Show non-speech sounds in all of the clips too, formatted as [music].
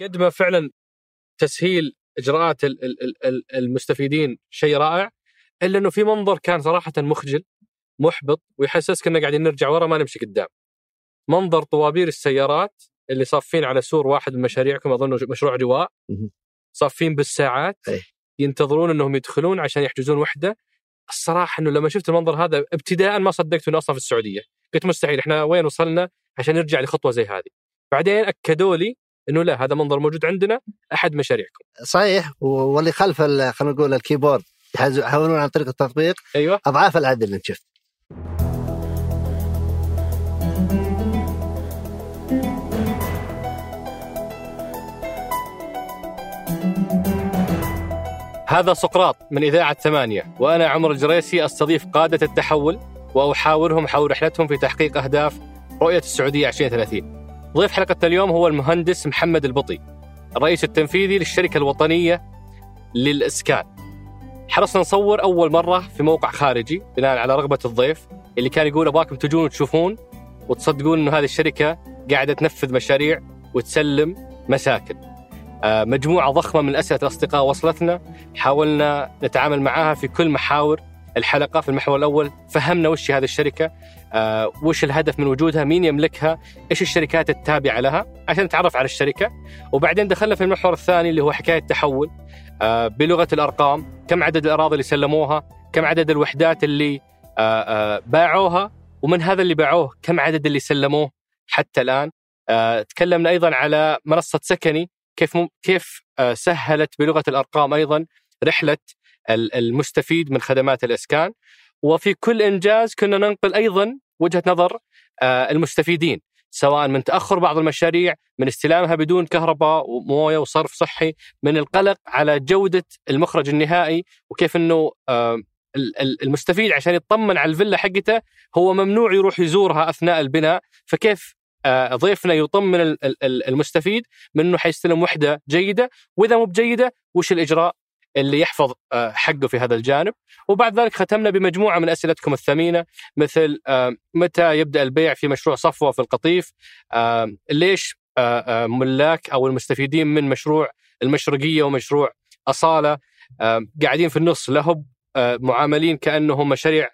قد ما فعلا تسهيل إجراءات ال- ال- ال- ال- المستفيدين شيء رائع إلا إنه في منظر كان صراحة مخجل محبط ويحسسك إنه قاعدين نرجع ورا ما نمشي قدام. منظر طوابير السيارات اللي صافين على سور واحد من مشاريعكم أظن مشروع رواء. صافين بالساعات أي. ينتظرون إنهم يدخلون عشان يحجزون وحدة الصراحة إنه لما شفت المنظر هذا ابتداء ما صدقت إنه أصلا في السعودية قلت مستحيل إحنا وين وصلنا عشان نرجع لخطوة زي هذه بعدين أكدوا لي إنه لا هذا منظر موجود عندنا أحد مشاريعكم. صحيح واللي خلف خلينا نقول الكيبورد يحولون عن طريق التطبيق. أيوه. أضعاف العدد اللي شفت هذا سقراط من إذاعة ثمانية وأنا عمر الجريسي أستضيف قادة التحول وأحاورهم حول رحلتهم في تحقيق أهداف رؤية السعودية 2030 ضيف حلقة اليوم هو المهندس محمد البطي الرئيس التنفيذي للشركة الوطنية للإسكان. حرصنا نصور أول مرة في موقع خارجي بناء على رغبة الضيف اللي كان يقول أبغاكم تجون وتشوفون وتصدقون أنه هذه الشركة قاعدة تنفذ مشاريع وتسلم مساكن. آه، مجموعة ضخمة من أسئلة الأصدقاء وصلتنا حاولنا نتعامل معها في كل محاور الحلقة. في المحور الأول فهمنا وش هذه الشركة آه، وش الهدف من وجودها؟ مين يملكها؟ إيش الشركات التابعة لها؟ عشان نتعرف على الشركة. وبعدين دخلنا في المحور الثاني اللي هو حكاية تحول آه، بلغة الأرقام. كم عدد الأراضي اللي سلموها؟ كم عدد الوحدات اللي آه، باعوها؟ ومن هذا اللي باعوه كم عدد اللي سلموه حتى الآن؟ آه، تكلمنا أيضا على منصة سكني. كيف مم... كيف سهلت بلغة الأرقام أيضا رحلة ال- المستفيد من خدمات الإسكان. وفي كل إنجاز كنا ننقل أيضا وجهة نظر آه، المستفيدين سواء من تأخر بعض المشاريع من استلامها بدون كهرباء وموية وصرف صحي من القلق على جودة المخرج النهائي وكيف إنه آه، ال- ال- المستفيد عشان يطمن على الفيلا حقته هو ممنوع يروح يزورها أثناء البناء فكيف آه، ضيفنا يطمن ال- ال- ال- المستفيد من إنه حيستلم وحدة جيدة وإذا مو بجيدة وش الإجراء؟ اللي يحفظ آه، حقه في هذا الجانب. وبعد ذلك ختمنا بمجموعة من أسئلتكم الثمينة مثل آه، متى يبدأ البيع في مشروع صفوة في القطيف؟ آه، ليش ملاك أو المستفيدين من مشروع المشرقية ومشروع آه، قاعدين في النص آه، معاملين كأنهم مشاريع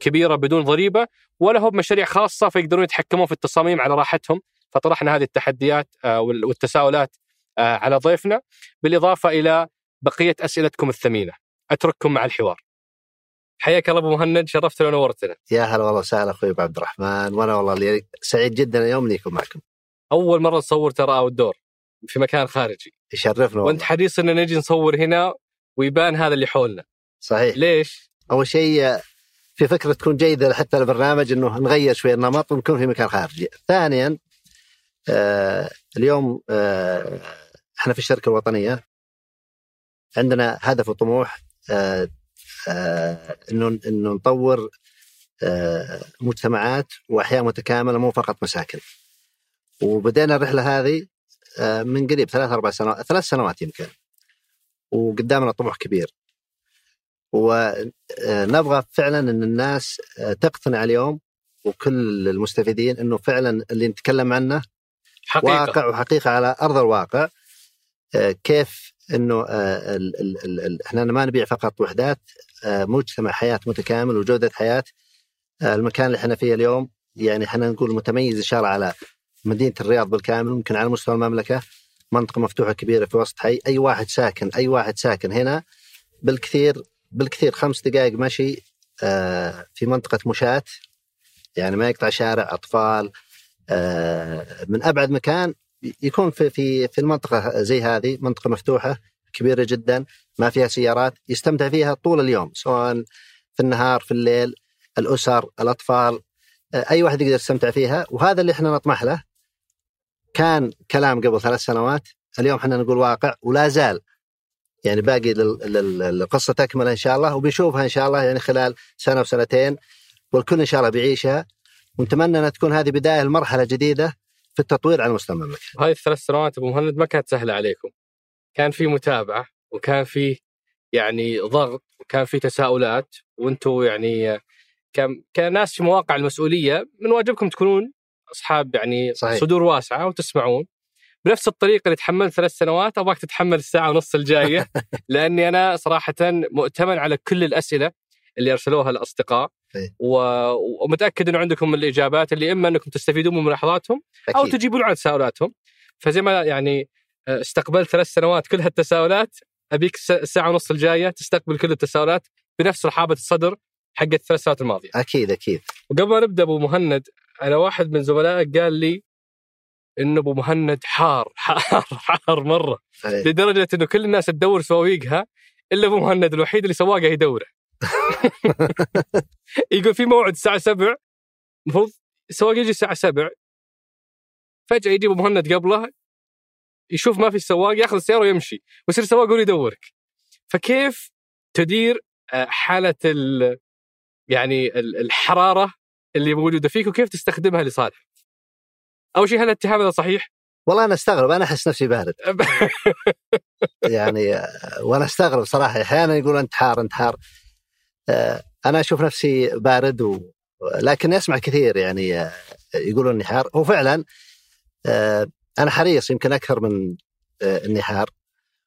كبيرة بدون ضريبة ولا هم مشاريع خاصة فيقدرون يتحكمون في التصاميم على راحتهم. فطرحنا هذه التحديات وال- والتساؤلات على ضيفنا. بالإضافة إلى بقية أسئلتكم الثمينة. أترككم مع الحوار. حياك الله أبو مهند شرفتنا ونورتنا يا هلا والله وسهلا أخوي أبو عبد الرحمن. وأنا والله سعيد جدا اليوم إني أكون معكم. أول مرة نصور ترى أو الدور في مكان خارجي. يشرفنا وأنت والله. حريص ان نجي نصور هنا ويبان هذا اللي حولنا. صحيح. ليش؟ أول شيء في فكرة تكون جيدة حتى البرنامج إنه نغير شوي النمط ونكون في مكان خارجي. ثانيا آه اليوم آه إحنا في الشركة الوطنية. عندنا هدف وطموح آه آه إنه إنه نطور آه مجتمعات وأحياء متكاملة مو فقط مساكن. وبدينا الرحلة هذه من قريب ثلاث أربع سنوات ثلاث سنوات يمكن. وقدامنا طموح كبير. ونبغى فعلا إن الناس تقتنع اليوم وكل المستفيدين إنه فعلا اللي نتكلم عنه حقيقة واقع وحقيقة على أرض الواقع كيف إنه آه، إحنا ما نبيع فقط وحدات آه، مجتمع حياة متكامل وجودة حياة آه، المكان اللي إحنا فيه اليوم يعني إحنا نقول متميز ان شاء الله على مدينة الرياض بالكامل ممكن على مستوى المملكة منطقة مفتوحة كبيرة في وسط حي أي واحد ساكن أي واحد ساكن هنا بالكثير بالكثير خمس دقائق مشي في منطقة مشاة يعني ما يقطع شارع أطفال من أبعد مكان يكون في في في المنطقة زي هذه منطقة مفتوحة كبيرة جدا ما فيها سيارات يستمتع فيها طول اليوم سواء في النهار في الليل الأسر الأطفال آه، أي واحد يقدر يستمتع فيها. وهذا اللي إحنا نطمح له. كان كلام قبل ثلاث سنوات اليوم إحنا نقول واقع ولا زال. يعني باقي القصة تكمل إن شاء الله وبنشوفها إن شاء الله يعني خلال سنة وسنتين والكل إن شاء الله بيعيشها. ونتمنى إنها تكون هذه بداية لمرحلة جديدة في التطوير على مستوى المملكة. هاي الثلاث سنوات أبو مهند ما كانت سهلة عليكم كان في متابعة وكان في يعني ضغط وكان في تساؤلات وأنتم يعني كم- كناس في مواقع المسؤولية من واجبكم تكونون أصحاب يعني صحيح. صدور واسعة وتسمعون بنفس الطريقة اللي تحملت ثلاث سنوات أبغاك تتحمل الساعة ونص الجاية [laughs] لأني أنا صراحة مؤتمن على كل الأسئلة اللي أرسلوها الأصدقاء. و- ومتأكد إنه عندكم الإجابات اللي إما إنكم تستفيدون من ملاحظاتهم أو. تجيبون عن تساؤلاتهم. فزي ما يعني آه، استقبلت ثلاث سنوات كل هالتساؤلات أبيك الس- الساعة ونص الجاية تستقبل كل التساؤلات بنفس رحابة الصدر حق الثلاث سنوات الماضية. أكيد أكيد. وقبل ما نبدأ أبو مهند أنا واحد من زملائك قال لي انه أبو مهند حار [laughs] حار حار مرة. إيه. لدرجة إنه كل الناس تدور سواقيقها إلا أبو مهند الوحيد اللي سواقه يدوره. [laughs] يقول في موعد الساعة 7 المفروض السواق يجي الساعة 7 فجأة يجي أبو مهند قبله يشوف ما في السواق ياخذ السيارة ويمشي. ويصير السواق هو يدورك. فكيف تدير آه، حالة ال يعني ال- الحرارة اللي موجودة فيك وكيف تستخدمها لصالحك؟ أول شيء هل الاتهام هذا صحيح؟ والله أنا أستغرب. أنا أحس نفسي بارد. [laughs] يعني آه، وأنا أستغرب صراحة. أحيانا يقول انت حار انت حار أنا أشوف نفسي بارد و... لكن اسمع كثير يعني آه، يقولون اني حار هو فعلا آه، أنا حريص يمكن أكثر من آه، اني حار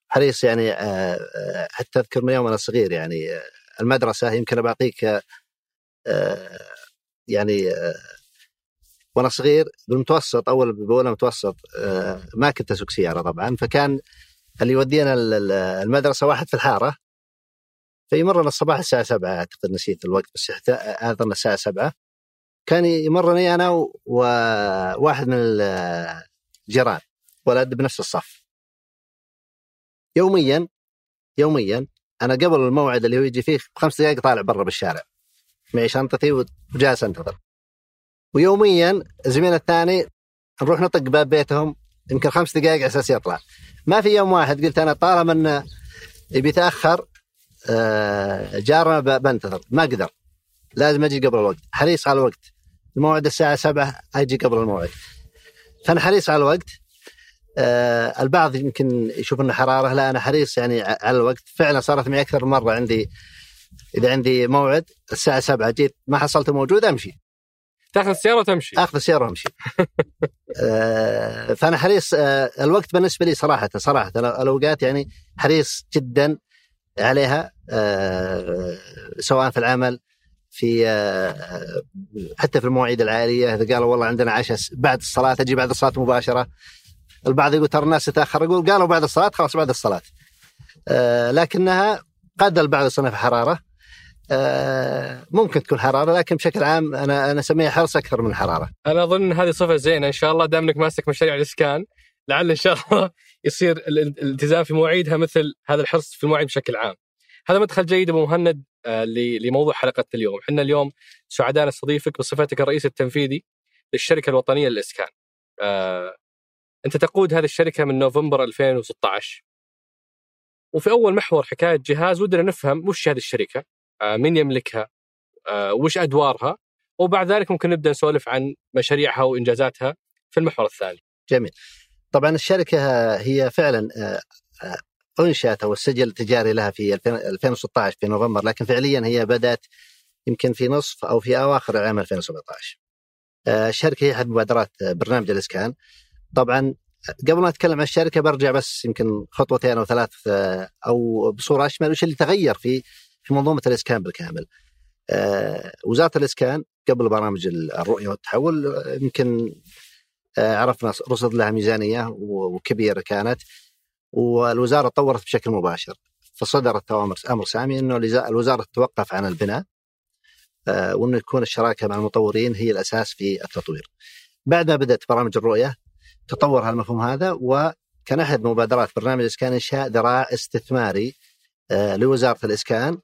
حريص يعني آه، آه، حتى أذكر من يوم أنا صغير يعني آه، المدرسة يمكن بعطيك آه، آه، يعني آه، وأنا صغير بالمتوسط أول باولى متوسط آه، ما كنت أسوق سيارة طبعا فكان اللي يودينا ال- ال- المدرسة واحد في الحارة. فيمرنا الصباح الساعة 7 أعتقد نسيت الوقت بس اذن الساعة 7 كان يمرني أنا وواحد من الجيران ولد بنفس الصف. يوميا يوميا أنا قبل الموعد اللي هو يجي فيه بخمس دقائق طالع برا بالشارع. معي شنطتي وجالس أنتظر. ويوميا الزميل الثاني نروح نطق باب بيتهم يمكن خمس دقائق على أساس يطلع. ما في يوم واحد قلت أنا طالما إنه يبي يتأخر جارنا ب- بنتظر. ما أقدر لازم أجي قبل الوقت. حريص على الوقت. الموعد الساعة 7 أجي قبل الموعد. فأنا حريص على الوقت. آه البعض يمكن يشوف إنه حرارة. لا أنا حريص يعني على الوقت. فعلا صارت معي أكثر مرة عندي إذا عندي موعد الساعة 7 جيت ما حصلته موجود أمشي. تأخذ السيارة وتمشي. أخذ السيارة وأمشي. [laughs] آه، فأنا حريص آه، الوقت بالنسبة لي صراحة صراحة الأوقات يعني حريص جدا. عليها آه، سواء في العمل في آه، حتى في المواعيد العائلية. إذا قالوا والله عندنا عشاء بعد الصلاة أجي بعد الصلاة مباشرة. البعض يقول ترى الناس تتاخر أقول قالوا بعد الصلاة خلاص بعد الصلاة. آه، لكنها قد البعض يصنف حرارة. ممكن تكون حرارة لكن بشكل عام أنا أنا أسميها حرص أكثر من حرارة. أنا أظن هذه صفة زينة إن شاء الله. دام إنك ماسك مشاريع الإسكان لعل إن شاء الله يصير ال- ال- الالتزام في مواعيدها مثل هذا الحرص في المواعيد بشكل عام. هذا مدخل جيد أبو مهند آه، لموضوع حلقة اليوم، إحنا اليوم سعداء نستضيفك بصفتك الرئيس التنفيذي للشركة الوطنية للإسكان. آه، أنت تقود هذه الشركة من نوفمبر 2016. وفي أول محور حكاية جهاز ودنا نفهم وش هذه الشركة؟ آه، من يملكها؟ وش أدوارها؟ وبعد ذلك ممكن نبدأ نسولف عن مشاريعها وإنجازاتها في المحور الثاني. جميل طبعا الشركة هي فعلا آه، آه، أنشأت أو السجل التجاري لها في 2000 2016 في نوفمبر لكن فعليا هي بدأت يمكن في نصف أو في أواخر العام 2017 آه، الشركة هي أحد مبادرات برنامج الإسكان طبعا قبل ما اتكلم عن الشركة برجع بس يمكن خطوتين أو ثلاث أو بصورة أشمل وش اللي تغير في في منظومة الإسكان بالكامل. وزارة الإسكان قبل برامج الرؤية والتحول يمكن عرفنا رصد لها ميزانية وكبيرة كانت والوزارة طورت بشكل مباشر فصدرت اوامر أمر سامي إنه الوزارة تتوقف عن البناء آه، وإنه يكون الشراكة مع المطورين هي الأساس في التطوير. بعد ما بدأت برامج الرؤية تطور هالمفهوم هذا وكان أحد مبادرات برنامج الاسكان إنشاء ذراع استثماري آه، لوزارة الإسكان آه،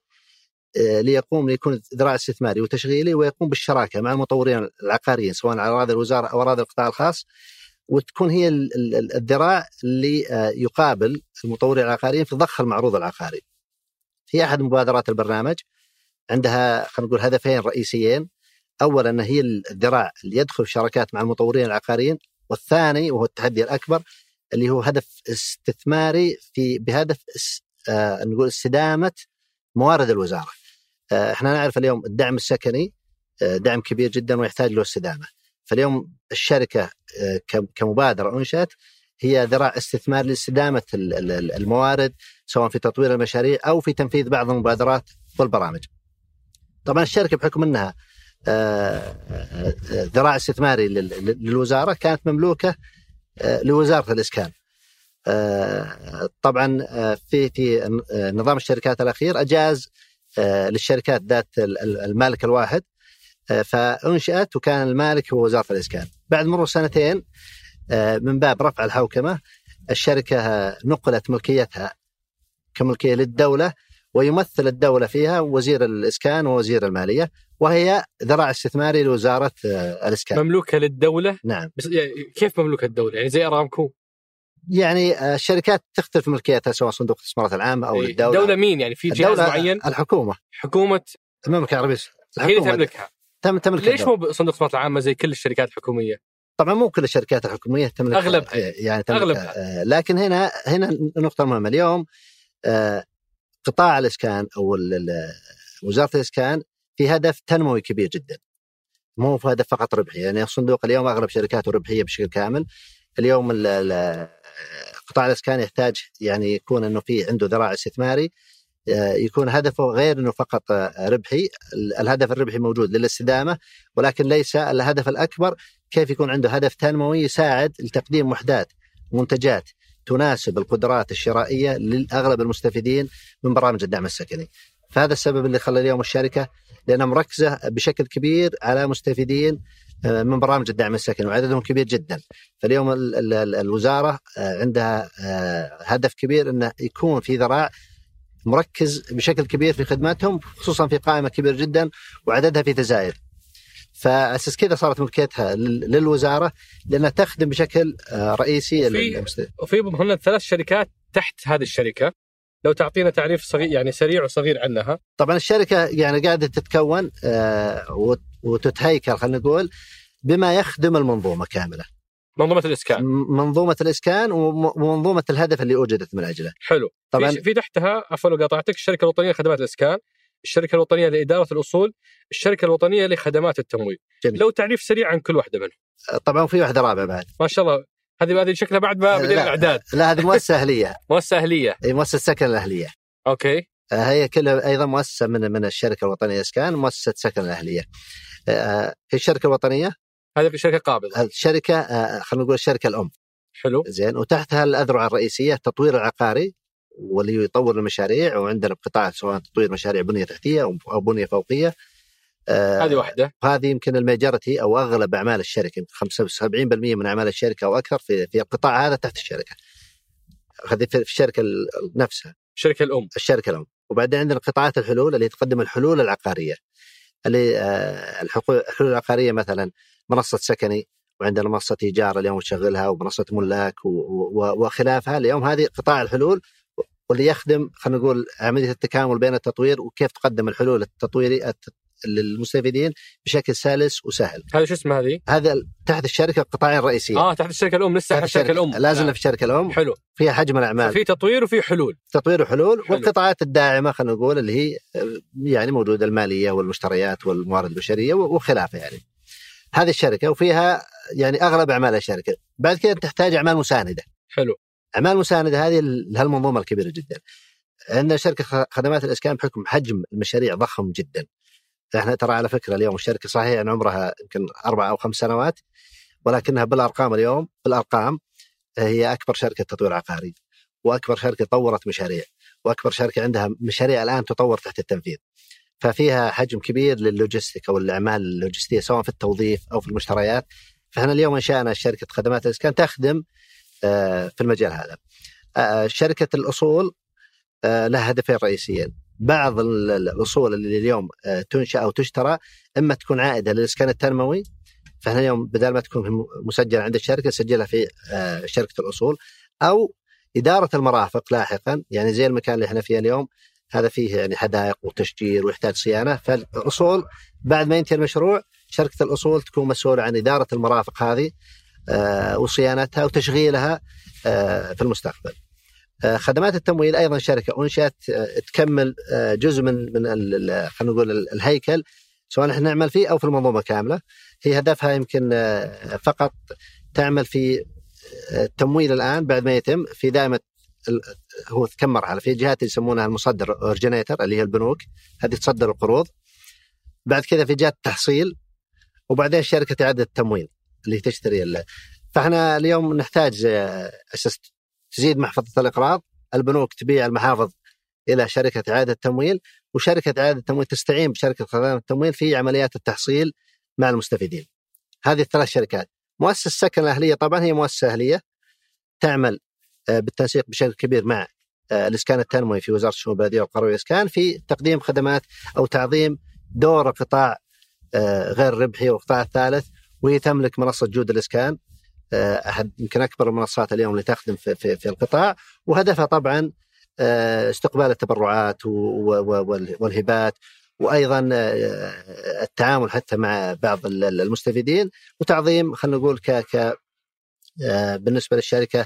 ليقوم ليكون ذراع استثماري وتشغيلي ويقوم بالشراكة مع المطورين العقاريين سواء على أراضي الوزارة أو أراضي القطاع الخاص وتكون هي ال- ال- ال- الذراع اللي آه، يقابل المطورين العقاريين في ضخ المعروض العقاري. هي أحد مبادرات البرنامج عندها خلينا نقول هدفين رئيسيين اولا أن هي الذراع اللي يدخل في شراكات مع المطورين العقاريين والثاني وهو التحدي الأكبر اللي هو هدف استثماري في بهدف آه نقول استدامة موارد الوزارة. آه إحنا نعرف اليوم الدعم السكني آه دعم كبير جدا ويحتاج له استدامة. فاليوم الشركة آه كمبادرة أنشأت هي ذراع استثمار لاستدامة الموارد سواء في تطوير المشاريع أو في تنفيذ بعض المبادرات والبرامج. طبعا الشركة بحكم إنها ذراع استثماري للوزارة كانت مملوكة لوزارة الإسكان. طبعا في في نظام الشركات الأخير أجاز للشركات ذات المالك الواحد فأنشئت وكان المالك هو وزارة الإسكان. بعد مرور سنتين من باب رفع الحوكمة الشركة نقلت ملكيتها كملكية للدولة ويمثل الدولة فيها وزير الإسكان ووزير المالية وهي ذراع استثماري لوزارة الإسكان. مملوكة للدولة؟ نعم. بس يعني كيف مملوكة الدولة؟ يعني زي أرامكو؟ يعني الشركات تختلف ملكيتها سواء صندوق الاستثمارات العامه أو إيه، الدولة. الدولة مين يعني في جهاز معين؟ الحكومة. حكومة المملكه العربيه هي اللي تملكها. تم تملك ليش مو صندوق الاستثمارات العامه زي كل الشركات الحكومية؟ طبعا مو كل الشركات الحكومية تملك اغلبها يعني تملك أغلبها. لكن هنا هنا نقطه مهمه اليوم قطاع الإسكان أو وزارة الإسكان في هدف تنموي كبير جدا مو في هدف فقط ربحي يعني الصندوق اليوم أغلب شركاته ربحية بشكل كامل اليوم قطاع الإسكان يحتاج يعني يكون إنه في عنده ذراع استثماري يكون هدفه غير إنه فقط ربحي، الهدف الربحي موجود للاستدامة ولكن ليس الهدف الأكبر كيف يكون عنده هدف تنموي يساعد لتقديم وحدات منتجات تناسب القدرات الشرائية لاغلب المستفيدين من برامج الدعم السكني. فهذا السبب اللي خلى اليوم الشركة لأنها مركزة بشكل كبير على مستفيدين من برامج الدعم السكني وعددهم كبير جدا. فاليوم الوزارة عندها هدف كبير إنه يكون في ذراع مركز بشكل كبير في خدماتهم خصوصا في قائمة كبيره جدا وعددها في تزايد. فاساس كذا صارت ملكيتها للوزارة لأنها تخدم بشكل رئيسي وفي وفي هنا ثلاث شركات تحت هذه الشركة. لو تعطينا تعريف صغير يعني سريع وصغير عنها. طبعا الشركة يعني قاعدة تتكون وتتهيكل خلينا نقول بما يخدم المنظومة كاملة. منظومة الإسكان. منظومة الإسكان ومنظومة الهدف اللي وجدت من أجله. حلو. طبعا في, تحتها عفوا قاطعتك الشركة الوطنية لخدمات الإسكان الشركة الوطنية لإدارة الأصول الشركة الوطنية لخدمات التمويل. جميل. لو تعريف سريع عن كل واحدة منهم. طبعا في واحدة رابعة بعد. ما شاء الله. هذه هذه شكلها بعد ما بدينا الإعداد. لا هذه مؤسسة [laughs] أهلية. مؤسسة أهلية. أي مؤسسة سكن الاهليه أوكي. هي كلها أيضا مؤسسة من من الشركة الوطنية للاسكان مؤسسة سكن الاهليه هي الشركة الوطنيه هذه شركة قابضه الشركة خلينا نقول الشركة الأم. حلو. زين وتحتها الأذرع الرئيسية التطوير العقاري واللي يطور المشاريع وعندنا قطاع سواء تطوير مشاريع بنية تحتية أو بنية فوقية. آه هذه واحدة. هذه يمكن الميجرتي أو أغلب أعمال الشركة يمكن 75% من أعمال الشركة أو أكثر في في القطاع هذا تحت الشركة. هذه في الشركة نفسها. الشركة الأم. الشركة الأم. وبعدين عندنا قطاعات الحلول اللي تقدم الحلول العقارية اللي آه الحلول العقارية مثلا منصة سكني وعندنا منصة إيجار اليوم تشغلها ومنصة ملاك وخلافها. اليوم هذه قطاع الحلول واللي يخدم خلينا نقول عملية التكامل بين التطوير وكيف تقدم الحلول التطويري للمستفيدين بشكل سلس وسهل. هذا شو اسمه هذه؟ هذا تحت الشركة القطاعين الرئيسية. آه تحت الشركة الأم لسه تحت الشركة الأم. لازم نعم. في الشركة الأم. حلو. فيها حجم الأعمال. في تطوير وفي حلول. تطوير وحلول حلو. والقطاعات الداعمة خلينا نقول اللي هي يعني موجودة المالية والمشتريات والموارد البشرية وخلافة يعني. هذه الشركة وفيها يعني أغلب أعمال الشركة، بعد كذا تحتاج أعمال مساندة. حلو. أعمال مساندة هذه لهالمنظومه الكبيرة جدا. عندنا شركة خدمات الإسكان بحكم حجم المشاريع ضخم جدا. إحنا ترى على فكرة اليوم الشركة صحيح إن عمرها يمكن أربع أو خمس سنوات ولكنها بالأرقام اليوم بالأرقام هي أكبر شركة تطوير عقاري وأكبر شركة طورت مشاريع وأكبر شركة عندها مشاريع الآن تطور تحت التنفيذ. ففيها حجم كبير للوجستيك أو الأعمال اللوجستية سواء في التوظيف أو في المشتريات. فإحنا اليوم انشانا شركة خدمات الاسكان تخدم في المجال هذا. شركة الأصول لها هدفين رئيسيين بعض الأصول اللي اليوم تنشأ أو تشترى إما تكون عائدة للاسكان التنموي فاحنا اليوم بدل ما تكون مسجلة عند الشركة نسجلها في شركة الأصول أو إدارة المرافق لاحقا يعني زي المكان اللي إحنا فيه اليوم هذا فيه يعني حدائق وتشجير ويحتاج صيانة فالأصول بعد ما ينتهي المشروع شركة الأصول تكون مسؤولة عن إدارة المرافق هذه وصيانتها وتشغيلها في المستقبل. خدمات التمويل أيضا شركة أنشأت تكمل جزء من من خلينا نقول الهيكل سواء إحنا نعمل فيه أو في المنظومة كاملة. هي هدفها يمكن فقط تعمل في التمويل الآن بعد ما يتم في دائما ال- هو كم مرحله في جهات يسمونها المصدر اورجينيتر اللي هي البنوك هذه تصدر القروض. بعد كذا في جهات التحصيل وبعدين شركة إعادة التمويل اللي تشتري فإحنا اليوم نحتاج آه، أساس تزيد محفظة الإقراض البنوك تبيع المحافظ إلى شركة إعادة التمويل وشركة إعادة التمويل تستعين بشركة خدمات التمويل في عمليات التحصيل مع المستفيدين. هذه الثلاث شركات. مؤسسة السكن الأهلية طبعا هي مؤسسة أهلية تعمل آه، بالتنسيق بشكل كبير مع آه، الإسكان التنموي في وزارة الشؤون البلدية والقروية والإسكان في تقديم خدمات أو تعظيم دور القطاع آه، غير الربحي والقطاع الثالث وهي تملك منصة جود الإسكان احد يمكن أكبر المنصات اليوم اللي تخدم في, في, في القطاع وهدفها طبعا آه، استقبال التبرعات والهبات وأيضا آه، التعامل حتى مع بعض ال- ال- المستفيدين وتعظيم خلينا نقول ك ك آه، بالنسبة للشركة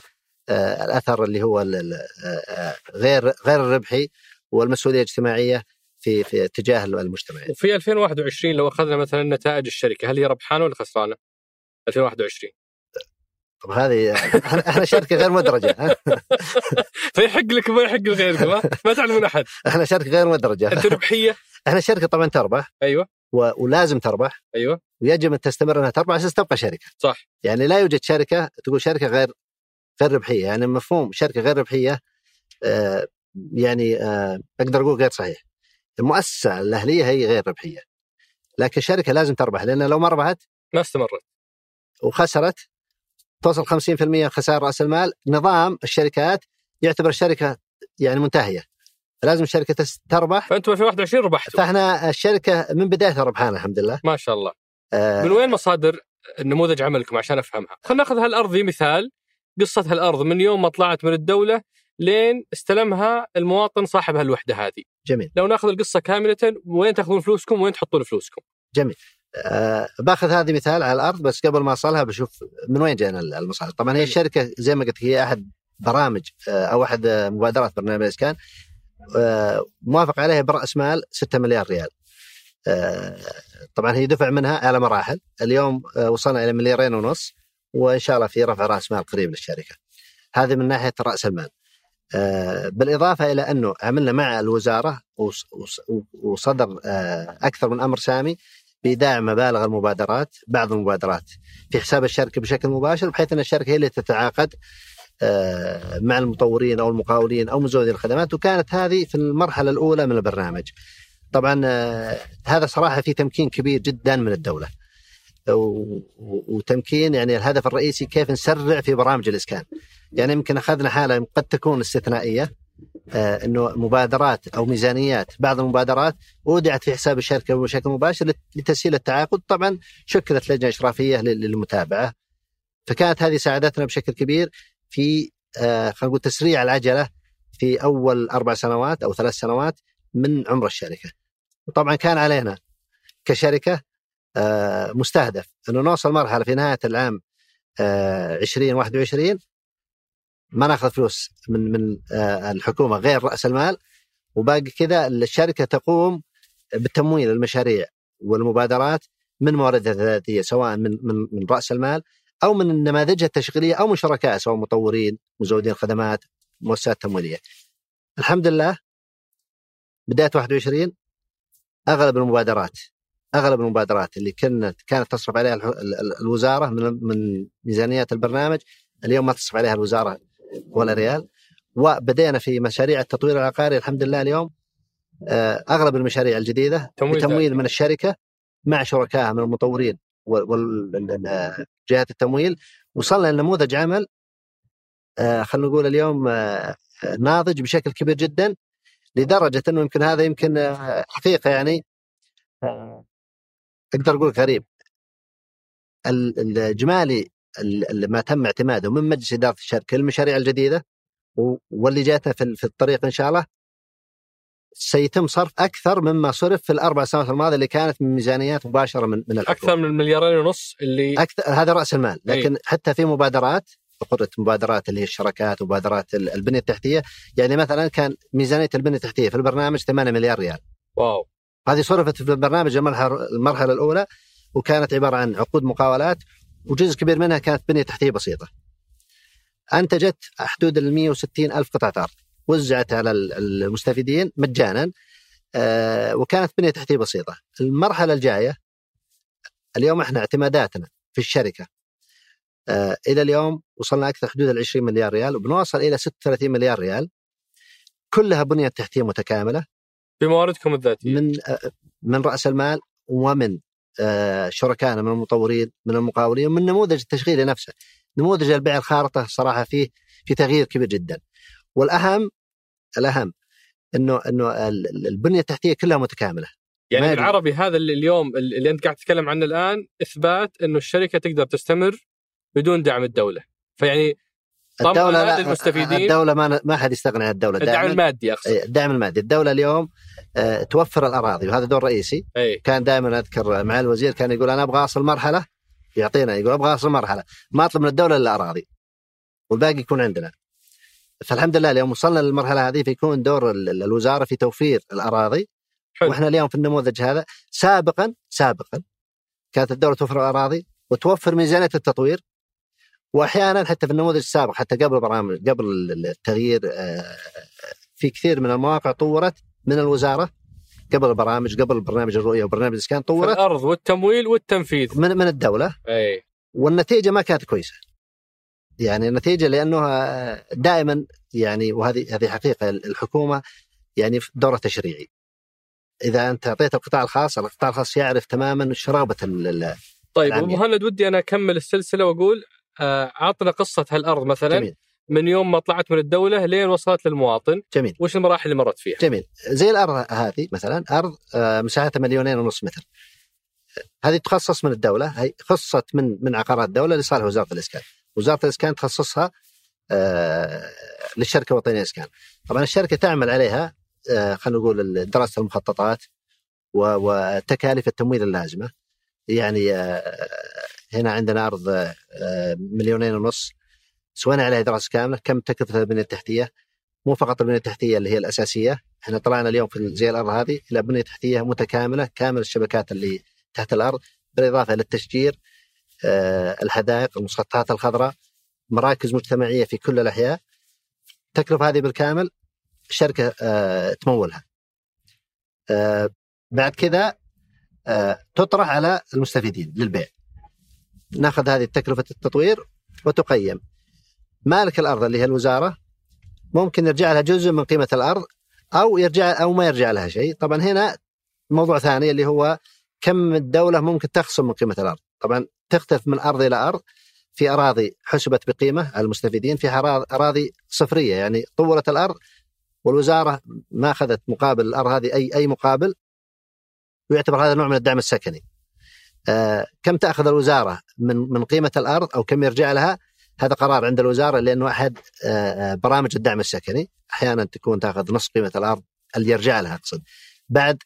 آه، الأثر اللي هو آه، غير غير الربحي والمسؤولية الاجتماعية في في اتجاه المجتمع وفي 2021 لو أخذنا مثلا نتائج الشركة هل هي ربحانة ولا خسرانة؟ 2021 طب هذه إحنا شركه غير مدرجة؟ [laughs] فيحق لك ما يحق لغيركم؟ ما تعلمون أحد. إحنا شركه غير مدرجة. أنت ربحية. إحنا شركه طبعا تربح. أيوه. و- ولازم تربح. أيوه. ويجب أن تستمر أنها تربح أساس تبقى شركة. صح. يعني لا يوجد شركة تقول شركة غير غير ربحية. يعني مفهوم شركة غير ربحية آه يعني آه أقدر أقول غير صحيح. المؤسسة الأهلية هي غير ربحية. لكن الشركة لازم تربح لأن لو ما ربحت ما استمرت. وخسرت توصل 50% خسائر رأس المال. نظام الشركات يعتبر الشركة يعني منتهية. لازم الشركة تربح. فأنتم 2021 ربحتوا. فإحنا الشركة من بدايتها ربحانة الحمد لله. ما شاء الله. آه. من وين مصادر نموذج عملكم عشان أفهمها؟ خلينا نأخذ هالأرض مثال. قصة هالأرض من يوم ما طلعت من الدولة لين استلمها المواطن صاحب هالوحدة هذه، جميل. لو نأخذ القصة كاملة وين تأخذون فلوسكم؟ وين تحطون فلوسكم؟ آه باخذ هذه مثال على الأرض بس قبل ما اوصلها بشوف من وين جانا المصادر طبعا هي الشركة زي ما قلت هي أحد برامج آه أو أحد مبادرات برنامج الاسكان آه موافق عليها برأس مال 6 مليار ريال. آه طبعا هي دفع منها على مراحل. اليوم آه وصلنا إلى مليارين ونص وإن شاء الله في رفع رأس مال قريب للشركة. هذه من ناحية رأس المال. آه، بالإضافة إلى أنه عملنا مع الوزارة وص- وص- وصدر أكثر من أمر سامي بايداع مبالغ المبادرات بعض المبادرات في حساب الشركة بشكل مباشر بحيث أن الشركة هي اللي تتعاقد آه، مع المطورين أو المقاولين أو مزودين الخدمات وكانت هذه في المرحلة الأولى من البرنامج. طبعا آه، هذا صراحة في تمكين كبير جدا من الدولة. وتمكين يعني الهدف الرئيسي كيف نسرع في برامج الإسكان. يعني يمكن أخذنا حالة قد تكون استثنائية إنه مبادرات أو ميزانيات. بعض المبادرات اودعت في حساب الشركة بشكل مباشر لت- لتسهيل التعاقد. طبعا شكلت لجنة إشرافية لل- للمتابعة. فكانت هذه ساعدتنا بشكل كبير في آه، خلينا نقول تسريع العجلة في أول أربع سنوات أو ثلاث سنوات من عمر الشركة. وطبعا كان علينا كشركة آه، مستهدف. إنه نوصل مرحلة في نهاية العام آه، 2021 ما ناخذ فلوس من من آه، الحكومة غير رأس المال وباقي كذا الشركة تقوم بتمويل المشاريع والمبادرات من مواردها الذاتية سواء من من من رأس المال أو من نماذجها التشغيلية أو من شركاء سواء مطورين مزودين خدمات مؤسسات تمويلية. الحمد لله بداية 21 أغلب المبادرات أغلب المبادرات اللي كانت كانت تصرف عليها الوزارة من من ميزانيات البرنامج اليوم ما تصرف عليها الوزارة ولا ريال. وبدينا في مشاريع التطوير العقاري الحمد لله اليوم. آه، أغلب المشاريع الجديدة تمويل بتمويل من الشركة مع شركائها من المطورين وجهات التمويل. وصلنا لنموذج عمل آه، خلينا نقول اليوم آه، ناضج بشكل كبير جدا لدرجة إنه يمكن هذا يمكن حقيقة يعني أقدر أقول غريب. ال- الإجمالي ال- ال- ما تم اعتماده من مجلس إدارة الشركة للمشاريع الجديدة واللي جاتنا في ال- في الطريق إن شاء الله سيتم صرف أكثر مما صرف في الأربع سنوات الماضية اللي كانت من ميزانيات مباشرة من من الحكومة أكثر من المليارين ونص اللي أكثر هذا رأس المال لكن حتى في مبادرات قلت مبادرات اللي هي الشركات ومبادرات ال- البنية التحتية يعني مثلا كان ميزانية البنية التحتية في البرنامج 8 مليار ريال. واو. هذه صرفت في البرنامج المرحلة الأولى وكانت عبارة عن عقود مقاولات وجزء كبير منها كانت بنية تحتية بسيطة. أنتجت حدود ال 160 ألف قطعة أرض وزعت على المستفيدين مجانا آه، وكانت بنية تحتية بسيطة. المرحلة الجاية اليوم إحنا اعتماداتنا في الشركة آه، إلى اليوم وصلنا أكثر حدود ال 20 مليار ريال وبنوصل إلى 36 مليار ريال كلها بنية تحتية متكاملة بمواردكم الذاتية من آه، من رأس المال ومن شركائنا من المطورين من المقاولين ومن نموذج التشغيلي نفسه. نموذج البيع الخارطة صراحة فيه في تغيير كبير جدا. والأهم الأهم إنه إنه البنية التحتية كلها متكاملة. يعني بالعربي هذا اللي اليوم اللي أنت قاعد تتكلم عنه الآن إثبات إنه الشركة تقدر تستمر بدون دعم الدولة. فيعني الدولة لا المستفيدين. الدولة ما ما حد يستغني عن الدولة. الدعم المادي أقصد. إيه، الدعم المادي، الدولة اليوم آه، توفر الأراضي وهذا دور رئيسي. أي. كان دائما أذكر مع الوزير كان يقول أنا أبغى أصل مرحلة. يعطينا يقول أبغى أصل مرحلة. ما أطلب من الدولة إلا اراضي والباقي يكون عندنا. فالحمد لله اليوم وصلنا للمرحلة هذه فيكون دور الوزارة في توفير الأراضي. حلو. وإحنا اليوم في النموذج هذا سابقا سابقا كانت الدولة توفر الأراضي وتوفر ميزانية التطوير. وأحيانا حتى في النموذج السابق حتى قبل برامج قبل التغيير آه، في كثير من المواقع طورت من الوزارة قبل البرامج قبل برنامج الرؤية وبرنامج الاسكان طورت. الأرض والتمويل والتنفيذ. من من الدولة. أي. والنتيجة ما كانت كويسة. يعني النتيجة لأنه دائما يعني وهذه هذه حقيقة الحكومة يعني في دورها تشريعي. إذا أنت أعطيت القطاع الخاص القطاع الخاص يعرف تماما وش رغبه طيب أبو مهند ودي أنا أكمل السلسلة وأقول آه، قصة هالأرض مثلا. جميل. من يوم ما طلعت من الدولة لين وصلت للمواطن. جميل. وش المراحل اللي مرت فيها؟ جميل. زي الأرض هذه مثلا أرض آه، مساحتها مليونين ونص متر. هذه تخصص من الدولة هي خصت من من عقارات الدولة لصالح وزارة الإسكان. وزارة الإسكان تخصصها آه، للشركة الوطنية للإسكان. طبعا الشركة تعمل عليها خلينا نقول دراسه المخططات وتكاليف التمويل اللازمة. يعني هنا عندنا أرض مليونين ونص. سوينا عليها دراسة كاملة. كم تكلفة البنية التحتية؟ مو فقط البنية التحتية اللي هي الأساسية. إحنا طلعنا اليوم في زي الأرض هذه إلى بنية تحتية متكاملة كامل الشبكات اللي تحت الأرض. بالإضافة للتشجير آه، الحدائق المسطحات الخضراء مراكز مجتمعية في كل الأحياء. التكلفة هذه بالكامل الشركة آه، تمولها. آه، بعد كذا تطرح على المستفيدين للبيع. ناخذ هذه تكلفه التطوير وتقيم. مالك الأرض اللي هي الوزارة ممكن يرجع لها جزء من قيمة الأرض أو يرجع أو ما يرجع لها شيء. طبعا هنا موضوع ثاني اللي هو كم الدولة ممكن تخصم من قيمة الأرض. طبعا تختلف من أرض إلى أرض. في أراضي حسبت بقيمة على المستفيدين. في اراضي صفرية يعني طورت الأرض. والوزارة ما أخذت مقابل الأرض هذه اي أي مقابل. ويعتبر هذا نوع من الدعم السكني. آه كم تأخذ الوزارة من من قيمة الأرض أو كم يرجع لها؟ هذا قرار عند الوزارة لأنه أحد آه, آه، برامج الدعم السكني. أحيانا تكون تأخذ نصف قيمة الأرض اللي يرجع لها أقصد. بعد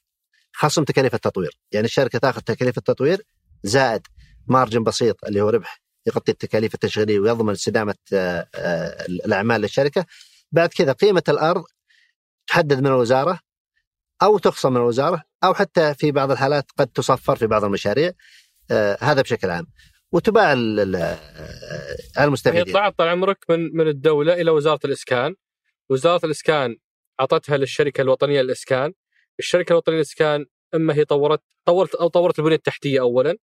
خصم تكاليف التطوير. يعني الشركة تأخذ تكاليف التطوير زائد مارجن بسيط اللي هو ربح يغطي التكاليف التشغيلية ويضمن استدامة الأعمال للشركة. بعد كذا قيمة الأرض تحدد من الوزارة. أو تخصم من الوزارة أو حتى في بعض الحالات قد تصفر في بعض المشاريع آه، هذا بشكل عام وتباع على المستفيدين. هي طلعت طال عمرك من من الدولة إلى وزارة الإسكان، وزارة الإسكان أعطتها للشركة الوطنية للإسكان، الشركة الوطنية للإسكان أما هي طورت طورت أو طورت البنية التحتية اولا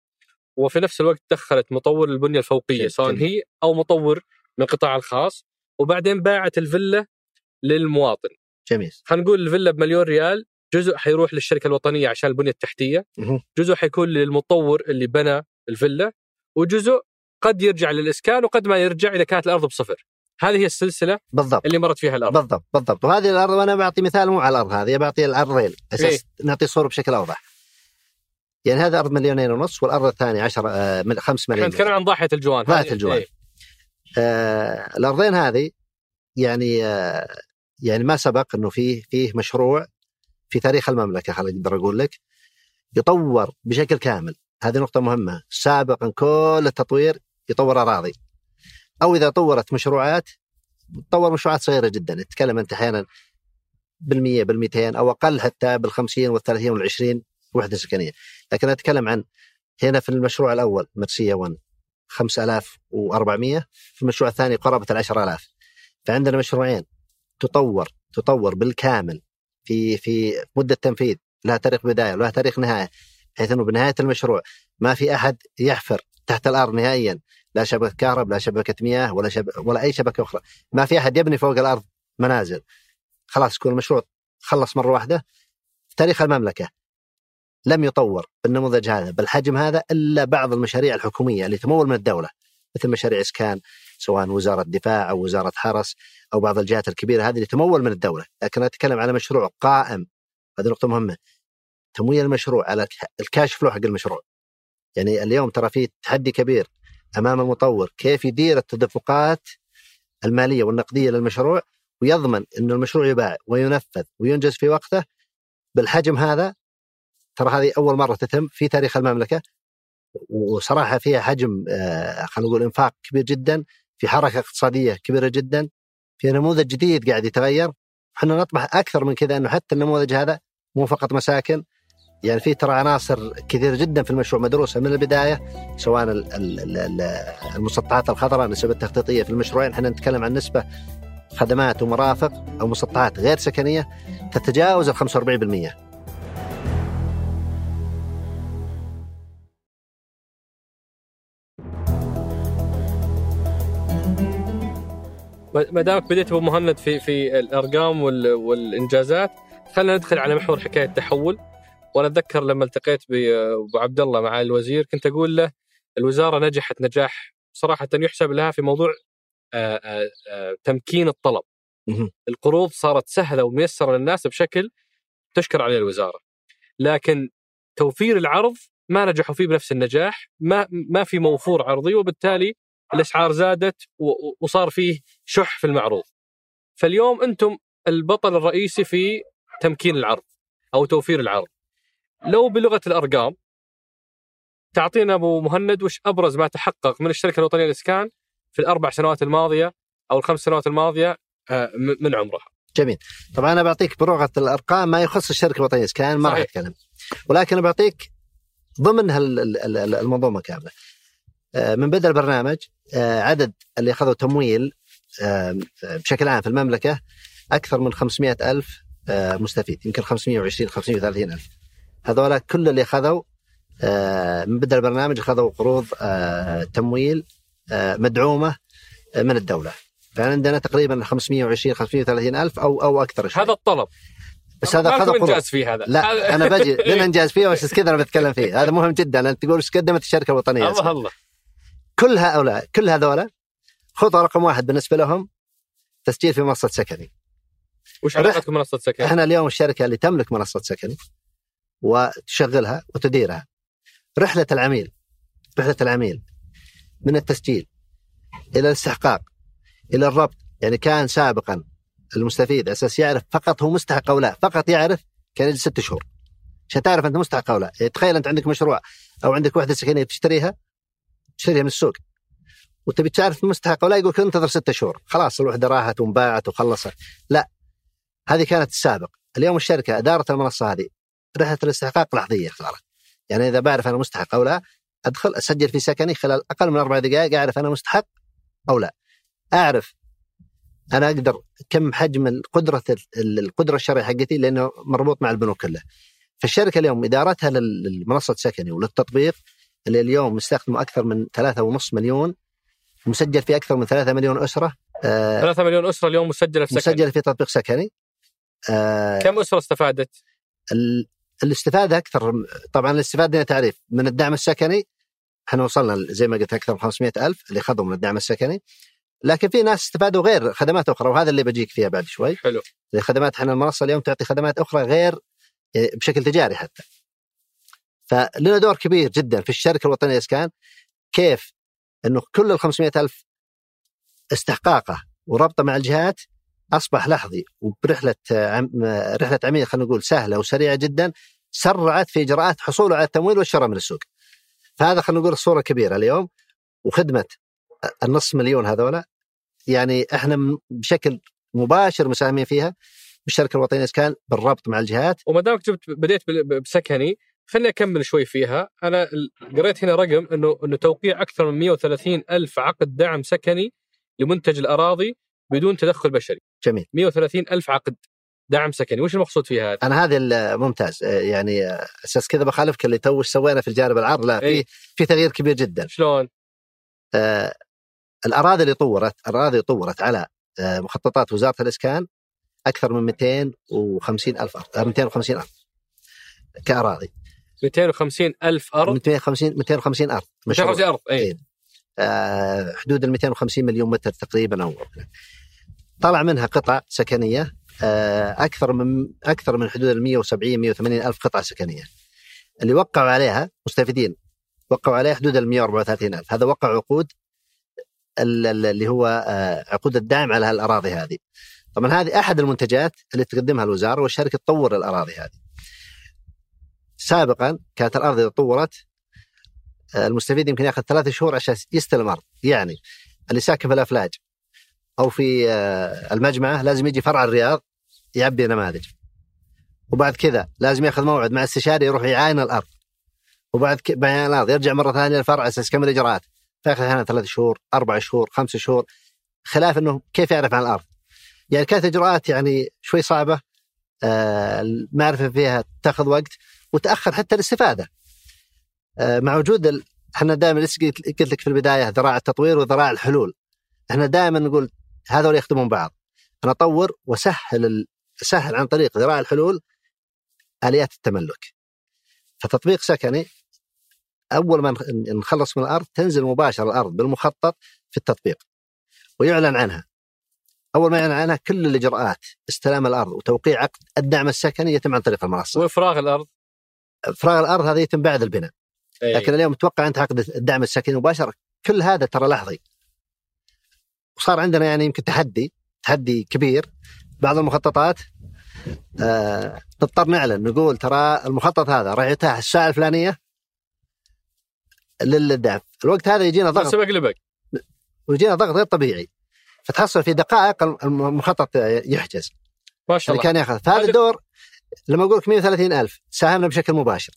وفي نفس الوقت دخلت مطور البنية الفوقية سواء هي أو مطور من القطاع الخاص وبعدين باعت الفيلا للمواطن. جميل. خلينا نقول الفيلا بمليون ريال جزء حيروح للشركة الوطنية عشان البنية التحتية، جزء حيكون للمطور اللي بنى الفيلا. وجزء قد يرجع للإسكان وقد ما يرجع إذا كانت الأرض بصفر. هذه هي السلسلة بالضبط. اللي مرت فيها الأرض. بالضبط بالضبط. وهذه الأرض وأنا بعطي مثال مو على الأرض هذه بعطي العرضين أساس إيه؟ نعطي صورة بشكل أوضح. يعني هذا أرض مليونين ونص والأرض الثانية 10 آه 5 مليون نتكلم عن ضاحية الجوان. ضاحية الجوان. إيه؟ آه الأرضين هذه يعني آه يعني ما سبق إنه فيه فيه مشروع في تاريخ المملكة خليني أقدر أقول لك يطور بشكل كامل. هذه نقطة مهمة. سابقا كل التطوير يطور أراضي. أو إذا طورت مشروعات تطور مشروعات صغيرة جدا. تتكلم أنت أحيانا بالمية بالمئتين أو أقل حتى بالخمسين والثلاثين والعشرين وحدة سكنية. لكن أتكلم عن هنا في المشروع الأول مرسية 1 5400 في المشروع الثاني قرابة ال 10000 فعندنا مشروعين. تطور تطور بالكامل. في في مدة تنفيذ لها تاريخ بداية ولها تاريخ نهاية بحيث إنه بنهاية المشروع ما في أحد يحفر تحت الأرض نهائيا لا شبكة كهرب لا شبكة مياه ولا شب... ولا أي شبكة أخرى. ما في أحد يبني فوق الأرض منازل. خلاص يكون المشروع خلص مرة واحدة. في تاريخ المملكة لم يطور بالنموذج هذا بالحجم هذا إلا بعض المشاريع الحكومية اللي تمول من الدولة مثل مشاريع إسكان سواء وزارة دفاع أو وزارة حرس أو بعض الجهات الكبيرة هذه اللي تمول من الدولة، لكن أتكلم على مشروع قائم. هذه نقطة مهمة. تمويل المشروع على الكاش فلو حق المشروع. يعني اليوم ترى في تحدي كبير أمام المطور كيف يدير التدفقات المالية والنقدية للمشروع ويضمن أن المشروع يباع وينفذ وينجز في وقته. بالحجم هذا ترى هذه أول مرة تتم في تاريخ المملكة. وصراحة فيها حجم آه، خلينا نقول إنفاق كبير جدا. في حركة اقتصادية كبيرة جدا في نموذج جديد قاعد يتغير. إحنا نطمح أكثر من كذا أنه حتى النموذج هذا مو فقط مساكن. يعني في ترى عناصر كثيرة جدا في المشروع مدروسة من البداية سواء المسطحات الخضراء النسب التخطيطية في المشروعين. إحنا نتكلم عن نسبة خدمات ومرافق أو مسطحات غير سكنية تتجاوز ال 45% ما دامك بديت ابو مهند في في الأرقام والإنجازات خلينا ندخل على محور حكاية التحول. وأنا أتذكر لما التقيت بأبو عبد الله مع الوزير كنت أقول له الوزارة نجحت نجاح. صراحة يحسب لها في موضوع آآ آآ تمكين الطلب. القروض صارت سهلة وميسرة للناس بشكل تشكر عليه الوزارة. لكن توفير العرض ما نجحوا فيه بنفس النجاح ما ما في موفور عرضي وبالتالي الاسعار زادت وصار فيه شح في المعروض فاليوم أنتم البطل الرئيسي في تمكين العرض أو توفير العرض لو بلغة الأرقام تعطينا أبو مهند وش أبرز ما تحقق من الشركة الوطنية للإسكان في الأربع سنوات الماضية أو الخمس سنوات الماضية آه، من عمرها. جميل. طبعا أنا بعطيك بلغة الأرقام ما يخص الشركة الوطنية للإسكان ما راح أتكلم. ولكن بعطيك ضمن المنظومه كامله. آه، من بدء البرنامج آه، عدد اللي أخذوا تمويل بشكل عام في المملكة أكثر من 500 ألف مستفيد يمكن 520 530 ألف. هذولا كل اللي أخذوا من بدء البرنامج أخذوا قروض تمويل مدعومة من الدولة. فعندنا تقريبا 520 530 ألف أو أو أكثر شوي. هذا الطلب. بس هذا هذا إنجاز فيه هذا. لا أنا بجي [laughs] لن انجاز فيه بس كذا أنا بتكلم فيه. هذا مهم جدا. أنت تقول إيش قدمت الشركة الوطنية. الله الله. كل هؤلاء كل هذولا خطوه رقم واحد بالنسبة لهم تسجيل في منصة سكني. وش علاقتك بمنصه سكني؟ إحنا اليوم الشركة اللي تملك منصة سكني وتشغلها وتديرها رحلة العميل رحلة العميل من التسجيل إلى الاستحقاق إلى الربط يعني كان سابقا المستفيد أساس يعرف فقط هو مستحق أو لا فقط يعرف كان يجلس ست شهور. عشان تعرف أنت مستحق أو لا. يعني تخيل أنت عندك مشروع أو عندك وحدة سكنية تشتريها تشتريها من السوق. وتبي تعرف مستحق أو لا يقول انتظر ستة شهور. خلاص الوحدة راحت وانباعت وخلصت. لا هذه كانت السابق. اليوم الشركة إدارة المنصة هذه رحلة الاستحقاق لحظية صارت يعني إذا بعرف أنا مستحق أو لا أدخل أسجل في سكني خلال أقل من أربع دقائق أعرف أنا مستحق أو لا. أعرف أنا أقدر كم حجم القدرة القدرة الشرعية حقتي لأنه مربوط مع البنوك كلها. فالشركة اليوم إدارتها للمنصه سكني وللتطبيق اللي اليوم مستخدمه أكثر من 3.5 مليون مسجل في أكثر من 3 مليون أسرة 3 آه مليون أسرة اليوم مسجلة في سكني مسجلة في تطبيق سكني. آه كم أسرة استفادت؟ الاستفادة أكثر طبعا الاستفادة تعريف من الدعم السكني إحنا وصلنا زي ما قلت أكثر من 500 ألف اللي اخذوا من الدعم السكني. لكن في ناس استفادوا غير خدمات أخرى وهذا اللي بجيك فيها بعد شوي. حلو. خدمات إحنا المنصة اليوم تعطي خدمات أخرى غير يعني بشكل تجاري حتى. فلنا دور كبير جدا في الشركة الوطنية للاسكان كيف إنه كل ال 500 ألف استحقاقه وربطه مع الجهات أصبح لحظي وبرحلة عم رحلة عميل خلينا نقول سهلة وسريعة جدا سرعت في إجراءات حصوله على التمويل والشراء من السوق. فهذا خلينا نقول الصورة كبيرة اليوم وخدمة النص مليون هذولا يعني إحنا بشكل مباشر مساهمين فيها بالشركة الوطنية للاسكان بالربط مع الجهات وما دامك جبت بديت بسكني خليني أكمل شوي فيها. أنا قريت هنا رقم انه إنه توقيع أكثر من 130 ألف عقد دعم سكني لمنتج الأراضي بدون تدخل بشري. جميل. 130 ألف عقد دعم سكني. وش المقصود فيها هذا؟ أنا هذه ممتاز. آه، يعني آه، أساس كذا بخالفك اللي تو سوينا في الجانب العرض. لا في إيه. في تغيير كبير جدا. شلون؟ آه، الأراضي اللي طورت الأراضي طورت على آه، مخططات وزارة الإسكان أكثر من 250 ألف ارض آه، 250 ارض كأراضي. 250 ألف أرض. 250 250 أرض مشروع. 250 أرض اي إيه. آه، حدود ال 250 مليون متر تقريبا أو طلع منها قطع سكنية آه، أكثر من أكثر من حدود ال 170 180 ألف قطعة سكنية. اللي وقعوا عليها مستفيدين. وقعوا عليها حدود ال 134 ألف. هذا وقع عقود ال- ال- اللي هو آه، عقود الدعم على الاراضي هذه. طبعا هذه أحد المنتجات اللي تقدمها الوزارة والشركة تطور الأراضي هذه. سابقا كانت الاراضي إذا طورت آه، المستفيد يمكن ياخذ ثلاثة شهور عشان يستلم ارض يعني اللي ساكن في الأفلاج؟ أو في آه، المجمعه لازم يجي فرع الرياض يعبي نماذج. وبعد كذا لازم ياخذ موعد مع استشاري يروح يعاين الأرض. وبعد. بعين الأرض يرجع مرة ثانية للفرع على أساس يكمل الإجراءات. فياخذ أحيانا ثلاث شهور أربع شهور خمس شهور خلاف إنه كيف يعرف عن الأرض؟ يعني كانت إجراءات يعني شوي صعبة آه، المعرفه فيها تاخذ وقت. وتأخر حتى الاستفادة. آه، مع وجود ال... إحنا دائما قلت لك في البداية ذراع التطوير وذراع الحلول. إحنا دائما نقول هذول يخدمون بعض. أنا أطور وسهل ال... سهل عن طريق ذراع الحلول آليات التملك. فتطبيق سكني أول ما نخ- نخلص من الأرض تنزل مباشرة الأرض بالمخطط في التطبيق. ويعلن عنها. أول ما يعلن عنها كل الإجراءات استلام الأرض وتوقيع عقد الدعم السكني يتم عن طريق المنصة. وإفراغ الأرض. فراغ الأرض هذا يتم بعد البناء. إيه. لكن اليوم توقع أنت عقد الدعم السكني مباشره كل هذا ترى لحظي. وصار عندنا يعني يمكن تحدي تحدي كبير. بعض المخططات آه نضطر نعلن نقول ترى المخطط هذا راح يتاح الساعة الفلانية للدعم. الوقت هذا يجينا ضغط. سبق لبق ويجينا ضغط غير طبيعي. فتحصل في دقائق المخطط يحجز. ما شاء اللي الله. كان ياخذ. فهذا هذا- الدور لما أقول لك 130 ألف ساهمنا بشكل مباشر.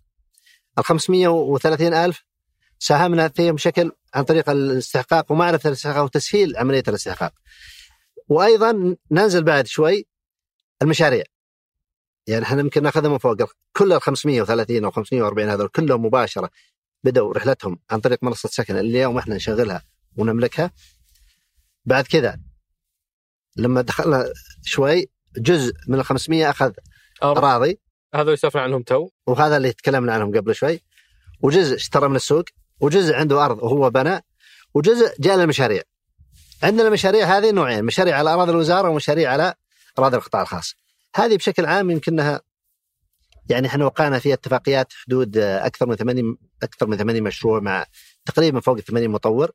ال 530 ألف ساهمنا فيهم بشكل عن طريق الاستحقاق ومعرفة الاستحقاق وتسهيل عملية الاستحقاق. وأيضا ننزل بعد شوي المشاريع. يعني إحنا يمكن ناخذها من فوق. كل ال 530 أو 540 هذول كلهم مباشرة بدأوا رحلتهم عن طريق منصة سكن. اللي اليوم إحنا نشغلها ونملكها. بعد كذا لما دخلنا شوي جزء من ال 500 أخذ. أراضي. هذا يسولفون عنهم تو. وهذا اللي تكلمنا عنهم قبل شوي. وجزء اشترى من السوق. وجزء عنده أرض وهو بنى. وجزء جاء للمشاريع. عندنا المشاريع هذه نوعين. مشاريع على أراضي الوزارة ومشاريع على أراضي القطاع الخاص. هذه بشكل عام يمكنها يعني إحنا وقعنا في اتفاقيات حدود أكثر من 80 أكثر من 80 مشروع مع تقريبا فوق ال 80 مطور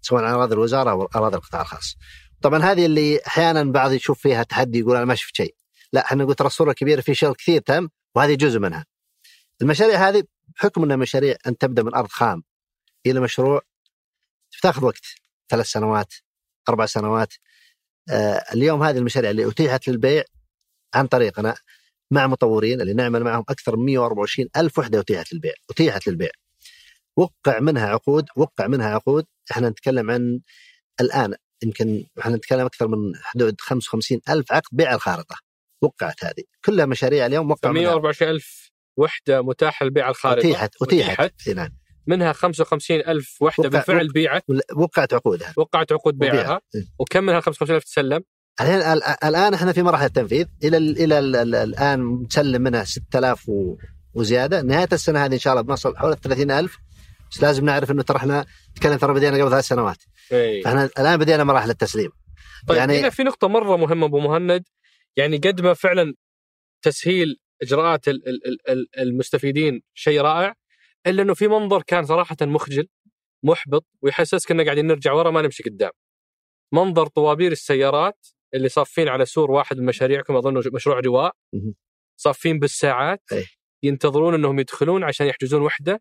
سواء على أراضي الوزارة أو أراضي القطاع الخاص. طبعا هذه اللي أحيانا بعض يشوف فيها تحدي يقول أنا ما شفت شيء. لا إحنا نقول ترى الصورة كبيره في شغل كثير تم وهذه جزء منها. المشاريع هذه بحكم انها مشاريع أن تبدأ من أرض خام إلى مشروع تاخذ وقت ثلاث سنوات أربع سنوات. آه اليوم هذه المشاريع اللي أتيحت للبيع عن طريقنا مع مطورين اللي نعمل معهم أكثر من 124 ألف وحدة أتيحت للبيع أتيحت للبيع. وقع منها عقود وقع منها عقود. إحنا نتكلم عن الآن يمكن إحنا نتكلم أكثر من حدود 55 ألف عقد بيع الخارطة. وقعت هذه. كلها مشاريع اليوم وقع منها. 124 ألف وحدة متاحة لبيع الخارطة اتيحت اتيحت نعم منها 55 ألف وحدة وقع- بالفعل بيعت وقعت عقودها. وقعت عقود بيعها. إيه. وكم منها 55 ألف تسلم؟ الحين ال- الآن إحنا في مراحل التنفيذ إلى ال إلى ال ال الآن نسلم منها 6000 و- وزيادة. نهاية السنة هذه إن شاء الله بنصل حول 30000 بس لازم نعرف إنه ترى إحنا نتكلم ترى بدينا قبل ثلاث سنوات. إيه. فإحنا الآن بدينا مراحل التسليم طيب يعني- يعني هنا في نقطة مرة مهمة أبو مهند. يعني قد ما فعلا تسهيل إجراءات ال- ال- ال- ال- المستفيدين شيء رائع إلا أنه في منظر كان صراحة مخجل محبط ويحسسك أننا قاعدين نرجع ورا ما نمشي قدام. منظر طوابير السيارات اللي صافين على سور واحد من مشاريعكم أظن مشروع رواء. صافين بالساعات. أي. ينتظرون أنهم يدخلون عشان يحجزون وحدة.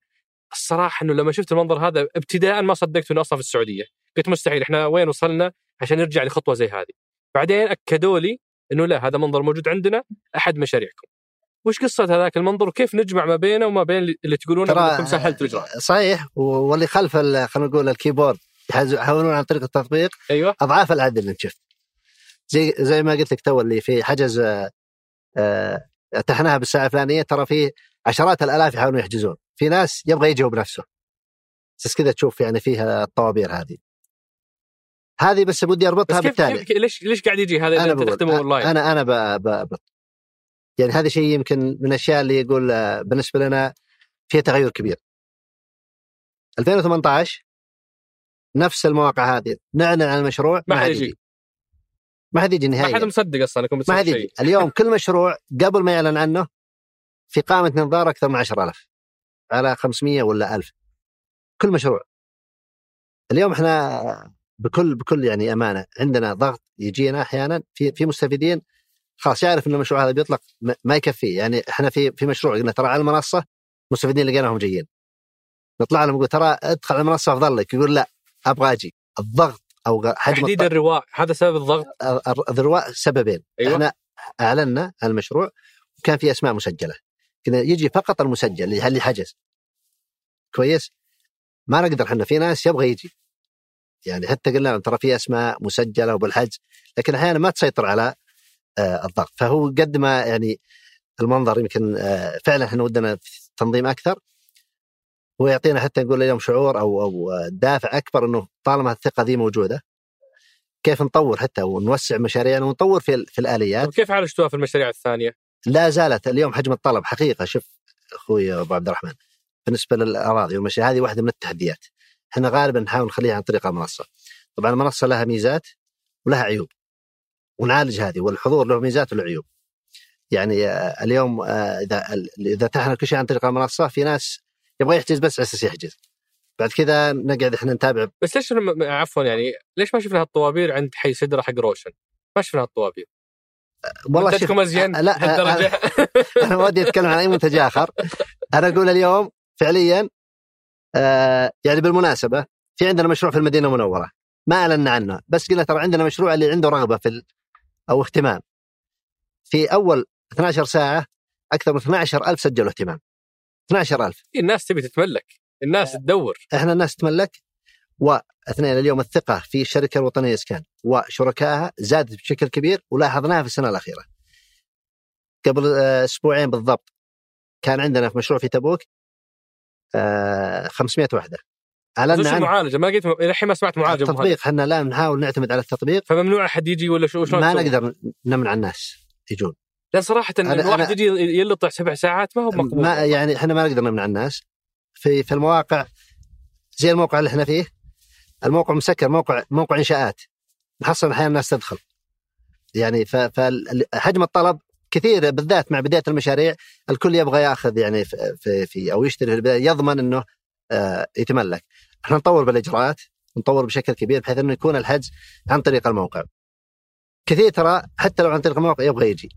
الصراحة أنه لما شفت المنظر هذا ابتداء ما صدقت أنه أصلا في السعودية. قلت مستحيل إحنا وين وصلنا عشان نرجع لخطوة زي هذه. بعدين أكدوا لي إنه لا هذا منظر موجود عندنا أحد مشاريعكم. وش قصة هذاك المنظور وكيف نجمع ما بينه وما بين اللي تقولونه ترى إنكم سهلتوا الاجراء صحيح. و- واللي خلف خلينا نقول الكيبورد يحاولون عن طريق التطبيق أيوه. أضعاف العدد اللي شفت. زي زي ما قلت لك تو اللي في حجز آه، آه، اتحناها بالساعة الفلانية ترى في عشرات الآلاف يحاولون يحجزون. في ناس يبغى يجي بنفسه. بس كذا تشوف يعني فيها الطوابير هذه. هذه بس ودي بس اربطها بالتالي. ليش ليش قاعد يجي هذا أنا اونلاين أنا أنا ب- ب- ب- يعني هذا شيء يمكن من الأشياء اللي يقول آه، بالنسبة لنا فيها تغير كبير. 2018 نفس المواقع هذه. نعلن عن المشروع ما حد يجي. ما حد يجي ما حد نهائيا مصدق أصلا إنكم ما حد يجي. [laughs] اليوم كل مشروع قبل ما يعلن عنه في قائمه انظار أكثر من 10000 على 500 ولا 1000 كل مشروع. اليوم إحنا بكل بكل يعني أمانة. عندنا ضغط يجينا أحيانا في في مستفيدين. خلاص يعرف ان المشروع هذا بيطلق ما- يكفيه يعني إحنا في في مشروع قلنا ترى على المنصة مستفيدين لقيناهم جايين نطلع لهم نقول ترى ادخل على المنصة أفضل لك. يقول لا أبغى أجي. الضغط أو حجم تحديد الرواء هذا سبب الضغط؟ الرواء سببين. أيوة. إحنا أعلنا المشروع وكان في أسماء مسجلة. كنا يجي فقط المسجل اللي حجز. كويس؟ ما نقدر إحنا في ناس يبغى يجي. يعني حتى قلنا لهم ترى في أسماء مسجلة وبالحجز لكن أحيانا ما تسيطر على آه، الضغط. فهو قد ما يعني المنظر يمكن آه، فعلا إحنا ودنا تنظيم أكثر ويعطينا حتى نقول اليوم شعور أو أو آه، دافع أكبر إنه طالما الثقة ذي موجودة كيف نطور حتى ونوسع مشاريعنا ونطور في في الآليات. وكيف عالجتوها في المشاريع الثانية؟ لا زالت اليوم حجم الطلب حقيقة. شوف أخوي أبو عبد الرحمن بالنسبة للأراضي والمشاريع هذه واحدة من التحديات. إحنا غالبا نحاول نخليها عن طريق المنصه طبعا المنصة لها ميزات ولها عيوب. ونعالج هذه والحضور له ميزات وله عيوب. يعني آه، اليوم آه، إذا إذا اتحنا كل شيء عن طريق المنصة في ناس يبغى يحجز بس على أساس يحجز. بعد كذا نقعد إحنا نتابع. بس ليش عفوا يعني ليش ما شفنا هالطوابير عند حي سدرة حق روشن؟ ما شفنا هالطوابير. والله شوف آه، لا لهالدرجة. أنا ما ودي اتكلم عن أي منتج اخر أنا أقول اليوم فعليا آه يعني بالمناسبة في عندنا مشروع في المدينة المنورة ما أعلنا عنه بس قلنا ترى عندنا مشروع اللي عنده رغبة في أو اهتمام. في أول 12 ساعة أكثر من 12000 سجلوا اهتمام. 12000 الناس تبي تتملك. الناس تدور. إحنا الناس تملك واثنين اليوم الثقة في الشركة الوطنية اسكان وشركائها زادت بشكل كبير ولاحظناها في السنة الأخيرة. قبل آه، أسبوعين بالضبط كان عندنا في مشروع في تبوك آه، 500 وحدة. وش اعلنا عن المعالجه ما قلت إلى الحين ما سمعت معالجة. التطبيق إحنا الآن نحاول نعتمد على التطبيق. فممنوع أحد يجي ولا شو شلون ما؟ نقدر نمنع الناس يجون. لأن صراحة أنا- الواحد يجي يلطع سبع ساعات ما هو مقبول. ما يعني إحنا ما نقدر نمنع الناس. في في المواقع زي الموقع اللي إحنا فيه. الموقع مسكر موقع موقع إنشاءات. نحصل أحيانا الناس تدخل. يعني فحجم الطلب كثير بالذات مع بداية المشاريع الكل يبغى ياخذ يعني في, في, في أو يشتري في البدايه يضمن إنه آه يتملك. إحنا نطور بالإجراءات نطور بشكل كبير بحيث إنه يكون الحجز عن طريق الموقع. كثير ترى حتى لو عن طريق الموقع يبغى يجي.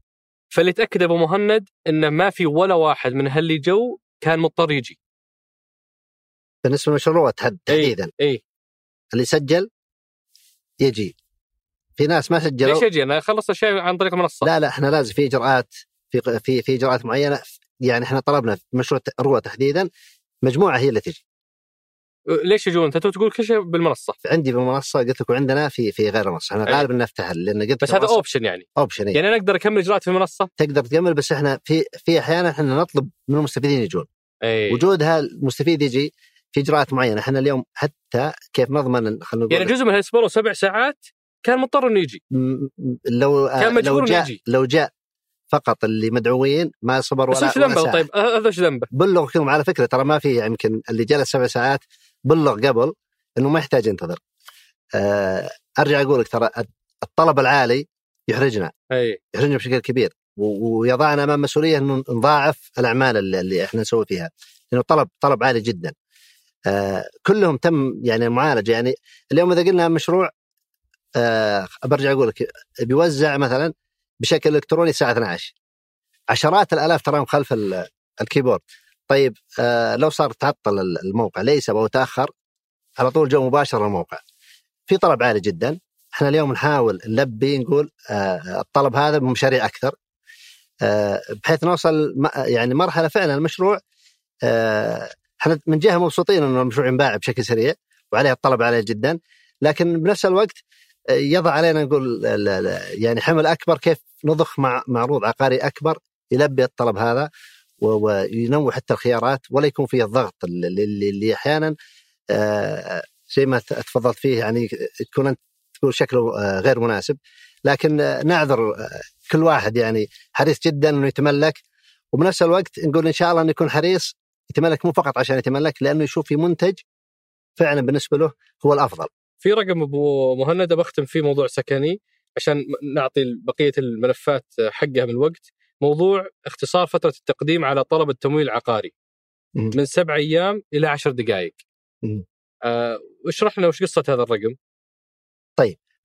فاللي تاكد أبو مهند إنه ما في ولا واحد من هاللي جو كان مضطر يجي. بالنسبة للمشروع تحد- تحديدا. اي اللي سجل يجي. في ناس ما سجلوا. ليش يجي؟ أنا خلص أشياء عن طريق المنصة. لا لا إحنا لازم في إجراءات في في في إجراءات معينة. يعني إحنا طلبنا في مشروع روى تحديدا مجموعة هي اللي تجي. ليش يجون؟ أنت تقول كل شيء بالمنصة. عندي بالمنصة قلت لكم عندنا في في غير المنصة. إحنا أي. غالبا نفتح لأن قلت بس هذا option يعني. option يعني أنا أقدر أكمل اجراءات في المنصة؟ تقدر تكمل بس إحنا في في أحيانا إحنا نطلب من المستفيدين يجون. أي. وجودها المستفيد يجي في إجراءات معينة. إحنا اليوم حتى كيف نضمن خلينا نقول يعني جزء من هالسبور سبع ساعات كان مضطر إنه يجي لو كان مجبور لو جاء يجي. لو جاء فقط اللي مدعوين ما صبر ولا ولا ذنبه. طيب هذا وش ذنبه؟ بلغكم على فكرة ترى ما في يمكن اللي جلس سبع ساعات بلغ قبل إنه ما يحتاج ينتظر. آه أرجع أقول لك ترى الطلب العالي يحرجنا أي يحرجنا بشكل كبير ويضعنا أمام مسؤولية إنه نضاعف الأعمال اللي, اللي إحنا نسوي فيها لأنه طلب طلب عالي جدا. آه كلهم تم يعني المعالجه يعني اليوم إذا قلنا مشروع آه برجع أقول لك بيوزع مثلا بشكل إلكتروني الساعة 12 عشرات الآلاف تراهم خلف ال- الكيبورد. طيب آه لو صار تعطل ال- الموقع ليس أو تأخر على طول جو مباشر للموقع. في طلب عالي جدا. إحنا اليوم نحاول نلبي نقول آه الطلب هذا بمشاريع أكثر. آه، بحيث نوصل يعني مرحلة فعلا المشروع آه، إحنا من جهة مبسوطين إنه المشروع ينباع بشكل سريع وعليه الطلب عليه جدا. لكن بنفس الوقت يضع علينا نقول يعني حمل أكبر كيف نضخ مع معروض عقاري أكبر يلبي الطلب هذا وينوع حتى الخيارات ولا يكون فيه الضغط اللي, اللي, أحيانا آه، زي ما تفضلت فيه يعني يكون أنت تقول شكله آه، غير مناسب لكن نعذر آه، كل واحد يعني حريص جدا إنه يتملك وبنفس الوقت نقول إن شاء الله إنه يكون حريص يتملك مو فقط عشان يتملك لأنه يشوف في منتج فعلا بالنسبة له هو الأفضل. في رقم أبو مهند بختم فيه موضوع سكني عشان نعطي بقية الملفات حقها من الوقت موضوع اختصار فترة التقديم على طلب التمويل العقاري. من سبع أيام إلى عشر دقائق. مم. آه، اشرح لنا وش قصة هذا الرقم؟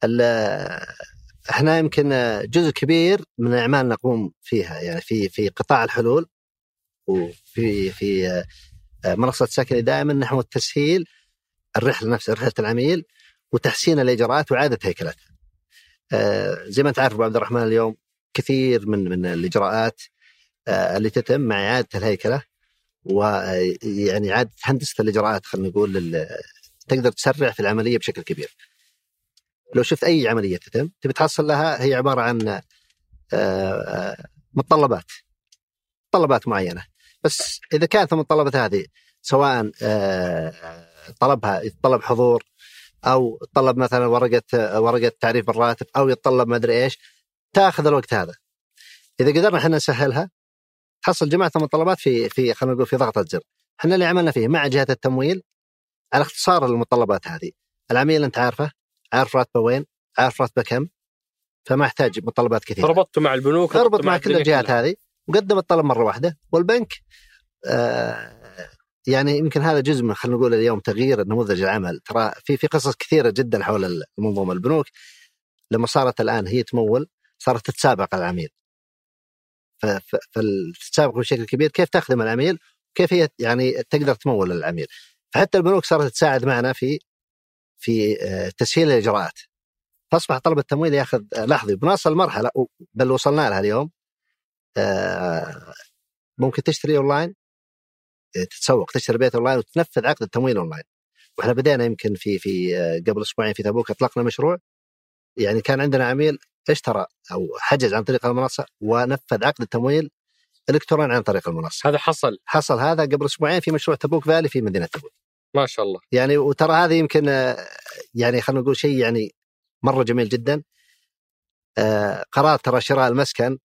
ال- إحنا يمكن جزء كبير من الأعمال نقوم فيها. يعني في في قطاع الحلول وفي في آه، منصة سكني دائما نحو تسهيل الرحلة نفسها رحلة العميل. وتحسين الإجراءات وإعادة هيكلتها. آه، زي ما أنت عارف أبو عبد الرحمن اليوم كثير من من الإجراءات آه، اللي تتم مع إعادة الهيكلة ويعني إعادة هندسة الإجراءات خلينا نقول تقدر تسرع في العملية بشكل كبير. لو شفت أي عملية تتم تبي تحصل لها هي عبارة عن آه، آه، متطلبات متطلبات معينة بس إذا كانت المتطلبات هذه سواء آه، طلبها يتطلب حضور أو يتطلب مثلا ورقة ورقة تعريف الراتب أو يتطلب ما أدري إيش تأخذ الوقت هذا. إذا قدرنا إحنا نسهلها تحصل جماعة المتطلبات في في خلينا نقول في ضغطه زر إحنا اللي عملنا فيه مع جهة التمويل على اختصار المتطلبات هذه. العميل أنت عارفه عارف راتبه وين عارف راتبه كم فما يحتاج متطلبات كثيرة. فربطتوا مع البنوك تربط ربطتوا مع كل الجهات. هذه وقدم الطلب مرة واحدة والبنك آه يعني يمكن هذا جزء من خلينا نقول اليوم تغيير نموذج العمل. ترى في في قصص كثيرة جدا حول المنظومة. البنوك لما صارت الآن هي تمول صارت تتسابق العميل. ف- ف- فالتسابق بشكل كبير. كيف تخدم العميل؟ كيف هي يعني تقدر تمول العميل؟ فحتى البنوك صارت تساعد معنا في في آه، تسهيل الإجراءات. فأصبح طلب التمويل ياخذ آه، لحظي. بنوصل مرحله بل وصلنا لها اليوم. آه، ممكن تشتري أونلاين؟ تتسوق تشتري بيت أونلاين وتنفذ عقد التمويل أونلاين. وإحنا بدينا يمكن في في آه، قبل أسبوعين في تبوك أطلقنا مشروع. يعني كان عندنا عميل اشترى أو حجز عن طريق المنصة ونفذ عقد التمويل إلكتروني عن طريق المنصة. هذا حصل. حصل هذا قبل أسبوعين في مشروع تبوك فالي في مدينة تبوك. ما شاء الله. يعني وترى هذه يمكن آه، يعني خلينا نقول شيء يعني مرة جميل جدا. آه، قرار ترى شراء المسكن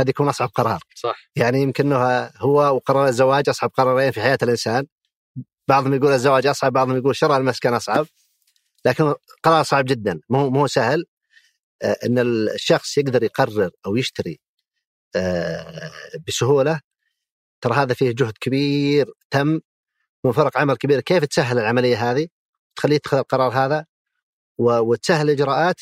قد يكون أصعب قرار. صح. يعني يمكن هو وقرار الزواج أصعب قرارين في حياة الإنسان. بعضهم يقول الزواج أصعب بعضهم يقول شراء المسكن أصعب. لكن قرار صعب جدا. مو مو سهل. آه، إن الشخص يقدر يقرر أو يشتري آه، بسهولة ترى هذا فيه جهد كبير تم من فرق عمل كبيره كيف تسهل العملية هذه؟ تخليه يتخذ القرار هذا وتسهل الاجراءات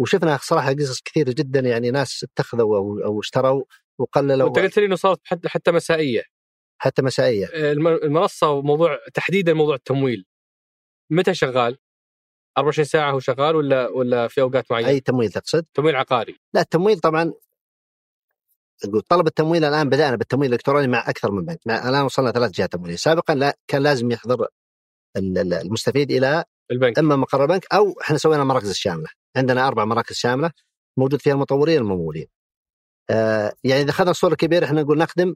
وشفنا صراحة قصص كثيرة جدا يعني ناس اتخذوا أو أو اشتروا وقللوا وأنت قلت لي إنه صارت حتى حتى مسائية. حتى مسائية. الم- المنصة وموضوع تحديدا موضوع التمويل. متى شغال؟ 24 ساعة هو شغال ولا ولا في أوقات معينة؟ أي تمويل تقصد؟ تمويل عقاري. لا التمويل طبعا أقول طلب التمويل الآن بدأنا بالتمويل الإلكتروني مع أكثر من بنك، الآن وصلنا ثلاث جهات تمويلية، سابقا لا كان لازم يحضر ال- ال- المستفيد إلى البنك. إما مقر البنك أو إحنا سوينا مراكز الشاملة، عندنا أربع مراكز شاملة موجود فيها المطورين والممولين. آه يعني إذا اخذنا الصورة الكبيرة إحنا نقول نخدم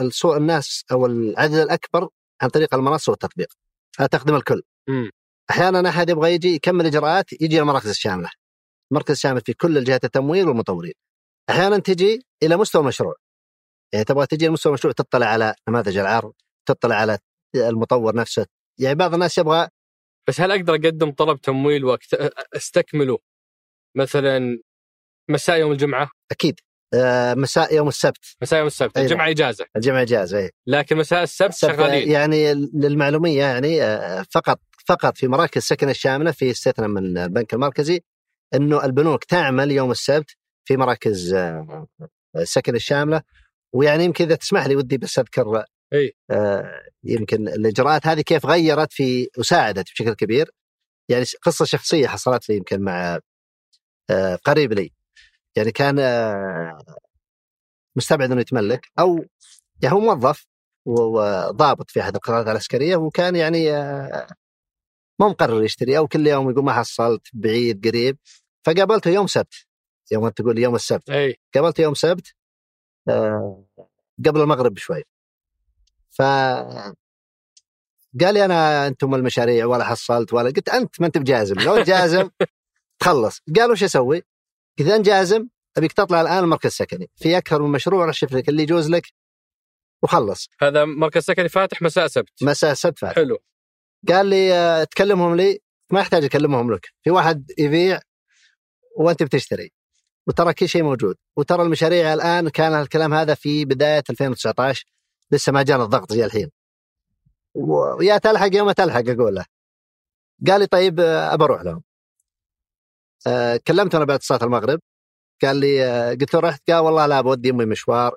الصور الناس أو العدد الأكبر عن طريق المنصة والتطبيق. تخدم الكل. مم. أحيانا أحد يبغى يجي يكمل إجراءات يجي المراكز الشاملة. المركز الشامل في كل الجهات التمويل والمطورين. أحيانا تجي إلى مستوى المشروع. يعني تبغى تجي لمستوى المشروع تطلع على نماذج العرض، تطلع على المطور نفسه. يعني بعض الناس يبغى بس هل أقدر أقدم طلب تمويل واستكمله مثلا مساء يوم الجمعة؟ أكيد. آه، مساء يوم السبت. مساء يوم السبت، أي الجمعة إجازة، الجمعة إجازة إيه. لكن مساء السبت السبت، شغالين. يعني للمعلومية يعني آه، فقط فقط في مراكز السكن الشاملة في استثناء من البنك المركزي إنه البنوك تعمل يوم السبت في مراكز آه، السكن الشاملة. ويعني يمكن إذا تسمح لي ودي بس أذكر إي. آه، يمكن الإجراءات هذه كيف غيرت في وساعدت بشكل كبير. يعني قصة شخصية حصلت لي يمكن مع آه، قريب لي. يعني كان آه، مستبعد إنه يتملك أو يعني هو موظف وضابط في أحد القطاعات العسكرية وكان يعني آه، ما مقرر يشتري أو كل يوم يقول ما حصلت بعيد قريب. فقابلته يوم سبت يوم انت تقول يوم السبت. إي. قابلته يوم سبت آه، قبل المغرب بشوي. ف قال لي أنا أنتم المشاريع ولا حصلت ولا قلت أنت ما أنت بجازم لو جازم تخلص. قال وش أسوي؟ قلت ان جازم أبيك تطلع الآن المركز السكني في أكثر من مشروع رشف لك اللي يجوز لك وخلص. هذا مركز سكني فاتح مساء سبت. مساء السبت فاتح. حلو. قال لي آه، تكلمهم لي ما يحتاج أكلمهم لك. في واحد يبيع وأنت بتشتري. وترى كل شيء موجود. وترى المشاريع الآن كان الكلام هذا في بداية 2019 لسه ما جانا الضغط زي الحين. ويا تلحق يوم تلحق أقول له قال لي طيب آه، أبى أروح لهم. آه، كلمته أنا بعد صلاة المغرب. قال لي آه، قلت له رحت. قال والله لا بودي أمي مشوار.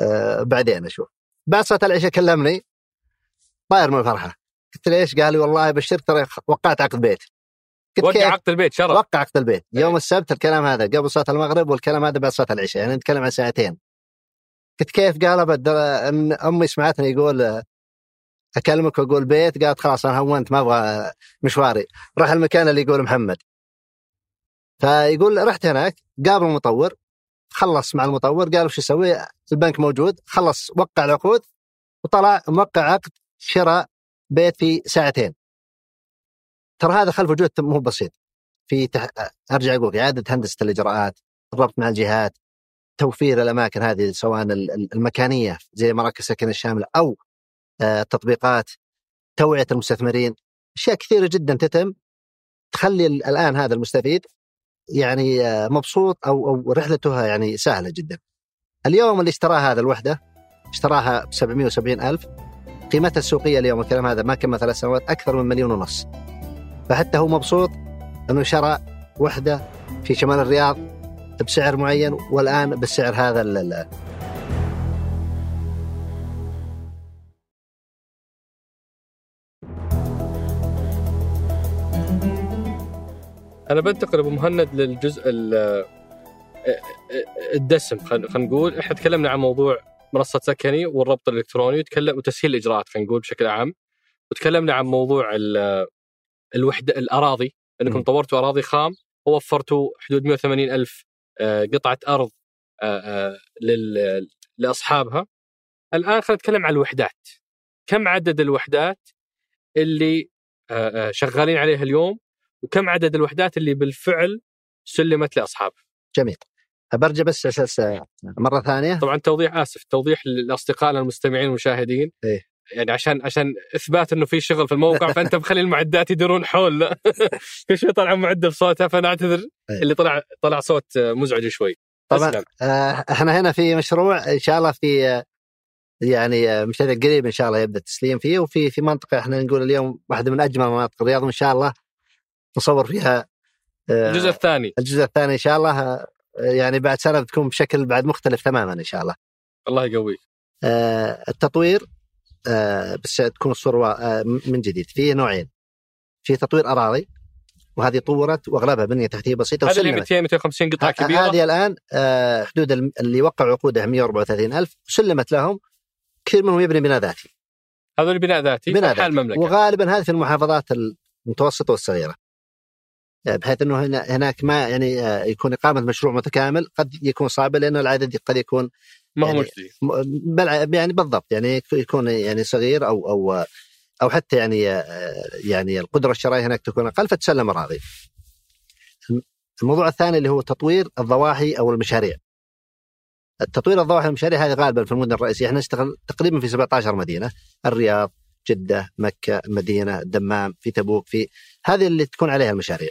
آه، بعدين أشوف. بعد صلاة العشاء كلمني. طاير من الفرحة. قلت له إيش؟ قال لي والله بشرك ترى وقعت عقد بيت. قلت وقع؟ عقد البيت شرف. وقع عقد البيت. إيه. يوم السبت الكلام هذا قبل صلاة المغرب والكلام هذا بعد صلاة العشاء. يعني نتكلم عن ساعتين. قلت كيف؟ قال أبد ان أمي سمعتني يقول أكلمك وأقول بيت قالت خلاص أنا هونت ما أبغى مشواري. راح المكان اللي يقول محمد. فيقول رحت هناك قابل المطور خلص مع المطور قال وش يسوي؟ البنك موجود خلص وقع العقود وطلع موقع عقد شراء بيت في ساعتين. ترى هذا خلفه جهد مو بسيط. في تح... أرجع أقول إعادة هندسة الإجراءات الربط مع الجهات توفير الأماكن هذه سواء ال- ال- المكانية زي مراكز السكن الشاملة أو آه، التطبيقات توعية المستثمرين أشياء كثيرة جدا تتم تخلي ال- الآن هذا المستفيد يعني آه، مبسوط أو أو رحلتها يعني سهلة جدا. اليوم اللي اشتراها هذا الوحدة اشتراها ب 770 ألف قيمتها السوقية اليوم الكلام هذا ما كمل ثلاث سنوات أكثر من مليون ونص. فحتى هو مبسوط إنه شرى وحدة في شمال الرياض بسعر معين والآن بالسعر هذا ال- ال- أنا بنتقل أبو مهند للجزء ال- الدسم خلينا نقول. إحنا تكلمنا عن موضوع منصة سكني والربط الإلكتروني وتكلم وتسهيل الإجراءات خلينا نقول بشكل عام. وتكلمنا عن موضوع ال- الوحدة الأراضي. إنكم. طورتوا أراضي خام ووفرتوا حدود 180 ألف قطعة أرض آه، آه، لل- لأصحابها. الآن خلينا نتكلم عن الوحدات. كم عدد الوحدات اللي آه، آه، شغالين عليها اليوم وكم عدد الوحدات اللي بالفعل سلمت لأصحابها؟ جميل. برجع بس أساس آه، مرة ثانية. طبعا توضيح آسف توضيح لاصدقائنا المستمعين والمشاهدين. إيه. يعني عشان عشان إثبات إنه في شغل في الموقع فأنت مخلي المعدات يدورون حول. [laughs] كل شوي طلع معدل صوتها فنعتذر إيه. اللي طلع طلع صوت مزعج شوي طبعاً. تسلم. آه، إحنا هنا في مشروع إن شاء الله في آه، يعني آه، مشروع قريب إن شاء الله يبدأ التسليم فيه وفي في منطقة إحنا نقول اليوم واحدة من أجمل مناطق الرياض وإن شاء الله نصور فيها آه، الجزء الثاني الجزء الثاني إن شاء الله يعني بعد سنة بتكون بشكل بعد مختلف تماما إن شاء الله. الله يقويك آه، التطوير بس تكون الصورة آه، من جديد. في نوعين. في تطوير أراضي وهذه طورت وأغلبها بنية تحتيه بسيطة هذا اللي وسلمت. 200 250 قطعة كبيرة. هذه الآن آه، حدود اللي وقعوا عقودها 134 ألف سلمت لهم كثير منهم يبني بناء ذاتي. هذا البناء ذاتي بناء ذاتي. المملكة. وغالبا هذه في المحافظات المتوسطة والصغيرة. آه، بحيث إنه هنا هناك ما يعني آه، يكون إقامة مشروع متكامل قد يكون صعبه لأنه العدد قد يكون ما هو يعني- يعني بالضبط يعني يكون يعني صغير أو أو أو حتى يعني آه، يعني القدرة الشرائية هناك تكون أقل فتسلم اراضي. الموضوع الثاني اللي هو تطوير الضواحي أو المشاريع. التطوير الضواحي والمشاريع هذه غالبا في المدن الرئيسية إحنا نشتغل تقريبا في 17 مدينة الرياض، جدة، مكة، المدينة، الدمام، في تبوك، في هذه اللي تكون عليها المشاريع.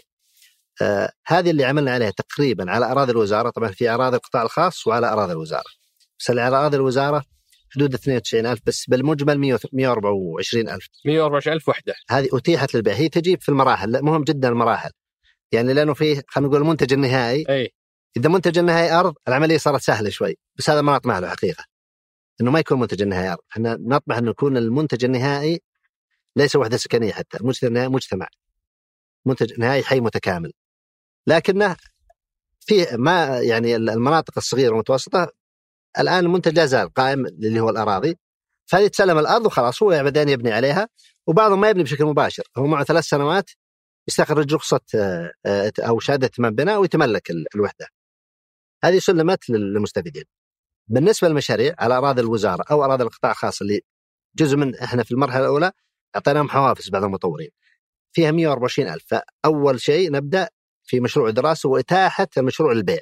آه هذه اللي عملنا عليها تقريبا على أراضي الوزارة طبعا في أراضي القطاع الخاص وعلى أراضي الوزارة. بس اراضي الوزارة حدود 92000 بس بالمجمل 100 124000 124000 وحدة. هذه أتيحت للبيع. هي تجيب في المراحل. لا مهم جدا المراحل. يعني لأنه في خلينا نقول المنتج النهائي. أي. إذا منتج النهائي أرض العملية صارت سهلة شوي بس هذا ما نطمح له حقيقة. إنه ما يكون منتج النهائي أرض. إحنا نطمح إنه يكون المنتج النهائي ليس وحدة سكنية حتى. المنتج النهائي مجتمع. منتج نهائي حي متكامل. لكنه في ما يعني المناطق الصغيرة والمتوسطة الآن المنتج لا زال قائم اللي هو الأراضي فهذه تسلم الأرض وخلاص هو بعدين يبني عليها وبعضهم ما يبني بشكل مباشر هو معه ثلاث سنوات يستخرج رخصه آه، أو شهادة تمام بناء ويتملك ال- الوحدة. هذه سلمت للمستفيدين. بالنسبة للمشاريع على أراضي الوزارة أو أراضي القطاع الخاص اللي جزء من إحنا في المرحلة الأولى أعطيناهم حوافز بعض المطورين. فيها 124 ألف فأول شيء نبدأ في مشروع دراسة وإتاحة المشروع للبيع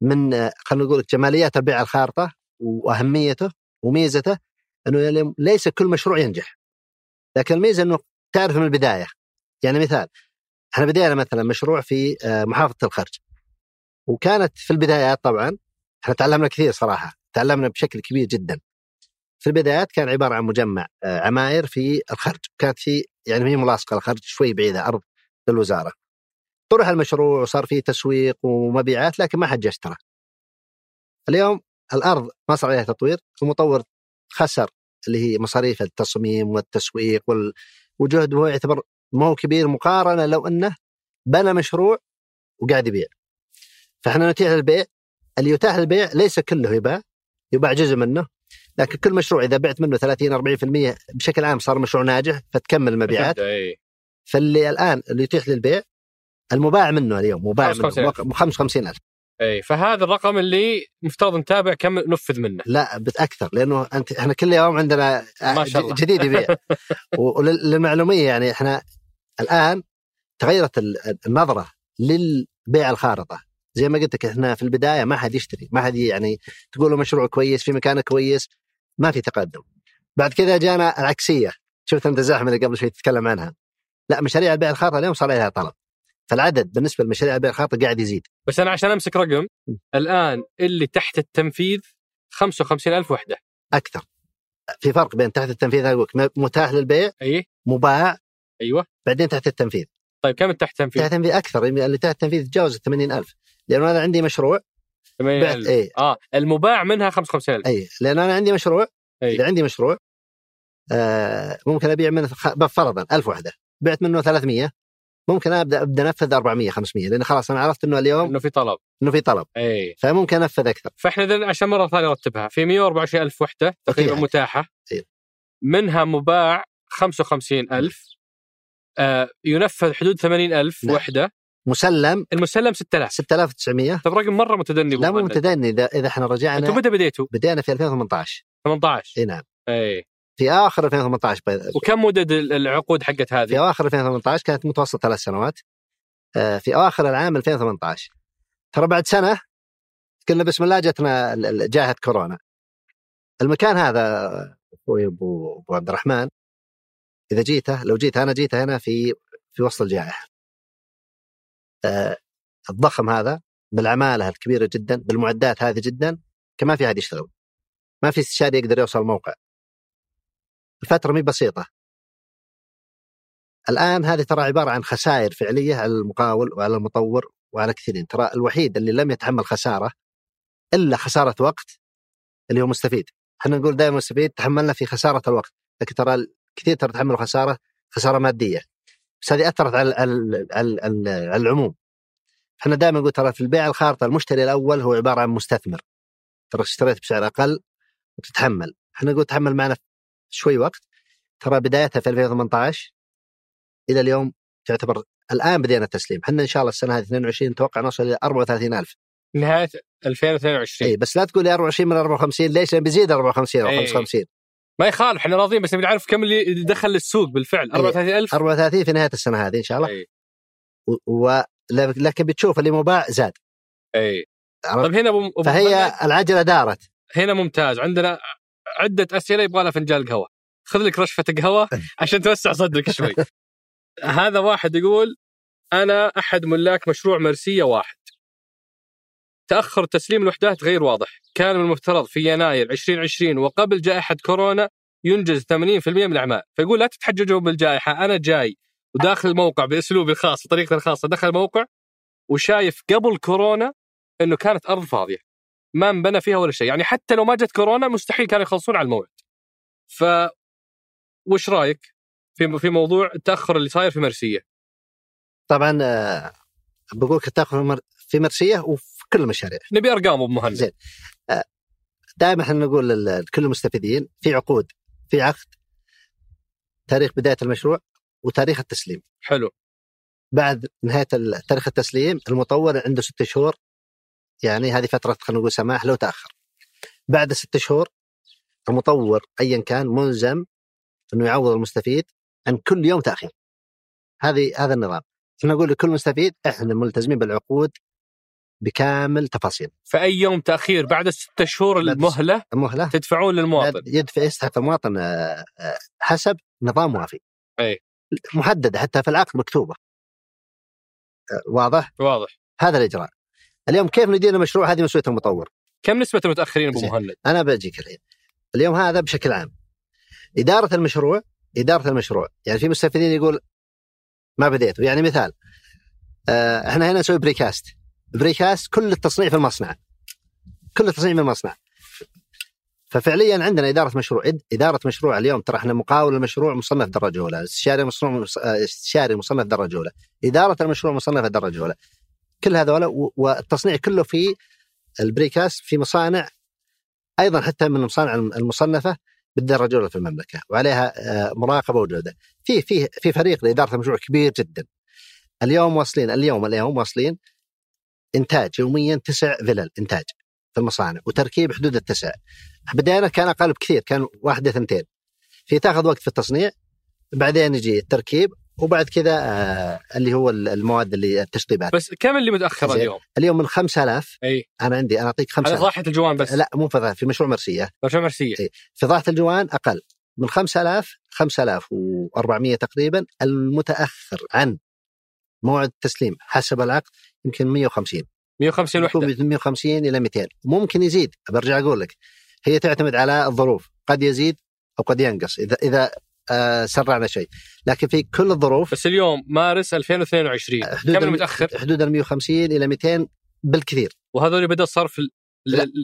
من خلينا نقول جماليات البيع على الخارطة وأهميته وميزته أنه ليس كل مشروع ينجح. لكن الميزة أنه تعرف من البداية. يعني مثال إحنا بدينا مثلا مشروع في آه، محافظة الخرج. وكانت في البدايات طبعا إحنا تعلمنا كثير صراحة تعلمنا بشكل كبير جدا. في البدايات كان عبارة عن مجمع آه، عماير في الخرج. كانت في يعني هي ملاصقة الخرج شوي بعيدة أرض للوزارة طرح المشروع وصار فيه تسويق ومبيعات لكن ما حد اشترى. اليوم الأرض ما صار عليها تطوير المطور خسر اللي هي مصاريف التصميم والتسويق وال... وجهده هو يعتبر ما هو كبير مقارنة لو أنه بنى مشروع وقاعد يبيع. فإحنا نتيح للبيع اللي يتاح للبيع ليس كله يباع يباع جزء منه لكن كل مشروع إذا بعت منه 30 40% بشكل عام صار مشروع ناجح فتكمل المبيعات. إيه. فاللي الآن اللي يتيح للبيع المباع منه اليوم مباع منه. 55,000. 55000 إي فهذا الرقم اللي مفترض نتابع كم نفذ منه. لا باكثر لأنه أنت إحنا كل يوم عندنا ما شاء الله. جديد يبيع. [laughs] وللمعلوميه يعني إحنا الآن تغيرت ال- النظرة للبيع الخارطة. زي ما قلت لك إحنا في البداية ما حد يشتري ما حد يعني تقول له مشروع كويس في مكان كويس ما في تقدم. بعد كذا جانا العكسية. شفت أنت الزحمه اللي قبل شوي تتكلم عنها. لا مشاريع البيع الخارطة اليوم صار عليها طلب. فالعدد بالنسبة لمشاريع البيع الخارطه قاعد يزيد. بس أنا عشان أمسك رقم م. الآن اللي تحت التنفيذ 55000 وحدة. أكثر. في فرق بين تحت التنفيذ متاح للبيع أي. مباع أيوه. بعدين تحت التنفيذ. طيب كم تحت التنفيذ؟ تحت التنفيذ أكثر اللي تحت التنفيذ تجاوز ال 80000 لأنه أنا عندي مشروع 80,000. اي آه المباع منها 55000 اي لأنه أنا عندي مشروع أي. إذا عندي مشروع آه ممكن أبيع منه فرضا 1000 وحدة. بعت منه 300 ممكن ابدا أبدأ أنفذ 400 500 لأن خلاص أنا عرفت إنه اليوم إنه في طلب. إنه في طلب. اي فممكن أنفذ أكثر. فإحنا إذن عشان مرة ثانية نرتبها في 124000 وحدة تقريبا. متاحة. أيوه. منها مباع 55000 آه ينفذ حدود 80000 نعم. وحدة. مسلم. المسلم 6000 6900 طيب رقم مرة متدني لا مو. متدني اذا إذا إحنا أنتم رجعنا متى بديتوا؟ بدينا في 2018 18 إي نعم. اي في آخر 2018 بيض- وكم مدد ال- العقود حقت في هذه؟ اواخر 2018 كانت متوسط ثلاث سنوات. آه، في اواخر العام 2018 ترى بعد سنة قلنا بسم الله جتنا جائحه كورونا. المكان هذا أخوي ابو عبد الرحمن إذا جيته لو جيت أنا جيته هنا في في وسط الجائحة. آه، الضخم هذا بالعمالة الكبيرة جدا بالمعدات هذه جدا كمان في احد يشتغل. ما في استشاري يقدر يوصل الموقع. الفترة مي بسيطة. الآن هذه ترى عبارة عن خسائر فعلية على المقاول وعلى المطور وعلى كثيرين. ترى الوحيد اللي لم يتحمل خسارة إلا خسارة وقت اللي هو مستفيد. إحنا نقول دائما مستفيد تحملنا في خسارة الوقت. لكن ترى كثير ترى تحملوا خسارة خسارة مادية. بس هذه أثرت على على على, العموم. إحنا دائما نقول ترى في البيع الخارطة المشتري الأول هو عبارة عن مستثمر. ترى اشتريت بسعر أقل وتتحمل. إحنا نقول تحمل معنا شوي وقت. ترى بدايتها في 2018 إلى اليوم تعتبر الآن بدينا التسليم. إحنا إن شاء الله السنة هذه 22 نتوقع نوصل إلى 34000 نهاية 2022 اي بس لا تقول لي 24 من 54 ليش؟ لأن بيزيد 54 أو إيه. 55 ما يخالف إحنا راضيين بس نبي نعرف كم اللي دخل للسوق بالفعل. 34000 34 في نهاية السنة هذه إن شاء الله. اي و... لكن بتشوف اللي مباع زاد. اي؟ طيب هنا أبو فهي العجلة دارت. هنا ممتاز. عندنا عدة أسئلة يبغى لها فنجان قهوه خذ لك رشفة قهوه [laughs] عشان توسع صدرك شوي. هذا واحد يقول أنا أحد ملاك مشروع مرسية واحد. تأخر تسليم الوحدات غير واضح. كان من المفترض في يناير 2020 وقبل جائحة كورونا ينجز 80% من الأعمال. فيقول لا تتحججوا بالجائحة أنا جاي. وداخل الموقع بأسلوبي الخاص بطريقتي الخاصة. دخل الموقع وشايف قبل كورونا إنه كانت أرض فاضية. ما انبنى فيها ولا شيء. يعني حتى لو ما جت كورونا مستحيل كانوا يخلصون على الموعد. ف وش رأيك في في موضوع التأخر اللي صاير في مرسية؟ طبعا آه، بقول لك مر- في مرسية وفي كل المشاريع. نبي أرقام أبو مهند. زين. دائما إحنا نقول لكل المستفيدين في عقود في عقد تاريخ بداية المشروع وتاريخ التسليم. حلو. بعد نهاية تاريخ التسليم المطور عنده ست شهور يعني هذه فترة خلينا نقول سماح لو تأخر. بعد ست شهور المطور ايا كان ملزم إنه يعوض المستفيد عن كل يوم تأخير. هذه هذا النظام. إحنا نقول لكل مستفيد إحنا ملتزمين بالعقود بكامل تفاصيل. فأي يوم تأخير بعد الست شهور المهلة المهلة. تدفعون للمواطن. يدفع يستحق المواطن آه، آه، حسب نظام وافي. أي. محدده حتى في العقد مكتوبة. آه، واضح؟ واضح. هذا الإجراء. اليوم كيف ندير المشروع هذه مسؤولية المطور؟ كم نسبة المتاخرين أبو. مهند؟ أنا بجيك الحين. اليوم هذا بشكل عام إدارة المشروع إدارة المشروع يعني في مستفيدين يقول ما بديته. يعني مثال آه، إحنا هنا نسوي precast. precast كل التصنيع في المصنع. كل التصنيع في المصنع. ففعليا عندنا إدارة مشروع. إدارة مشروع اليوم ترى إحنا مقاول المشروع مصنف درجة أولى. استشاري مصنوع مص- آه، استشاري مصنف درجة أولى. إدارة المشروع مصنفه درجة أولى. كل هذول والتصنيع كله في البريكاست في مصانع أيضا حتى من المصانع الم- المصنفة بالدرجه الاولى في المملكة وعليها آه، مراقبة وجودة. في في في فريق لإدارة المشروع كبير جدا. اليوم واصلين اليوم اليوم واصلين إنتاج يوميا تسع فلل إنتاج في المصانع وتركيب حدود التسع. بدينا كان أقل بكثير كان واحدة ثنتين. في تاخذ وقت في التصنيع بعدين يجي التركيب وبعد كذا آه، اللي هو المواد اللي التشطيبات. بس كم اللي متاخر. اليوم؟ اليوم من 5000 إي. أنا عندي أنا أعطيك على 5000 ضاحيه الجوان بس. لا مو في في مشروع مرسية. برشا مرسية. في ضاحيه الجوان أقل. من 5000 5400 تقريبا المتأخر عن موعد التسليم حسب العقد يمكن 150 150 وحدة. من 150 إلى 200 ممكن يزيد برجع أقول لك. هي تعتمد على الظروف. قد يزيد أو قد ينقص. إذا إذا سرعنا شيء. لكن في كل الظروف بس اليوم مارس 2022 حدود كم الم- المتاخر؟ حدود ال 150 إلى 200 بالكثير. وهذول بدأ صرف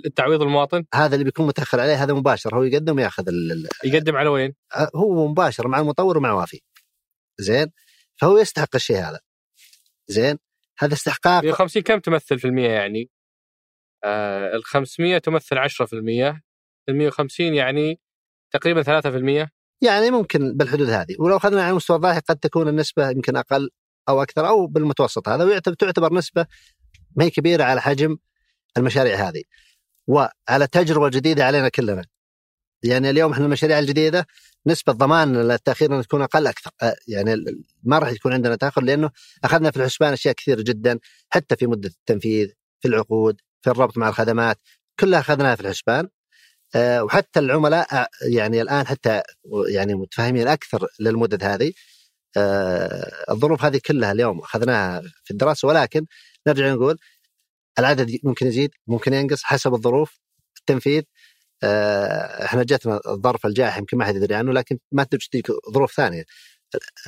التعويض المواطن؟ هذا اللي بيكون متأخر عليه هذا مباشر. هو يقدم وياخذ ال- يقدم على وين؟ هو مباشر مع المطور ومع وافي. زين؟ فهو يستحق الشيء هذا. زين؟ هذا استحقاق. 150 كم تمثل في المية يعني؟ آه ال 500 تمثل 10% ال 150 يعني تقريبا 3% يعني ممكن بالحدود هذه. ولو أخذنا على مستوى الضاحي قد تكون النسبة يمكن أقل أو أكثر أو بالمتوسط. هذا ويعتبر تعتبر نسبة ما هي كبيرة على حجم المشاريع هذه. وعلى تجربه جديده علينا كلنا. يعني اليوم إحنا المشاريع الجديدة نسبة ضمان التاخير إنها تكون أقل أكثر. آه، يعني ما راح يكون عندنا تأخر لأنه أخذنا في الحسبان أشياء كثيرة جدا. حتى في مدة التنفيذ في العقود في الربط مع الخدمات كلها أخذناها في الحسبان. وحتى العملاء آه، يعني الآن حتى يعني متفاهمين أكثر للمدد هذه. آه، الظروف هذه كلها اليوم أخذناها في الدراسة ولكن نرجع نقول العدد ممكن يزيد ممكن ينقص حسب الظروف التنفيذ. آه، إحنا جتنا الظرف الجائحه يمكن ما حد يدري عنه لكن ما تجيك ظروف ثانية.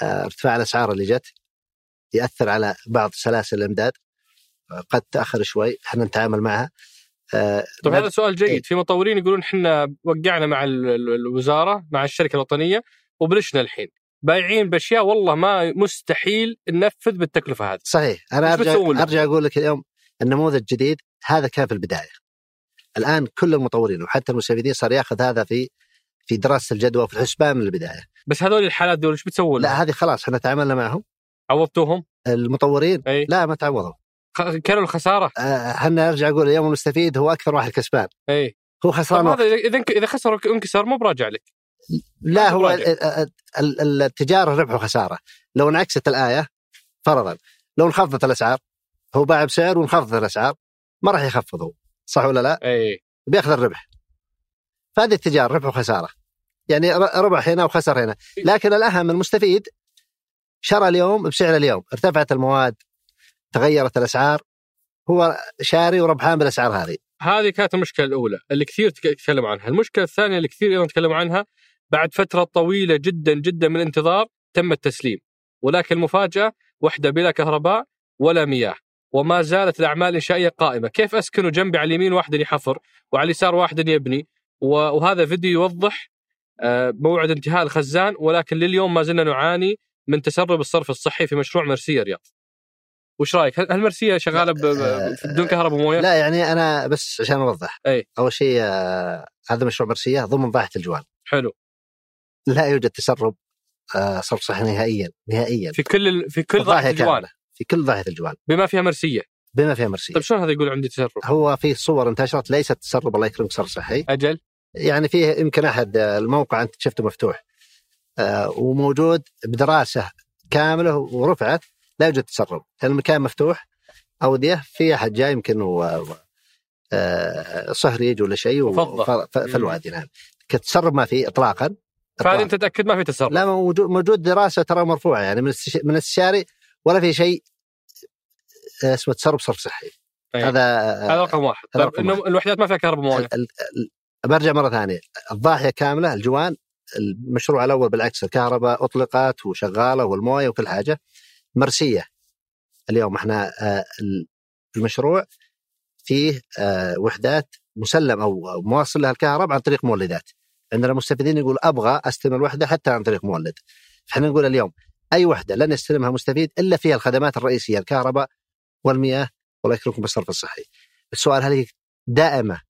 آه، ارتفاع الأسعار اللي جت يأثر على بعض سلاسل الإمداد آه، قد تأخر شوي إحنا نتعامل معها. آه، طيب هذا سؤال إيه. جيد في مطورين يقولون إحنا وقعنا مع ال- ال- الوزارة مع الشركة الوطنية وبلشنا الحين. بايعين بأشياء والله ما مستحيل ننفذ بالتكلفة هذه. صحيح. أنا ارجع؟ أرجع أقول لك اليوم النموذج الجديد هذا كان في البداية. الآن كل المطورين وحتى المستفيدين صار يأخذ هذا في في دراسة الجدوى وفي الحسبان من البداية. بس هذول الحالات دول إيش بتسوون؟ لا هذه خلاص إحنا تعاملنا معهم. عوضتوهم؟ المطورين؟ إي. لا ما تعوضوا. كانوا الخسارة. آه، إحنا أرجع أقول اليوم المستفيد هو أكثر واحد كسبان. إي. هو خسران. هذا اذا إذا خسر انكسر مو براجع لك. لا هو التجارة ربح وخسارة. لو انعكست الآية فرضا لو انخفضت الأسعار هو باع بسعر وانخفضت الأسعار ما راح يخفض هو. صح ولا لا؟ إي. بيأخذ الربح. فهذه التجارة ربح وخسارة. يعني ربح هنا وخسر هنا. لكن الأهم المستفيد شرى اليوم بسعر اليوم. ارتفعت المواد تغيرت الأسعار هو شاري وربحان بالاسعار هذه. هذه كانت المشكلة الأولى اللي كثير تك- تكلموا عنها، المشكلة الثانية اللي كثير أيضا تكلموا عنها بعد فترة طويلة جدا جدا من الانتظار تم التسليم، ولكن المفاجأة وحدة بلا كهرباء ولا مياه، وما زالت الأعمال الإنشائية قائمة، كيف أسكنوا جنبي على اليمين واحد يحفر وعلى اليسار واحد يبني، وهذا فيديو يوضح آه، موعد انتهاء الخزان ولكن لليوم ما زلنا نعاني من تسرب الصرف الصحي في مشروع مرسيه رياض. وش رايك؟ هل هل مرسية شغالة بدون كهرباء ومويه؟ لا يعني أنا بس عشان أوضح. أي. أول شيء آه، هذا مشروع مرسية ضمن ضاحيه الجوال. حلو. لا يوجد تسرب آه، صرف صحي نهائيا نهائيا. في كل ال- في كل ضاحية الجوال. في كل ضاحية الجوال. بما فيها مرسية. بما فيها مرسية. طيب شلون هذا يقول عندي تسرب؟ هو في صور انتشرت ليست تسرب الله يكرمك صرف صحي أجل. يعني فيه يمكن أحد آه، الموقع أنت شفته مفتوح. وموجود بدراسة كاملة ورفعت. لا يوجد تسرب. لأن المكان مفتوح أودية في احد جاي يمكن و... و- آه، صهريج ولا شيء و- وفضة. ف- ف- في الوادي نعم. كتسرب ما في اطلاقا. فهذه. أنت تتاكد ما في تسرب. لا موجود دراسة ترى مرفوعة يعني من من الاستشاري ولا في شيء آه، اسمه تسرب صرف صحي. أي. هذا هذا رقم واحد. هذا طيب رقم انه الوحدات ما فيها كهرباء ال- برجع مرة ثانية. الضاحية كاملة الجوان المشروع الأول بالعكس الكهرباء أطلقت وشغالة والموية وكل حاجة. مرسية. اليوم إحنا آه، ال- المشروع فيه آه، وحدات مسلم أو أو موصل لها الكهرباء عن طريق مولدات. عندنا مستفيدين يقول أبغى أستلم الوحدة حتى عن طريق مولد. إحنا نقول اليوم أي وحدة لن يستلمها مستفيد إلا فيها الخدمات الرئيسية الكهرباء والمياه والله يكرمكم بالصرف الصحي. السؤال هل هي دائمة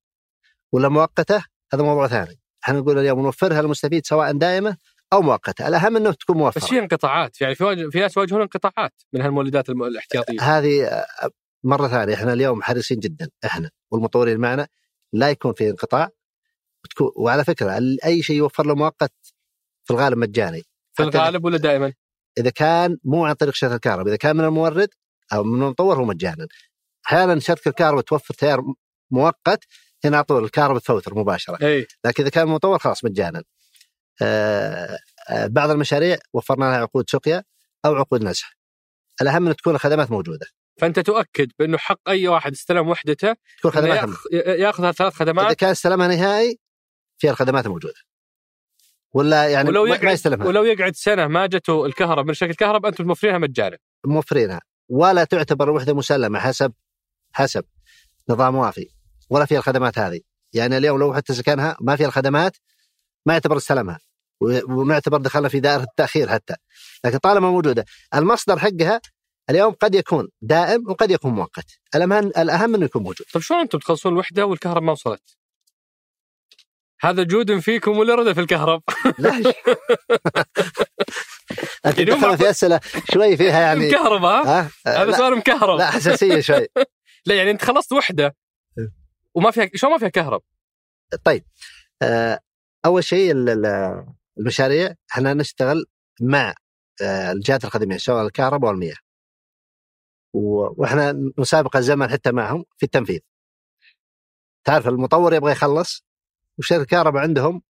ولا مؤقتة؟ هذا موضوع ثاني. إحنا نقول اليوم نوفرها للمستفيد سواء دائمة أو مؤقتة الاهم أنه تكون موفرة. بس في انقطاعات يعني في واجه في ناس يواجهون انقطاعات من هالمولدات الم- الاحتياطية. هذه آه، مرة ثانية إحنا اليوم حريصين جدا إحنا والمطورين معنا لا يكون في انقطاع. وتكون وعلى فكرة أي شيء يوفر له مؤقت في الغالب مجاني. في الغالب ولا دائما؟ إذا كان مو عن طريق شركة الكهرباء إذا كان من المورد أو من المطور هو مجانا. أحيانا شركة الكهرباء توفر تيار مؤقت هنا على طول الكهرباء تفوتر مباشرة. اي لكن إذا كان مطور خلاص مجانا. بعض المشاريع وفرنا لها عقود سقيا أو عقود نزح. الأهم أن تكون الخدمات موجودة. فأنت تؤكد بأنه حق أي واحد استلم وحدته تكون خدمات يأخذ يأخذ هالثلاث إذا خدمات كان استلمها نهائي فيها الخدمات موجودة. ولا يعني ولو ما- ما يقعد يستلمها. ولو يقعد سنة ما جته الكهرباء من شركه الكهرباء أنتم موفرينها مجانا. موفرينها. ولا تعتبر الوحده مسلمة حسب حسب نظام وافي. ولا فيها الخدمات هذه. يعني اليوم لو حتى سكنها ما فيها الخدمات ما يعتبر استلمها. ونعتبر دخلنا في دائرة التأخير حتى. لكن طالما موجودة. المصدر حقها اليوم قد يكون دائم وقد يكون مؤقت. الاهم الأهم إنه يكون موجود. طيب شلون أنتم تخلصون الوحدة والكهرباء ما وصلت؟ هذا جود فيكم ولا رده في الكهرب؟ [laughs] لا انت [laughs] يعني دخلنا في أسئلة شوي فيها يعني. مكهرباء ها؟ ها هذا سؤال مكهرب. لا حساسية شوي. [laughs] لا يعني انت خلصت وحدة. وما فيها شلون ما فيها كهرب؟ طيب. آه، أول شيء المشاريع إحنا نشتغل مع آه، الجهات الخدميه سواء الكهرباء والمياه وإحنا نسابق الزمن حتى معهم في التنفيذ. تعرف المطور يبغى يخلص وشركة الكهرباء عندهم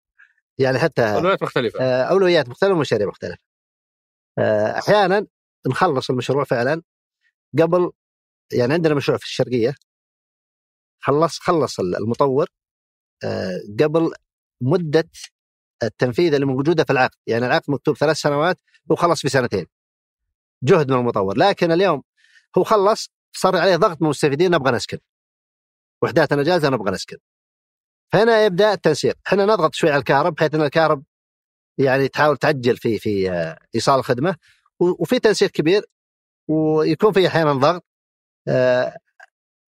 يعني حتى أولويات مختلفة. آه، أولويات مختلفة ومشاريع مختلفة. آه، أحيانا نخلص المشروع فعلا قبل يعني عندنا مشروع في الشرقية. خلص خلص المطور قبل مدة التنفيذ اللي موجودة في العقد. يعني العقد مكتوب ثلاث سنوات وخلص في سنتين. جهد من المطور. لكن اليوم هو خلص صار عليه ضغط من المستفيدين نبغى نسكن. وحداتنا جاهزة نبغى نسكن. فهنا يبدأ التنسيق. إحنا نضغط شوي على الكهرب بحيث إن الكهرب يعني تحاول تعجل في في آه، إيصال الخدمة. وفي تنسيق كبير ويكون في أحيانا ضغط. آه،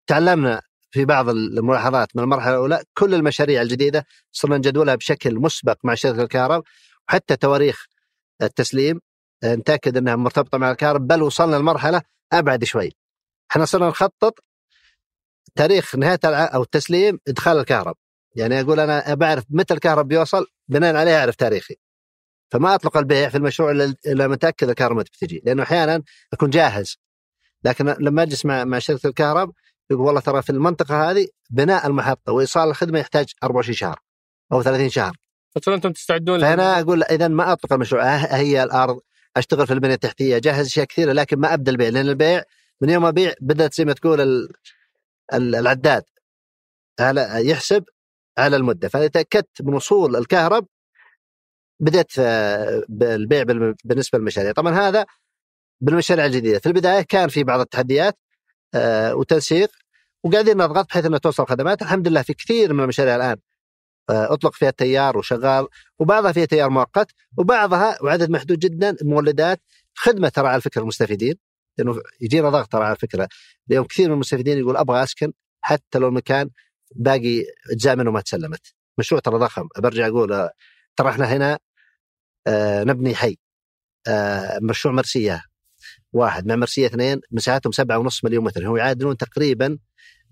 تعلمنا في بعض الملاحظات من المرحلة الأولى كل المشاريع الجديدة صرنا نجدولها بشكل مسبق مع شركة الكهرب وحتى تواريخ التسليم آه، نتأكد أنها مرتبطة مع الكهرب بل وصلنا لمرحلة أبعد شوي. إحنا صرنا نخطط تاريخ نهاية أو التسليم إدخال الكهرب. يعني أقول أنا بعرف متى الكهرب بيوصل بناء عليه أعرف تاريخي. فما أطلق البيع في المشروع إلا إلا متأكد الكهرب متى بتجي، لأنه أحيانا أكون جاهز. لكن لما أجلس مع مع شركة الكهرب يقول والله ترى في المنطقة هذه بناء المحطة وإيصال الخدمة يحتاج 24 شهر أو 30 شهر. فصرتوا أنتم تستعدون فهنا أقول اذا ما أطلق المشروع ه- هي الأرض أشتغل في البنية التحتية جهز أشياء كثيرة لكن ما أبدأ البيع لأن البيع من يوم أبيع بدأت زي ما تقول ال- ال- العداد على يحسب على المدة. فاذا تأكدت من وصول الكهرب بدأت آه، بالبيع بالم- بالنسبة للمشاريع. طبعا هذا بالمشاريع الجديدة. في البداية كان في بعض التحديات وتنسيق. وقاعدين نضغط بحيث انها توصل خدمات. الحمد لله في كثير من المشاريع الآن آه، أطلق فيها التيار وشغال وبعضها فيها تيار مؤقت وبعضها وعدد محدود جدا مولدات خدمة ترى على فكرة المستفيدين. لأنه يجينا ضغط ترى على فكرة. اليوم كثير من المستفيدين يقول أبغى أسكن حتى لو المكان باقي أجزاء منه ما تسلمت. مشروع ترى ضخم. برجع أقول آه، ترى إحنا هنا آه نبني حي آه مشروع مرسيه واحد مع مرسية اثنين مساحتهم سبعة ونص مليون متر. هو يعادلون تقريبا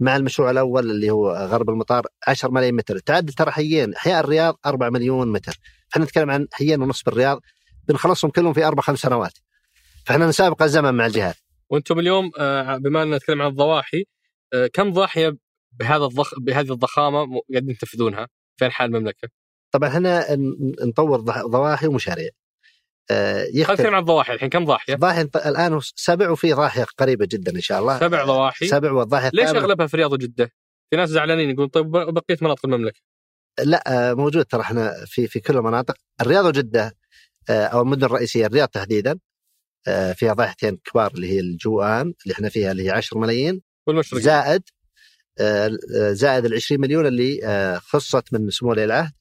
مع المشروع الأول اللي هو غرب المطار 10 ملايين متر. تعدل ترى حيين احياء الرياض 4 مليون متر. إحنا نتكلم عن حيين ونص بالرياض بنخلصهم كلهم في أربع خمس سنوات. فإحنا نسابق الزمن مع الجهات. وأنتم اليوم آه، بما ان نتكلم عن الضواحي آه، كم ضاحية بهذا الضخ بهذه الضخامة قاعدين تنفذونها في أنحاء المملكة؟ طبعا إحنا نطور ضواحي ومشاريع. آه، يختلف. عن الضواحي الحين كم ضاحيه؟ ضاحيه الآن سبع وفي ضاحية قريبة جدا إن شاء الله. سبع ضواحي. سبع والضاحيه ليش أغلبها في الرياض وجدة؟ في ناس زعلانين يقول طيب بقية مناطق المملكة. لا موجود ترى إحنا في في كل المناطق. الرياض وجدة أو المدن الرئيسية الرياض تحديدا آه، فيها ضاحيتين كبار اللي هي الجوان اللي إحنا فيها اللي هي 10 ملايين. والمشرق زائد آه، زائد ال 20 مليون اللي آه، خصت من سمو ولي العهد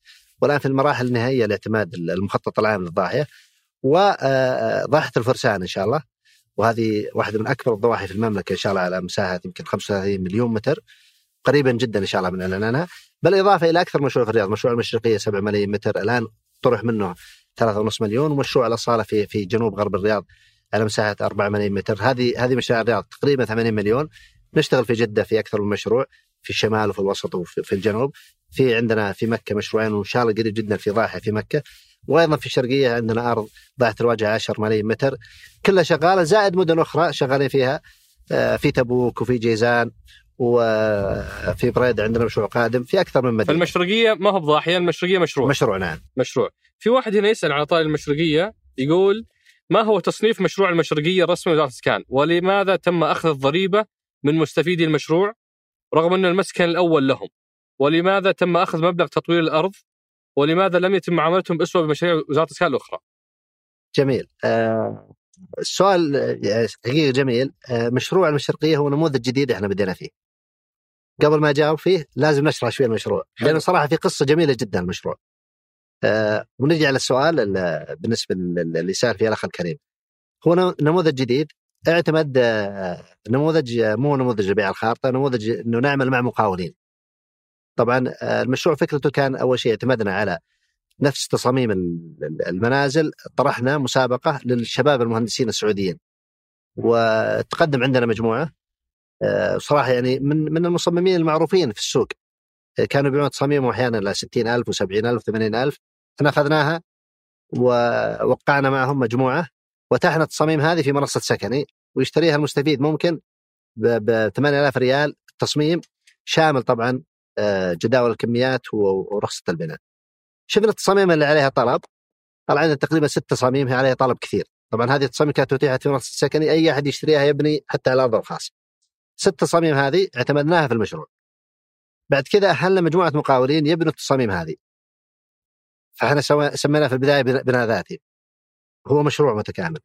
والآن في المراحل النهائية لاعتماد المخطط العام للضاحية. وضاحيه الفرسان إن شاء الله. وهذه واحدة من أكبر الضواحي في المملكة إن شاء الله على مساحة يمكن 35 مليون متر. قريبا جدا إن شاء الله من اعلانها بالاضافه إلى أكثر مشروع في الرياض مشروع المشرقية 7 ملايين متر. الآن طرح منه 3.5 مليون. ومشروع الأصالة في في جنوب غرب الرياض على مساحة 4 ملايين متر. هذه هذه مشاريع الرياض تقريبا 80 مليون. نشتغل في جدة في أكثر من مشروع في الشمال وفي الوسط وفي الجنوب. في عندنا في مكة مشروعين وإن شاء الله قريب جدا في ضاحيه في مكة. وأيضا في الشرقيه عندنا أرض ضاحيه الواجهة 10 ملايين متر كلها شغالة زائد مدن أخرى شغالين فيها آه، في تبوك وفي جيزان وفي بريد عندنا مشروع قادم في أكثر من مدينة. المشرقيه ما هو بضاحية المشرقية مشروع. مشروع نعم. مشروع. في واحد هنا يسأل عن طائر المشرقية يقول ما هو تصنيف مشروع المشرقية الرسمي لوزارة الإسكان؟ ولماذا تم أخذ الضريبة من مستفيدي المشروع رغم أن المسكن الأول لهم؟ ولماذا تم أخذ مبلغ تطوير الأرض؟ ولماذا لم يتم معاملتهم باسوه بمشاريع وزارة الإسكان الأخرى؟ جميل. آه السؤال آه، حقيقه جميل آه مشروع المشرقية هو نموذج جديد إحنا بدينا فيه. قبل ما اجاوب فيه لازم نشرح شوي المشروع لأنه صراحة في قصة جميلة جدا المشروع. آه ونرجع للسؤال بالنسبة اللي سأل فيه الأخ الكريم. هو نموذج جديد اعتمد آه نموذج مو نموذج بيع الخارطة نموذج إنه نعمل مع مقاولين. طبعا آه المشروع فكرته كان أول شيء اعتمدنا على نفس تصاميم المنازل طرحنا مسابقة للشباب المهندسين السعوديين. وتقدم عندنا مجموعة آه، صراحة يعني من من المصممين المعروفين في السوق كانوا يبيعون تصاميمهم أحيانا ل 60000 و70000 و80000 إحنا أخذناها ووقعنا معهم مجموعة واتحنا التصاميم هذه في منصة سكني ويشتريها المستفيد ممكن ب 8000 ريال تصميم شامل طبعا آه، جداول الكميات ورخصة البناء. شفنا التصاميم اللي عليها طلب طلع عندنا تقريبا ست تصاميم عليها طلب كثير. طبعا هذه التصاميم كانت اتيحت في منصة سكني أي أحد يشتريها يبني حتى على ارضه الخاص. ست تصاميم هذه اعتمدناها في المشروع. بعد كذا أهلنا مجموعة مقاولين يبنوا التصاميم هذه فإحنا سميناه في البداية بناء ذاتي هو مشروع متكامل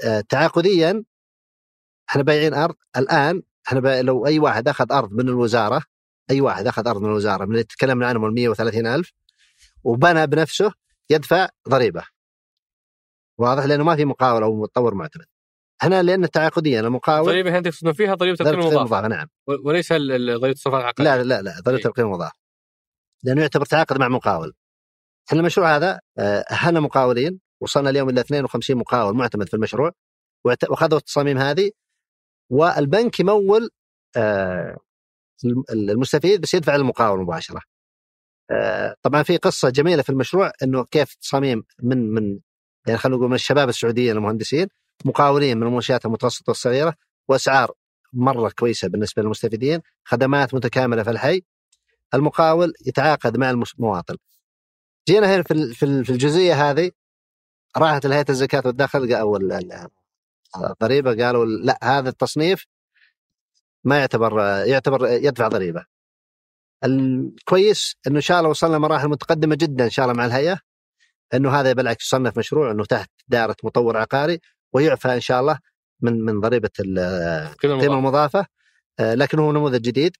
فتعاقديا آه، إحنا بايعين أرض الآن إحنا لو أي واحد أخذ أرض من الوزارة أي واحد أخذ أرض من الوزارة من اللي تكلمنا عنهم ال 130 ألف وبنى بنفسه يدفع ضريبة. واضح؟ لأنه ما في مقاول أو مطور معتمد. إحنا لأن تعاقديا المقاول ضريبة انت تقصدون فيها ضريبة القيمه المضافه نعم. وليس ضريبة الصفات العقاريه لا لا لا ضريبة القيمه المضافه لأنه يعتبر تعاقد مع مقاول. إحنا المشروع هذا آه، أهلنا مقاولين وصلنا اليوم إلى 52 مقاول معتمد في المشروع وأخذوا التصاميم هذه والبنك يمول آه، المستفيد بس يدفع للمقاول مباشرة. آه، طبعا في قصة جميلة في المشروع إنه كيف تصاميم من من يعني خلينا نقول من الشباب السعوديين المهندسين مقاولين من المنشآت المتوسطة والصغيرة وأسعار مرة كويسة بالنسبة للمستفيدين، خدمات متكاملة في الحي. المقاول يتعاقد مع المواطن. جينا هنا في في الجزئية هذه راحت الهيئه الزكاة والدخل أو الضريبه قالوا لا هذا التصنيف ما يعتبر يعتبر يدفع ضريبة. الكويس إنه إن شاء الله وصلنا مراحل متقدمة جدا إن شاء الله مع الهيئة إنه هذا بالعكس يصنف مشروع إنه تحت دائرة مطور عقاري ويعفى إن شاء الله من من ضريبة القيمه المضافة. آه، لكن هو نموذج جديد.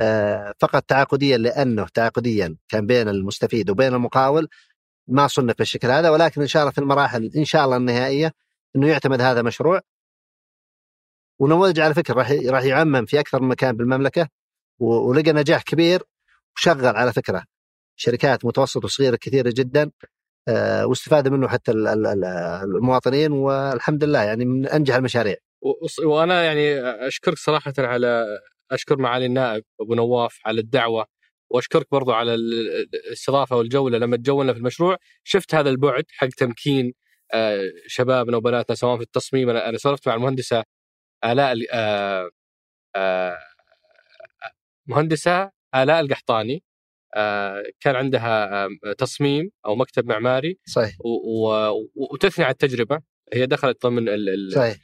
آه، فقط تعاقديا لأنه تعاقديا كان بين المستفيد وبين المقاول ما صنف بالشكل هذا ولكن إن شاء الله في المراحل إن شاء الله النهائية إنه يعتمد هذا مشروع ونموذج على فكرة راح راح يعمم في أكثر من مكان بالمملكة ولقى نجاح كبير وشغل على فكرة شركات متوسطة وصغيرة كثيرة جدا آه، واستفاد منه حتى المواطنين والحمد لله يعني من أنجح المشاريع. وأنا يعني أشكرك صراحة على أشكر معالي النائب أبو نواف على الدعوة وأشكرك برضو على الاستضافة والجولة لما تجولنا في المشروع شفت هذا البعد حق تمكين شبابنا وبناتنا سواء في التصميم أنا سولفت مع المهندسة آلاء آه، مهندسة آلاء القحطاني. آه، كان عندها تصميم أو مكتب معماري. صحيح. وتثني على التجربة. هي دخلت ضمن صحيح.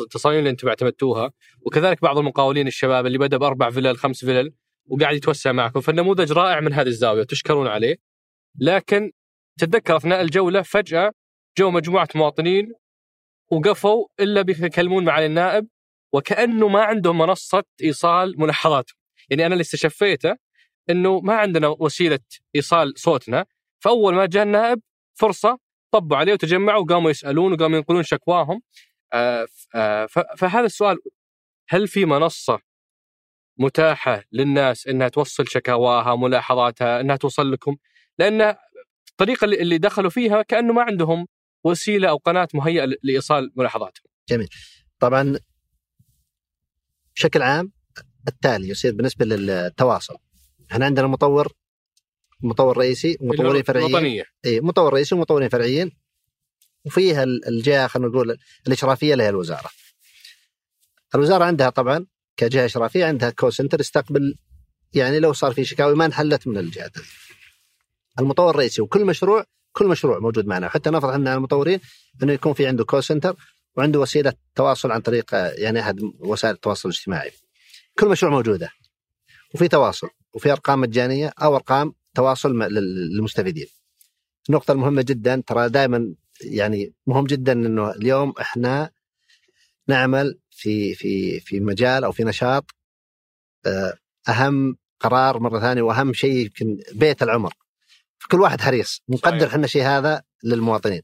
التصاميم اللي أنتم اعتمدتوها. وكذلك بعض المقاولين الشباب اللي بدأ بأربع فلل خمس فلل وقاعد يتوسع معكم. فالنموذج رائع من هذه الزاوية تشكرون عليه. لكن تتذكر أثناء الجولة فجأة جو مجموعة مواطنين وقفوا إلا بيكلمون معالي النائب وكأنه ما عندهم منصة إيصال ملاحظاتهم يعني أنا اللي استشفيته إنه ما عندنا وسيلة إيصال صوتنا. فأول ما جاء النائب فرصة طبوا عليه وتجمعوا وقاموا يسألون وقاموا ينقلون شكواهم. آه آه فهذا السؤال هل في منصة متاحة للناس إنها توصل شكاواها ملاحظاتها إنها توصل لكم؟ لأن الطريقة اللي دخلوا فيها كأنه ما عندهم وسيلة أو قناة مهيئة لإيصال ملاحظاتهم. جميل. طبعا بشكل عام التالي يصير بالنسبة للتواصل إحنا عندنا مطور مطور رئيسي ومطورين فرعيين الوطنيه اي مطور رئيسي ومطورين فرعيين وفيها الجهة خلينا نقول الإشرافية اللي هي الوزارة. الوزارة عندها طبعا كجهة إشرافية عندها call center يستقبل يعني لو صار في شكاوي ما انحلت من الجهات المطور الرئيسي وكل مشروع كل مشروع موجود معنا حتى نفرض إحنا المطورين إنه يكون في عنده call center وعنده وسيلة تواصل عن طريق يعني أحد وسائل التواصل الاجتماعي. كل مشروع موجودة وفي تواصل وفي أرقام مجانية أو أرقام تواصل للمستفيدين. النقطه المهمه جدا ترى دائما يعني مهم جدا إنه اليوم إحنا نعمل في في في مجال أو في نشاط آه، أهم قرار مرة ثانية وأهم شيء يمكن بيت العمر كل واحد حريص. نقدر إحنا الشيء هذا للمواطنين.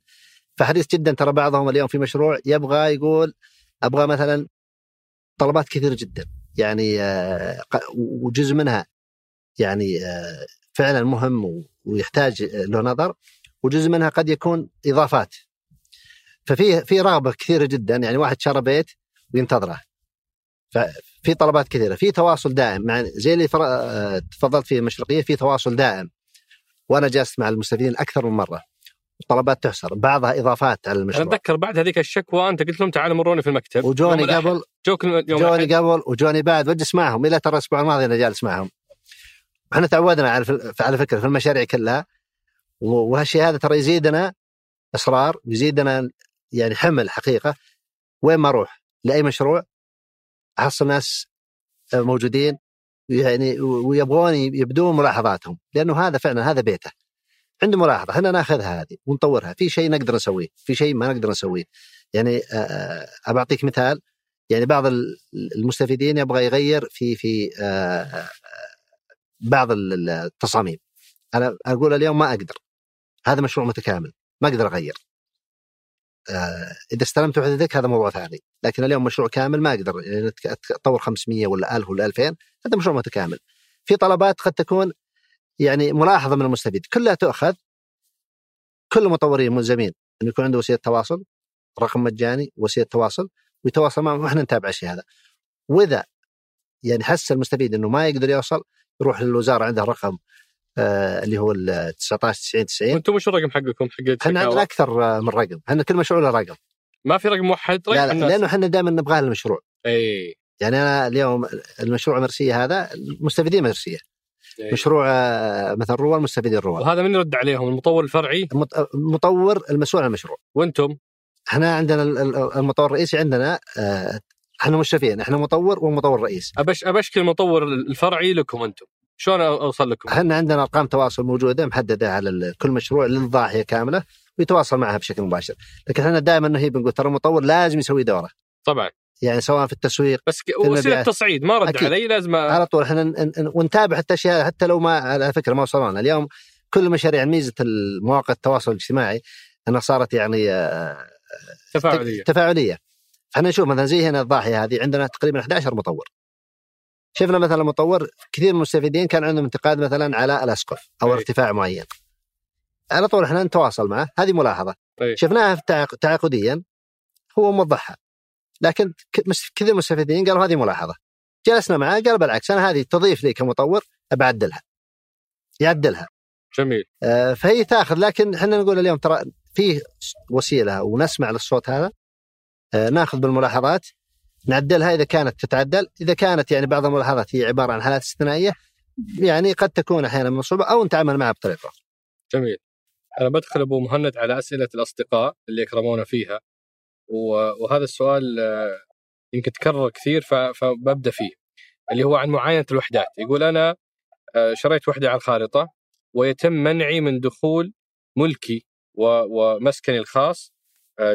فحريص جدا ترى بعضهم اليوم في مشروع يبغى يقول أبغى مثلا طلبات كثيره جدا. يعني آه، وجزء منها يعني آه، فعلا مهم ويحتاج له نظر وجزء منها قد يكون إضافات. ففي في رغبة كثيرة جدا. يعني واحد شرى بيت وينتظره. ففي طلبات كثيرة. في تواصل دائم. مع زي اللي آه، تفضلت فيه المشرقيه في تواصل دائم. وأنا جلست مع المستفيدين أكثر من مرة. الطلبات تحصر بعضها إضافات على المشروع. أنا أتذكر بعد هذيك الشكوى انت قلت لهم تعالوا مروني في المكتب. وجوني قبل جوك يوم جوني قبل وجوني بعد واجلس معهم إلى ترى الأسبوع الماضي أنا جالس معهم. إحنا تعودنا على على فكرة في المشاريع كلها. وهالشيء هذا ترى يزيدنا إصرار ويزيدنا يعني حمل حقيقة. وين ما أروح لأي مشروع أحصل ناس موجودين يعني ويبغون يبدون ملاحظاتهم لأنه هذا فعلا هذا بيته. عنده ملاحظة إحنا ناخذها هذه ونطورها في شيء نقدر نسويه في شيء ما نقدر نسويه. يعني ابى أعطيك مثال يعني بعض المستفيدين يبغى يغير في في بعض التصاميم. أنا أقول اليوم ما أقدر هذا مشروع متكامل ما أقدر أغير. إذا استلمت وحدتك هذا موضوع ثاني. لكن اليوم مشروع كامل ما أقدر يعني اطور 500 ولا 1000 ولا 2000 هذا مشروع متكامل. في طلبات قد تكون يعني ملاحظة من المستفيد. كلها تؤخذ كل المطورين ملزمين انه يكون عنده وسيلة تواصل رقم مجاني وسيلة تواصل ويتواصل معهم. وإحنا نتابع الشيء هذا. وإذا يعني حس المستفيد إنه ما يقدر يوصل يروح للوزارة عندها رقم آه اللي هو ال 19 90 90 وأنتم وش الرقم حقكم حق إحنا عندنا أكثر من رقم. إحنا كل مشروع له رقم. ما في رقم موحد لا, لا لأنه إحنا دائما نبغاه للمشروع. إي. يعني أنا اليوم المشروع مرسيه هذا المستفيدين مرسيه أي. مشروع آه، مثلا روى المستفيدين روى وهذا من يرد عليهم؟ المطور الفرعي؟ المطور المسؤول عن المشروع. وأنتم؟ إحنا عندنا المطور الرئيسي عندنا آه، إحنا مشرفين. إحنا مطور ومطور رئيس ابش ابشكل المطور الفرعي لكم أنتم. شلون أوصل لكم؟ إحنا عندنا أرقام تواصل موجودة محددة على كل مشروع للضاحيه كاملة ويتواصل معها بشكل مباشر، لكن إحنا دائما نهي بنقول ترى المطور لازم يسوي دوره. طبعا. يعني سواء في التسويق بس وسيلة تصعيد ما رد أكيد. علي لازم على طول إحنا ونتابع حتى أشياء حتى لو ما على فكرة ما وصلنا. اليوم كل المشاريع ميزة مواقع التواصل الاجتماعي أنها صارت يعني آه، تفاعلية. تفاعلية. إحنا نشوف مثلا زي هنا الضاحية هذه عندنا تقريبا 11 مطور. شفنا مثلا مطور كثير من المستفيدين كان عندهم انتقاد مثلا على الاسقف أو أي. ارتفاع معين. على طول إحنا نتواصل معه. هذه ملاحظة. أي. شفناها في التعاق- تعاقديا. هو موضحها. لكن كثير من المستفيدين قالوا هذه ملاحظة. جلسنا معاه قال بالعكس أنا هذه تضيف لي كمطور بعدلها يعدلها. جميل. آه، فهي تاخذ. لكن إحنا نقول اليوم ترى في وسيلة ونسمع للصوت هذا. آه، ناخذ بالملاحظات. نعدلها إذا كانت تتعدل إذا كانت يعني بعض الملاحظات هي عبارة عن حالات استثنائية يعني قد تكون أحيانا من صعوبه أو نتعامل معها بطريقة. جميل. أنا بدخل أبو مهند على أسئلة الأصدقاء اللي اكرمونا فيها وهذا السؤال آه، يمكن تكرر كثير فببدأ فيه اللي هو عن معاينة الوحدات. يقول أنا آه، شريت وحدة على الخارطة ويتم منعي من دخول ملكي ومسكني الخاص آه،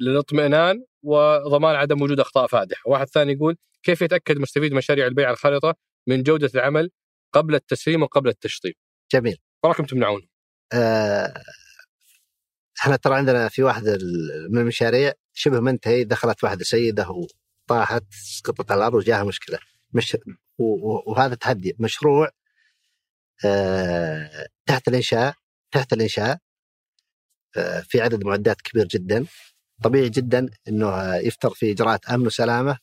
للاطمئنان وضمان عدم وجود أخطاء فادحة، واحد ثاني يقول كيف يتأكد مستفيد مشاريع البيع على الخارطة من جودة العمل قبل التسليم وقبل التشطيب؟ جميل. وراكم تمنعون. آه، إحنا ترى عندنا في واحد من المشاريع شبه منتهي دخلت واحدة سيدة وطاحت سقطت على الأرض وجاها مشكلة. مش و- و- وهذا تحدي. مشروع آه، تحت الإنشاء تحت الإنشاء آه، في عدد معدات كبير جدا. طبيعي جدا إنه يفترض في إجراءات أمن وسلامة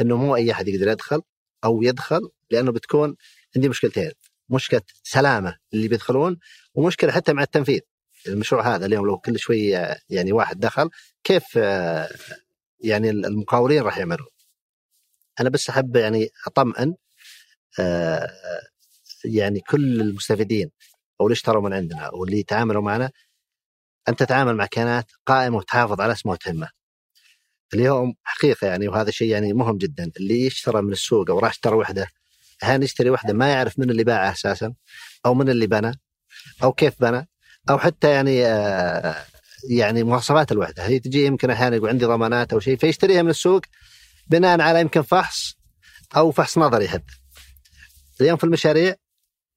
إنه مو أي أحد يقدر يدخل أو يدخل لأنه بتكون عندي مشكلتين مشكلة سلامة اللي بيدخلون ومشكلة حتى مع التنفيذ. المشروع هذا اليوم لو كل شوي يعني واحد دخل كيف يعني المقاولين راح يعملون؟ أنا بس أحب يعني أطمئن آه، يعني كل المستفيدين أو اللي اشتروا من عندنا أو اللي يتعاملوا معنا أن تتعامل مع كيانات قائمة وتحافظ على اسمها وتهمة. اليوم حقيقة يعني وهذا شيء يعني مهم جدا اللي يشترى من السوق أو راح اشترى وحدة أحيانا يشتري وحدة ما يعرف من اللي باعها أساسا أو من اللي بنى أو كيف بنى أو حتى يعني آه يعني مواصفات الوحدة هي تجي يمكن أحيانا يقول عندي ضمانات أو شيء فيشتريها من السوق بناء على يمكن فحص أو فحص نظري حتى. اليوم في المشاريع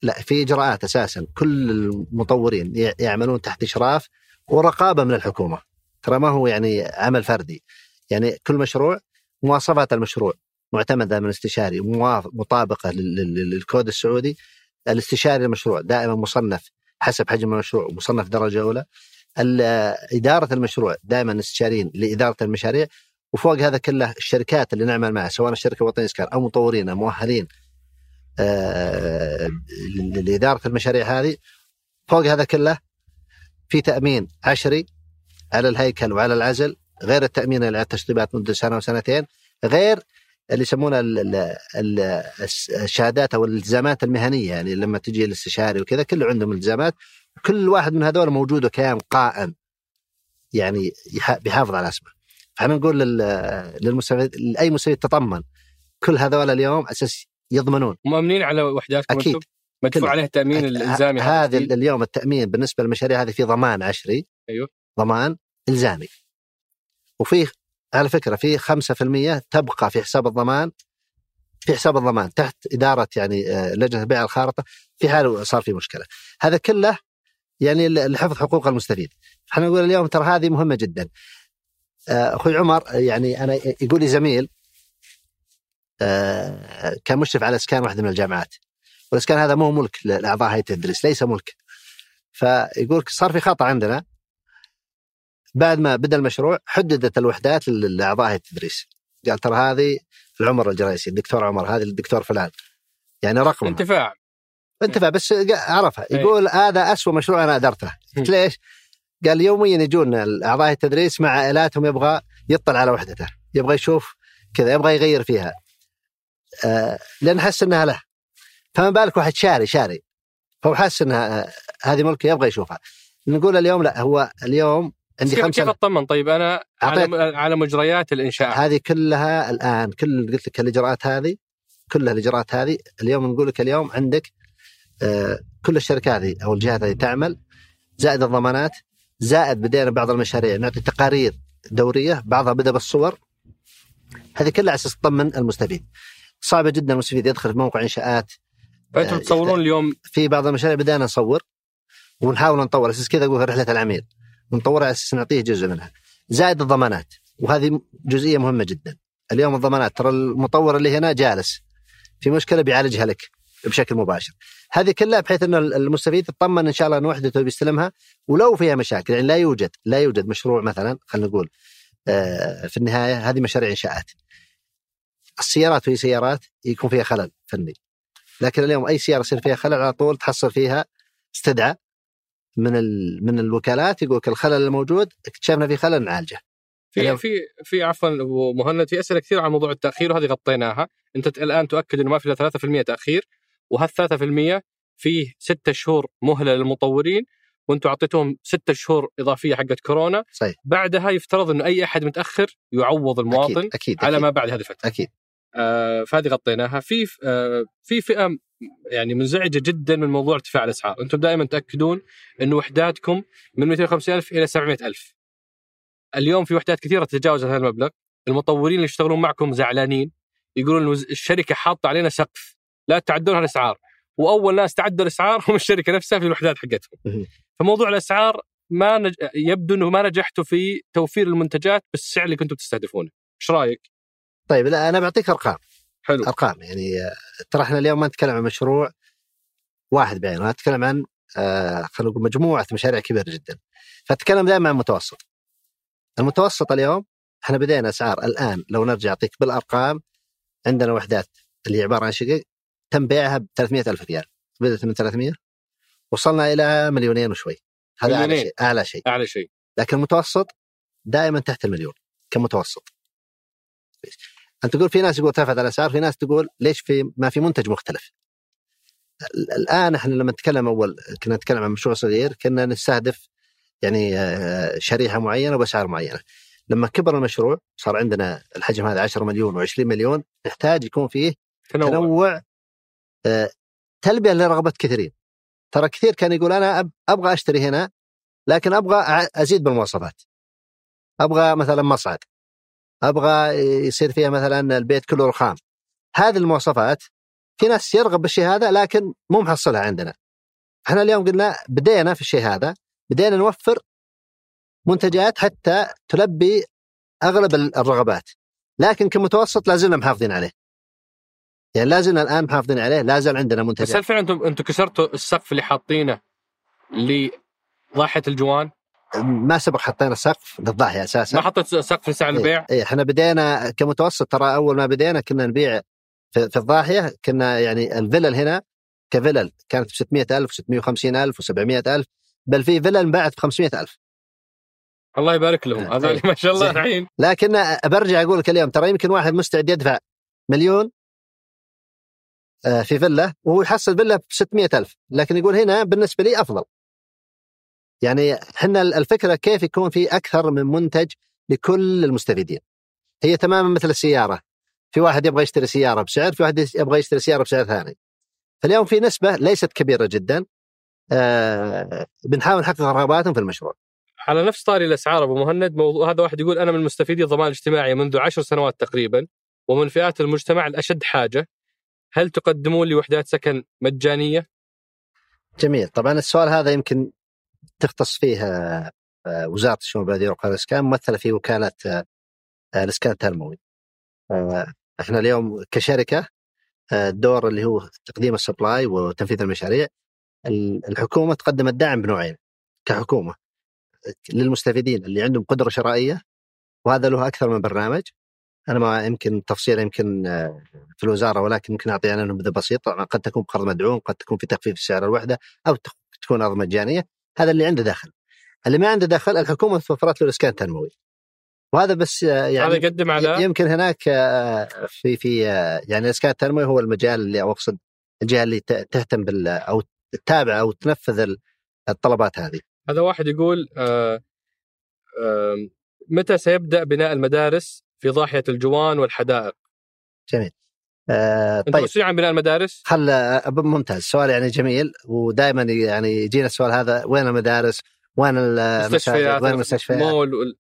لا في إجراءات أساسا كل المطورين يعملون تحت إشراف ورقابة من الحكومة. ترى ما هو يعني عمل فردي. يعني كل مشروع مواصفات المشروع معتمدة من استشاري مطابقة لل- لل- للكود السعودي. الاستشاري المشروع دائما مصنف حسب حجم المشروع مصنف درجة أولى. إدارة المشروع دائما استشاريين لإدارة المشاريع. وفوق هذا كله الشركات اللي نعمل معها سواء الشركة الوطنية اسكان أو مطورين مؤهلين آه، لإدارة المشاريع هذه. فوق هذا كله في تأمين عشري على الهيكل وعلى العزل غير التأمين على التشطيبات مده سنة وسنتين غير اللي يسمونها ال- ال- ال- الشهادات أو الالتزامات المهنية يعني لما تجي الاستشاري وكذا كله عندهم التزامات كل واحد من هذول موجود وكيان قائم يعني يح- بيحافظ على أسمه. إحنا نقول لل- للمستفيد لأي مستفيد تطمن كل هذول اليوم أساس يضمنون. مؤمنين على وحداتكم أكيد. مدفوع. عليه التامين الالزامي هذا؟ اليوم التأمين بالنسبة للمشاريع هذه في ضمان عشري. أيوه. ضمان إلزامي. وفي على فكرة في 5% تبقى في حساب الضمان في حساب الضمان تحت إدارة يعني آه، لجنة البيع الخارطة. في حال صار في مشكلة. هذا كله يعني لحفظ حقوق المستفيد. إحنا نقول اليوم ترى هذه مهمة جدا. آه، أخوي عمر يعني أنا يقول لي زميل آه، كان مشرف على إسكان واحدة من الجامعات. والاسكان هذا مو ملك لأعضاء هيئة التدريس ليس ملك. فيقول صار في خطأ عندنا. بعد ما بدأ المشروع حددت الوحدات لأعضاء هيئة التدريس. قال ترى هذه العمر الجريسي الدكتور عمر هذه الدكتور فلان. يعني رقم انتفاع. انتفع بس عرفها. إيه. يقول هذا أسوأ مشروع أنا أدرته. قلت ليش؟ قال يوميا يجون اعضاء التدريس مع عائلاتهم يبغى يطلع على وحدته. يبغى يشوف كذا يبغى يغير فيها. آه لأن حس إنها له. فما بالك واحد شاري شاري. فهو حس إنها هذه ملكه يبغى يشوفها. نقول اليوم لا هو اليوم عندي كيف خمسة كيف اطمن؟ طيب أنا. على على مجريات الإنشاء. هذه كلها الآن كل قلت لك الإجراءات هذه كلها الإجراءات هذه اليوم نقول لك اليوم عندك آه، كل الشركات هذه أو الجهات هذه تعمل زائد الضمانات زائد بدينا بعض المشاريع نعطي تقارير دورية بعضها بدأ بالصور. هذه كلها على أساس تطمن المستفيد. صعبة جدا المستفيد يدخل في موقع إنشاءات فأنتم آه، تصورون اليوم في بعض المشاريع بدأنا نصور ونحاول نطور. أساس كذا أقول رحلة العميل. ونطورها على أساس نعطيه جزء منها. زائد الضمانات. وهذه جزئية مهمة جدا. اليوم الضمانات. ترى المطور اللي هنا جالس. في مشكلة بيعالجها لك بشكل مباشر. هذه كلها بحيث إن المستفيد يطمن إن شاء الله إن وحدته بيستلمها. ولو فيها مشاكل يعني لا يوجد لا يوجد مشروع مثلا خلينا نقول آه، في النهاية هذه مشاريع إنشاءات. السيارات وهي سيارات يكون فيها خلل فني. لكن اليوم أي سياره يصير فيها خلل على طول تحصل فيها استدعاء من من الوكالات يقول الخلل الموجود اكتشفنا في خلل نعالجه في في في عفوا أبو مهند في أسئلة كثير عن موضوع التأخير وهذه غطيناها أنت الآن تؤكد إنه ما في إلا 3% تأخير وهال 3% فيه ستة شهور مهلة للمطورين وأنتم أعطيتوهم ستة شهور إضافية حقت كورونا صحيح بعدها يفترض إنه أي أحد متأخر يعوض المواطن أكيد. أكيد. على أكيد. ما بعد هذه الفترة أكيد فهذه غطيناها. في آه في فئة يعني منزعجة جدا من موضوع ارتفاع الأسعار. أنتم دائما تأكدون انه وحداتكم من 250000 إلى 700000 اليوم في وحدات كثيرة تتجاوز هذا المبلغ. المطورين اللي يشتغلون معكم زعلانين يقولون الشركة حاطة علينا سقف. لا تعدون الاسعار وأول ناس تعدوا الأسعار هم الشركة نفسها في الوحدات حقتهم. فموضوع الأسعار ما نج... يبدو إنه ما نجحتوا في توفير المنتجات بالسعر اللي كنتم تستهدفونه إيش رأيك؟ طيب لا أنا بعطيك أرقام. حلو. أرقام يعني ترى إحنا اليوم ما نتكلم عن مشروع واحد بعينه نتكلم عن آه خلينا نقول مجموعة مشاريع كبيرة جدا. فأتكلم دائما عن المتوسط. المتوسط اليوم إحنا بدينا أسعار الآن لو نرجع أعطيك بالأرقام عندنا وحدات اللي عبارة عن شقق تم بيعها ب 300 ألف ريال. بدأت من 300 وصلنا إلى مليونين وشوي. هذا أعلى مليونين. شيء أعلى شيء. أعلى شيء. لكن المتوسط دائما تحت المليون كمتوسط. أنت تقول في ناس يقول ارتفعت الأسعار في ناس تقول ليش في ما في منتج مختلف. ال- الآن إحنا لما نتكلم أول كنا نتكلم عن مشروع صغير كنا نستهدف يعني آه، شريحة معينة وبأسعار معينة. لما كبر المشروع صار عندنا الحجم هذا 10 مليون و20 مليون نحتاج يكون فيه تنوع, تنوع آه، تلبية لرغبة كثيرين. ترى كثير كان يقول أنا أبغى أشتري هنا لكن أبغى أزيد بالمواصفات. أبغى مثلا مصعد. أبغى يصير فيها مثلا البيت كله رخام. هذه المواصفات في ناس يرغب بالشيء هذا لكن مو محصلها عندنا. إحنا اليوم قلنا بدينا في الشيء هذا بدينا نوفر منتجات حتى تلبي أغلب الرغبات. لكن كمتوسط لازلنا محافظين عليه. يعني لازلنا الآن محافظين عليه لا زال عندنا بس منتجات هل فعلا أنتم أنتم كسرتوا السقف اللي حاطينه لضاحية الجوان؟ ما سبق حطينا سقف للضاحيه أساسا ما حطيت سقف لسعر البيع؟ اي إحنا بدينا كمتوسط ترى أول ما بدينا كنا نبيع في, في الضاحية كنا يعني الفلل هنا كفلل كانت ب 600000 و650000 و700000 بل في فلل انباعت ب 500000 الله يبارك لهم آه، هذول طيب. ما شاء الله. الحين لكن برجع أقول لك اليوم ترى يمكن واحد مستعد يدفع مليون آه، في فيلا وهو يحصل فيلا ب 600000 لكن يقول هنا بالنسبة لي أفضل يعني إحنا الفكرة كيف يكون في أكثر من منتج لكل المستفيدين. هي تماما مثل السيارة. في واحد يبغى يشتري سيارة بسعر في واحد يبغى يشتري سيارة بسعر ثاني. فاليوم في نسبة ليست كبيرة جدا آه بنحاول نحقق رغباتهم في المشروع. على نفس طاري الأسعار أبو مهند موضوع هذا واحد يقول أنا من مستفيدي الضمان الاجتماعي منذ عشر سنوات تقريبا ومن فئات المجتمع الأشد حاجة. هل تقدمون لي وحدات سكن مجانية؟ جميل. طبعا السؤال هذا يمكن تختص فيه آه، آه، وزارة الشؤون البلدية وقطاع الإسكان ممثلة في وكالة آه، الإسكان التنموي. إحنا اليوم كشركة الدور اللي هو تقديم السبلاي وتنفيذ المشاريع ال- الحكومة تقدم الدعم بنوعين كحكومة. للمستفيدين اللي عندهم قدرة شرائية وهذا له أكثر من برنامج. أنا ما يمكن تفصيل يمكن في الوزارة ولكن يمكن أعطي عنه نبذه بسيطه قد تكون بقرض مدعوم قد تكون في تخفيف سعر الوحدة أو تكون أرض مجانية. هذا اللي عنده دخل اللي ما عنده دخل الحكومة توفرت له الإسكان التنموي وهذا بس آه، هذا يعني يقدم على يمكن هناك آه، في في آه، يعني الإسكان التنموي هو المجال اللي أو أقصد الجهة اللي تهتم بال أو تتابع أو تنفذ ال- الطلبات هذه. هذا واحد يقول متى سيبدأ بناء المدارس في ضاحية الجوان والحدائق؟ جميل. آه طيب مسؤولين عن بناء المدارس؟ خل آه، ممتاز السؤال يعني جميل ودائما يعني يجينا السؤال هذا وين المدارس؟ وين المساجد؟ مستشفيات وين المستشفيات؟ مول وال-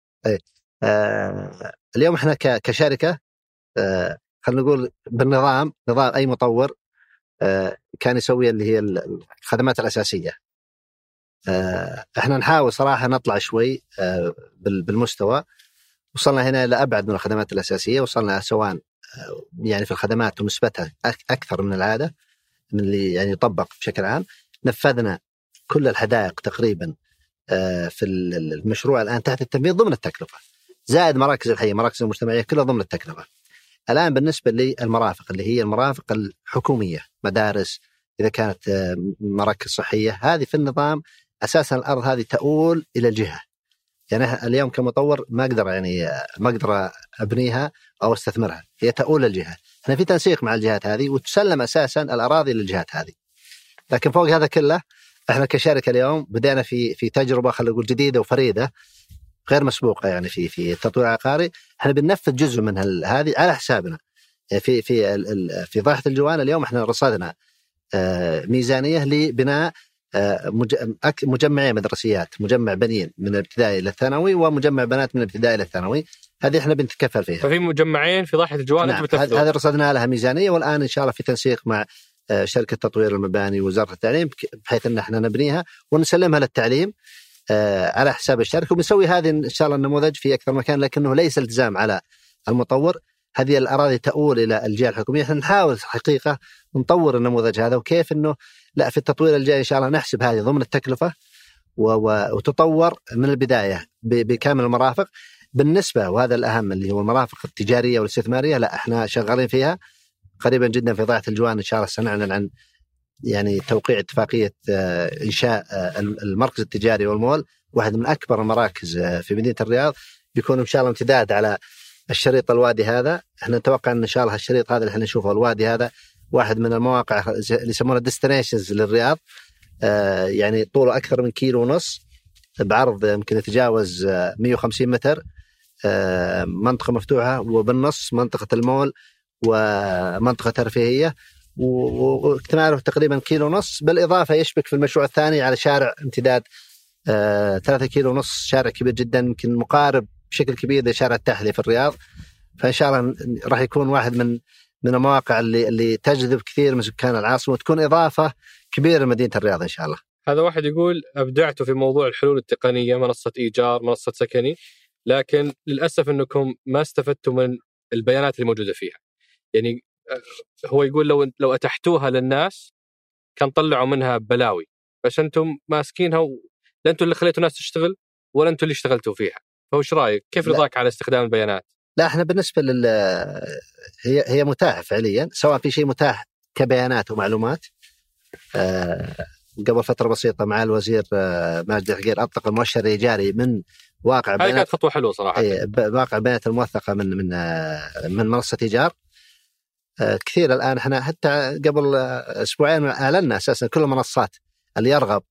آه اليوم إحنا كشركة آه خلينا نقول بالنظام نظام أي مطور آه كان يسوي اللي هي ال- الخدمات الأساسية آه، إحنا نحاول صراحة نطلع شوي آه، بال- بالمستوى وصلنا هنا إلى أبعد من الخدمات الأساسية وصلنا سواء يعني في الخدمات ونسبتها أكثر من العادة من اللي يعني يطبق بشكل عام. نفذنا كل الحدائق تقريبا آه، في ال- ال- المشروع الآن تحت التنفيذ ضمن التكلفة. زائد مراكز الحيه مراكز المجتمعية كلها ضمن التكلفة. الآن بالنسبة للمرافق اللي هي المرافق الحكومية مدارس إذا كانت آه، مراكز صحية هذه في النظام أساسا الأرض هذه تؤول إلى الجهه يعني اليوم كمطور ما أقدر يعني آه، ما أقدر أبنيها أو أستثمرها. هي تؤول للجهه إحنا في تنسيق مع الجهات هذه وتسلم أساسا الأراضي للجهات هذه. لكن فوق هذا كله إحنا كشركة اليوم بدأنا في في تجربة خلينا نقول جديدة وفريدة غير مسبوقة يعني في في التطوير العقاري إحنا بننفذ جزء من هذه على حسابنا. في في في ضاحيه الجوان اليوم إحنا رصدنا آه، ميزانية لبناء آه، مج- أك- مجمعي مدرسيات مجمع بنين من الابتدائي إلى الثانوي ومجمع بنات من الابتدائي إلى الثانوي. هذه إحنا بنتكفل فيها. ففي مجمعين في ضاحية الجوال نعم هذه رصدنا لها ميزانية والآن إن شاء الله في تنسيق مع آه، شركة تطوير المباني ووزاره التعليم بحيث إن إحنا نبنيها ونسلمها للتعليم آه، على حساب الشركة. وبنسوي هذه إن شاء الله النموذج في أكثر مكان لكنه ليس التزام على المطور. هذه الأراضي تؤول إلى الجهة الحكومية. إحنا نحاول حقيقه نطور النموذج هذا وكيف إنه لا في التطوير الجاي إن شاء الله نحسب هذه ضمن التكلفة وتطور من البداية بكامل المرافق. بالنسبة وهذا الأهم اللي هو المرافق التجارية والاستثمارية لا إحنا شغالين فيها. قريبا جدا في ضاحيه الجوان إن شاء الله سنعلن عن يعني توقيع اتفاقية آه، إنشاء آه، المركز التجاري والمول واحد من أكبر المراكز آه، في مدينة الرياض. بيكون إن شاء الله امتداد على الشريط الوادي هذا. إحنا نتوقع إن ان شاء الله الشريط هذا اللي إحنا نشوفه الوادي هذا واحد من المواقع اللي يسمونها ديستنيشنز للرياض آه، يعني طوله أكثر من كيلو ونص بعرض يمكن يتجاوز آه، 150 متر آه، منطقة مفتوحة وبالنص منطقة المول ومنطقة ترفيهية واكتماله تقريبا كيلو ونص بالإضافة يشبك في المشروع الثاني على شارع امتداد آه، ثلاثة كيلو ونص شارع كبير جدا يمكن مقارب بشكل كبير لشارع التحلي في الرياض فإن شاء الله راح يكون واحد من من المواقع اللي اللي تجذب كثير من سكان العاصمة وتكون إضافة كبيرة لمدينة الرياض إن شاء الله. هذا واحد يقول أبدعتوا في موضوع الحلول التقنية منصة إيجار منصة سكني لكن للأسف إنكم ما استفدتوا من البيانات اللي موجودة فيها. يعني آه، هو يقول لو لو أتحتوها للناس كان طلعوا منها بلاوي. بس أنتم ماسكينها و... لا أنتم اللي خليتوا الناس تشتغل ولا أنتم اللي اشتغلتوا فيها. فوش رأيك؟ كيف. رضاك على استخدام البيانات؟ لا إحنا بالنسبة لل هي هي متاحة فعليا سواء في شيء متاح كبيانات ومعلومات. آه، قبل فترة بسيطة مع الوزير آه، ماجد الحقير أطلق المؤشر الإيجاري من واقع هذه بيانات كانت خطوة حلوة صراحة. ب- واقع البيانات الموثقة من من آه، من منصة إيجار. كثير الآن إحنا حتى قبل أسبوعين أعلنا أساسا كل المنصات اللي يرغب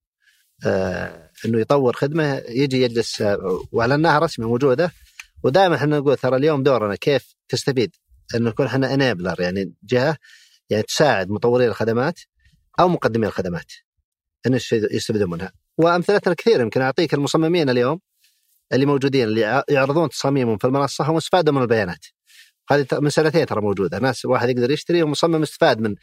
إنه يطور خدمة يجي يجلس وأعلناها رسمي موجوده ودائما إحنا نقول ترى اليوم دورنا كيف تستفيد؟ إنه نكون إحنا انيبلر يعني جهة يعني تساعد مطورين الخدمات أو مقدمي الخدمات يستفيدوا- يستفيدوا منها. وأمثلتنا كثير يمكن أعطيك المصممين اليوم اللي موجودين اللي يع- يعرضون تصاميمهم في المنصة هم استفادوا من البيانات. هذه من سنتين ترى موجودة. ناس واحد يقدر يشتري ومصمم استفاد من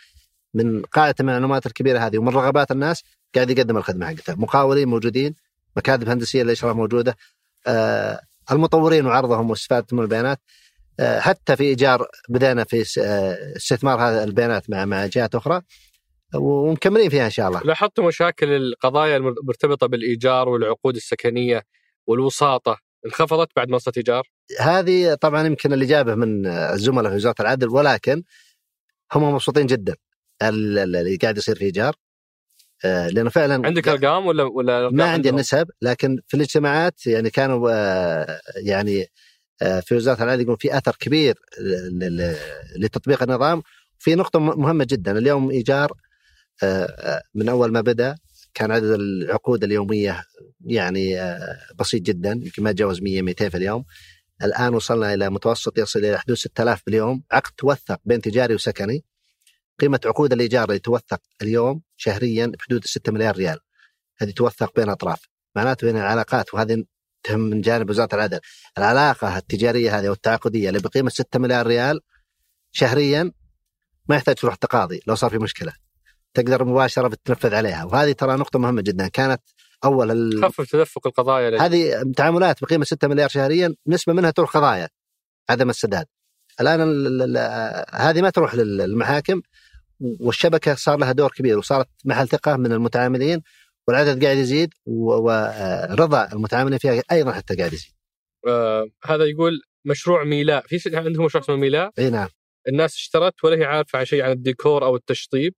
من قاعدة المعلومات الكبيرة هذه ومن رغبات الناس قاعد يقدم الخدمة حقته. مقاولين موجودين مكاتب هندسية الإشراف موجودة آه المطورين وعرضهم واستفادتهم من البيانات. آه حتى في إيجار بدأنا في آه، استثمار هذه البيانات مع مع جهات أخرى ومكملين فيها إن شاء الله. لاحظتوا مشاكل القضايا المرتبطه بالإيجار والعقود السكنية والوساطة. انخفضت بعد منصه إيجار؟ هذه طبعا يمكن الاجابه من الزملاء في وزارة العدل ولكن هم مبسوطين جدا. ال- ال- اللي قاعد يصير في إيجار. لأنه فعلا عندك أرقام ولا ولا ما عندي؟ النسب لكن في الاجتماعات يعني كانوا آه، يعني آه، في وزارة العدل يقول في أثر كبير لتطبيق النظام في نقطة مهمة جدا. اليوم إيجار آه، آه، من أول ما بدأ كان عدد العقود اليومية يعني آه، بسيط جدا يمكن ما تجاوز 100 200 في اليوم. الآن وصلنا إلى متوسط يصل إلى حدود 6000 باليوم. عقد توثق بين تجاري وسكني. قيمة عقود الإيجار اللي توثق اليوم شهريا بحدود 6 مليار ريال. هذه توثق بين اطراف معناته هنا العلاقات وهذه تهم من جانب وزارة العدل. العلاقة التجارية هذه والتعاقدية اللي بقيمة 6 مليار ريال شهريا ما يحتاج تروح تقاضي لو صار في مشكلة. تقدر مباشرة بتنفذ عليها. وهذه ترى نقطة مهمة جدا. كانت أول ال... خفف تدفق القضايا هذه تعاملات بقيمة 6 مليار شهريا نسبة منها تروح قضايا عدم السداد. الآن ال- ال- ال- هذه ما تروح للمحاكم والشبكة صار لها دور كبير وصارت محل ثقة من المتعاملين والعدد قاعد يزيد ورضا المتعاملين فيها أيضا حتى قاعد يزيد. آه هذا يقول مشروع ميلاء في عندهم مشروع اسمه ميلاء إي نعم. الناس اشترت ولا هي عارفة عن شيء عن الديكور أو التشطيب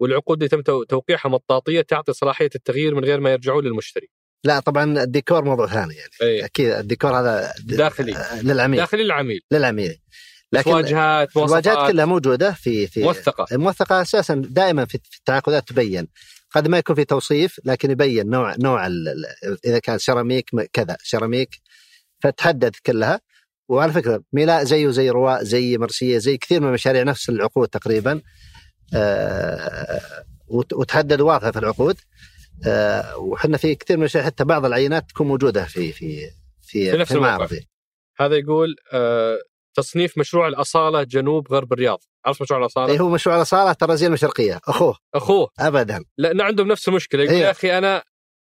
والعقود اللي تم تو- توقيعها مطاطية تعطي صلاحية التغيير من غير ما يرجعون للمشتري. لا طبعا الديكور موضوع ثاني يعني. إي. أكيد الديكور هذا داخلي. للعميل. داخلي للعميل. للعميل. لكن واجهات الواجهات كلها موجودة في في موثقة. موثقة أساسا دائما في التعاقدات تبين. قد ما يكون في توصيف لكن يبين نوع نوع إذا كان سيراميك كذا سيراميك. فتحدد كلها. وعلى فكرة ميلاء زيه زي رواء زي مرسية زي كثير من المشاريع نفس العقود تقريبا. آه، وت- وتحدد واضحة في العقود. آه، وحنا في كثير من المشاريع حتى بعض العينات تكون موجودة في في في في نفس. الموقع. هذا يقول آه تصنيف مشروع الأصالة جنوب غرب الرياض. عرف مشروع الأصالة؟ إيه هو مشروع الأصالة ترى زي المشرقية. أخوه. أخوه. ابدا. لأن عندهم نفس المشكلة. يقول إيه. يا أخي أنا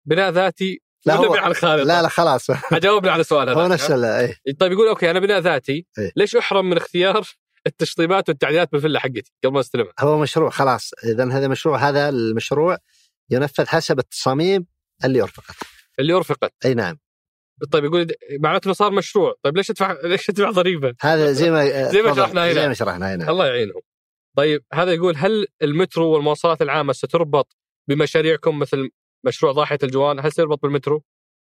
بناء ذاتي لا هو- على الخالد لا لا خلاص. [laughs] اجاوبنا على السؤال هذا. هو نفس إيه. طيب يقول okay أنا بناء ذاتي. إيه. ليش أحرم من اختيار التشطيبات والتعديلات بالفله حقتي؟ قبل ما أستلمها. هو مشروع خلاص. اذا هذا مشروع هذا المشروع ينفذ حسب التصاميم اللي أرفقت. اللي أرفقت. إي نعم. طيب يقول معناته إنه صار مشروع. طيب ليش ادفع [laughs] ليش ادفع ضريبه هذا زي ما [laughs] زي ما. شرحنا هنا. زي ما شرحنا هنا. الله يعينهم. طيب هذا يقول هل المترو والمواصلات العامة ستربط بمشاريعكم مثل مشروع ضاحية الجوان؟ هل سيربط بالمترو؟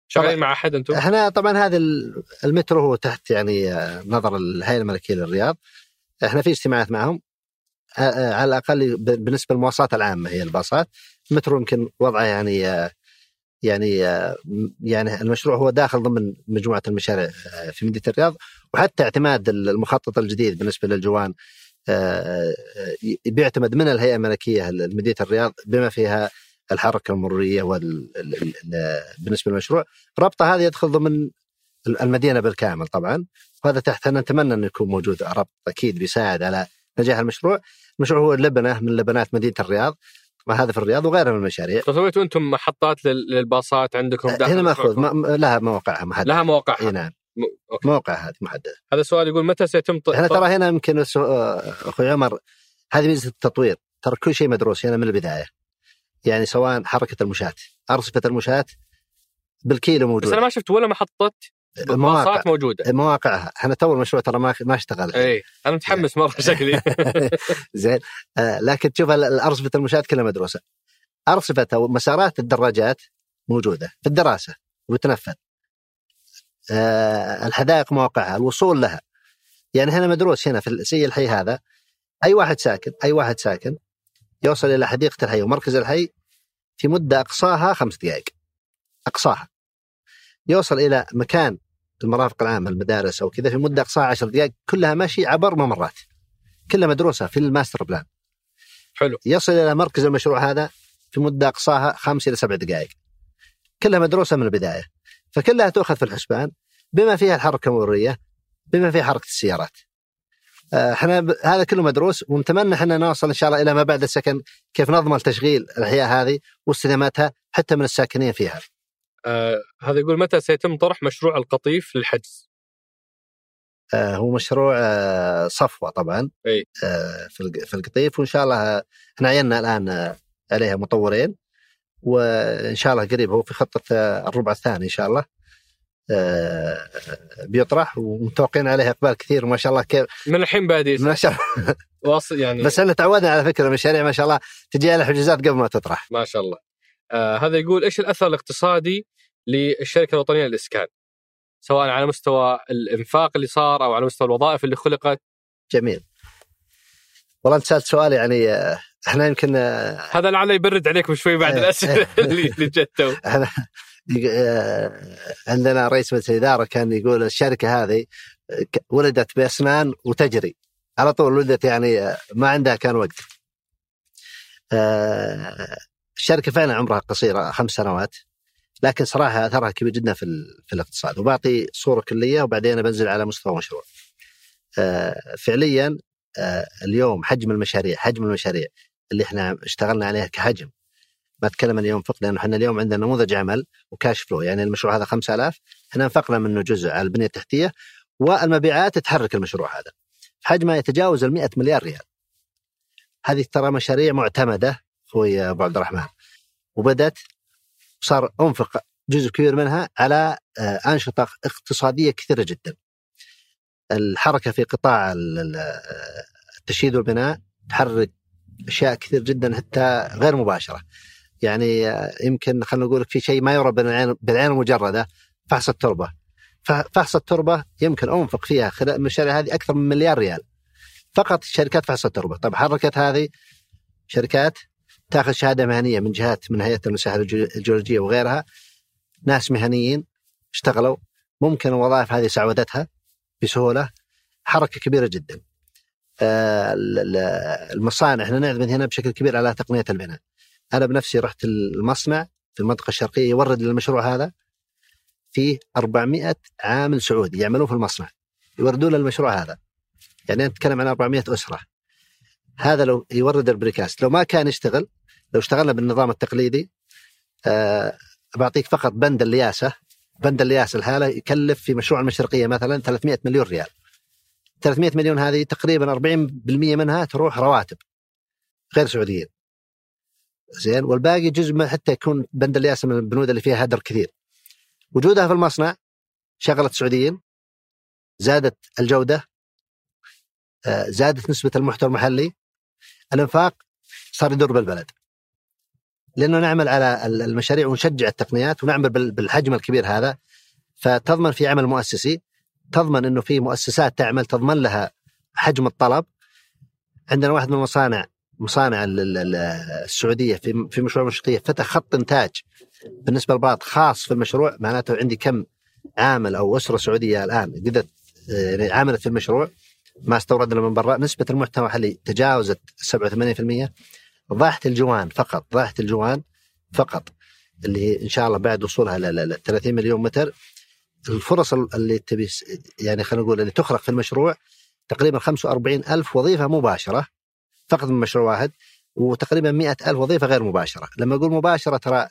شغالين. مع أحد أنتم؟ إحنا طبعا هذا ال- المترو هو تحت يعني آه، نظر الهيئة الملكية للرياض. إحنا في اجتماعات معهم. آه، آه، على الأقل بالنسبة للمواصلات العامة هي الباصات. المترو يمكن وضعه يعني يعني آه، يعني المشروع هو داخل ضمن مجموعة المشاريع آه، في مدينة الرياض وحتى اعتماد المخطط الجديد بالنسبة للجوان آه، بيعتمد من الهيئة الملكية لمدينة الرياض بما فيها الحركة المرورية بالنسبة للمشروع. ربطة هذه يدخل ضمن المدينة بالكامل طبعا وهذا تحت نتمنى انه يكون موجود ربط أكيد بيساعد على نجاح المشروع. المشروع هو لبنة من لبنات مدينة الرياض. طبعا هذا في الرياض وغيرها من المشاريع. فسويتوا أنتم محطات لل- للباصات عندكم داخل هنا ماخوذ؟ ما- لها مواقعها محددة. لها مواقعها. إي نعم. موقع هذه محددة. هذا السؤال يقول متى سيتم ط- إحنا ترى هنا يمكن بس- أخوي عمر هذه ميزة التطوير. ترى كل شيء مدروس هنا من البداية. يعني سواء حركة المشاة أرصفة المشاة بالكيلو بس موجوده أنا ما شفت ولا محطة المواقع موجودة. مواقعها إحنا تو المشروع ترى ما ما أشتغل. اي أنا متحمس مرة [laughs] شكلي. [laughs] زين. آه لكن تشوف ال- الارصفه المشاة كلها مدروسة. أرصفة أو مسارات الدراجات موجودة في الدراسة وتنفذ. آه الحدائق مواقعها الوصول لها. يعني هنا مدروس هنا في زي الحي هذا. أي واحد ساكن أي واحد ساكن يوصل إلى حديقة الحي ومركز الحي في مدة أقصاها خمس دقائق. أقصاها. يوصل إلى مكان المرافق العامه المدارس أو كذا في مدة اقصاها عشر دقائق كلها ماشي عبر ممرات. كلها مدروسة في ال master plan. حلو. يصل إلى مركز المشروع هذا في مدة اقصاها خمس إلى سبع دقائق. كلها مدروسة من البداية. فكلها تؤخذ في الحسبان بما فيها الحركة المروريه بما فيها حركة السيارات. آه، إحنا ب- هذا كله مدروس ونتمنى إحنا نوصل إن شاء الله إلى ما بعد السكن كيف نضمن تشغيل الأحياء هذه واستدامتها حتى من الساكنين فيها. آه هذا يقول متى سيتم طرح مشروع القطيف للحجز؟ آه، هو مشروع آه، صفوة طبعا أي. آه، في الق- في القطيف وإن شاء الله إحنا عيننا الآن آه، عليها مطورين وإن شاء الله قريب هو في خطة آه، الربع الثاني إن شاء الله آه، بيطرح ومتوقعين عليه إقبال كثير ما شاء الله كيف من الحين بادي ما شاء الله. واصل يعني. بس إحنا تعودنا على فكرة المشاريع ما شاء الله تجي على حجوزات قبل ما تطرح. ما شاء الله. آه هذا يقول إيش الأثر الاقتصادي للشركة الوطنية للإسكان؟ سواء على مستوى الإنفاق اللي صار أو على مستوى الوظائف اللي خلقت. جميل. والله أنت سألت سؤال يعني آه، إحنا يمكن آه، هذا لعله يبرد عليكم شوي بعد إيه. الأسئلة [laughs] اللي جت. تو إحنا عندنا رئيس مجلس الإدارة كان يقول الشركة هذه ولدت بأسنان وتجري. على طول ولدت يعني ما عندها كان وقت. الشركة فعلا عمرها قصيره خمس سنوات لكن صراحة أثرها كبير جدا في في الاقتصاد. وبعطي صورة كلية وبعدين بنزل على مستوى مشروع. آه، فعليا آه، اليوم حجم المشاريع حجم المشاريع اللي إحنا اشتغلنا عليها كحجم. ما أتكلم عن ينفق لأنه إحنا اليوم عندنا نموذج عمل وكاش فلو يعني المشروع هذا 5000 إحنا أنفقنا منه جزء على البنية التحتية والمبيعات تحرك المشروع هذا. حجمه يتجاوز ال 100 مليار ريال. هذه ترى مشاريع معتمدة أخوي أبو عبد الرحمن وبدت صار أنفق جزء كبير منها على آه، أنشطة اقتصادية كثيرة جدا. الحركة في قطاع التشييد والبناء تحرك أشياء كثير جدا حتى غير مباشرة. يعني آه، يمكن خلينا نقول في شيء ما يرى بالعين بالعين المجردة فحص التربة. فحص التربة يمكن أنفق فيها خلال المشاريع هذه أكثر من مليار ريال. فقط شركات فحص التربة، طيب حركت هذه شركات تاخذ شهادة مهنية من جهات من هيئة المساحة الجيولوجية وغيرها ناس مهنيين اشتغلوا ممكن الوظائف هذه سعودتها بسهولة حركة كبيرة جدا. آه، المصانع إحنا نعتمد هنا بشكل كبير على تقنية البناء. أنا بنفسي رحت المصنع في المنطقة الشرقية يورد للمشروع هذا فيه 400 عامل سعودي يعملون في المصنع يوردون للمشروع هذا. يعني نتكلم عن 400 أسرة. هذا لو يورد ال precast لو ما كان يشتغل لو اشتغلنا بالنظام التقليدي أه بعطيك فقط بند اللياسة. بند اللياسة لحاله يكلف في مشروع المشرقية مثلا 300 مليون ريال. 300 مليون هذه تقريبا 40% منها تروح رواتب غير سعوديين. زين والباقي جزء حتى يكون بند اللياسة من البنود اللي فيها هدر كثير. وجودها في المصنع شغلت سعوديين زادت الجودة آه، زادت نسبة المحتوى المحلي. الإنفاق صار يدور بالبلد. لأنه نعمل على المشاريع ونشجع التقنيات ونعمل بالحجم الكبير هذا. فتضمن في عمل مؤسسي تضمن إنه في مؤسسات تعمل تضمن لها حجم الطلب. عندنا واحد من المصانع مصانع السعودية في في مشروع المشرقية فتح خط إنتاج بالنسبة للبعض خاص في المشروع. معناته عندي كم عامل أو أسرة سعودية الآن قدرت يعني عملت في المشروع. ما استوردنا من برا. نسبة المحتوى المحلي تجاوزت 87% ضاحت الجوان فقط ضاحت الجوان فقط اللي إن شاء الله بعد وصولها ل 30 مليون متر. الفرص اللي تبي يعني خلينا نقول اللي تخلق في المشروع تقريبا 45 ألف وظيفة مباشرة فقط من مشروع واحد وتقريبا 100 ألف وظيفة غير مباشرة. لما أقول مباشرة ترى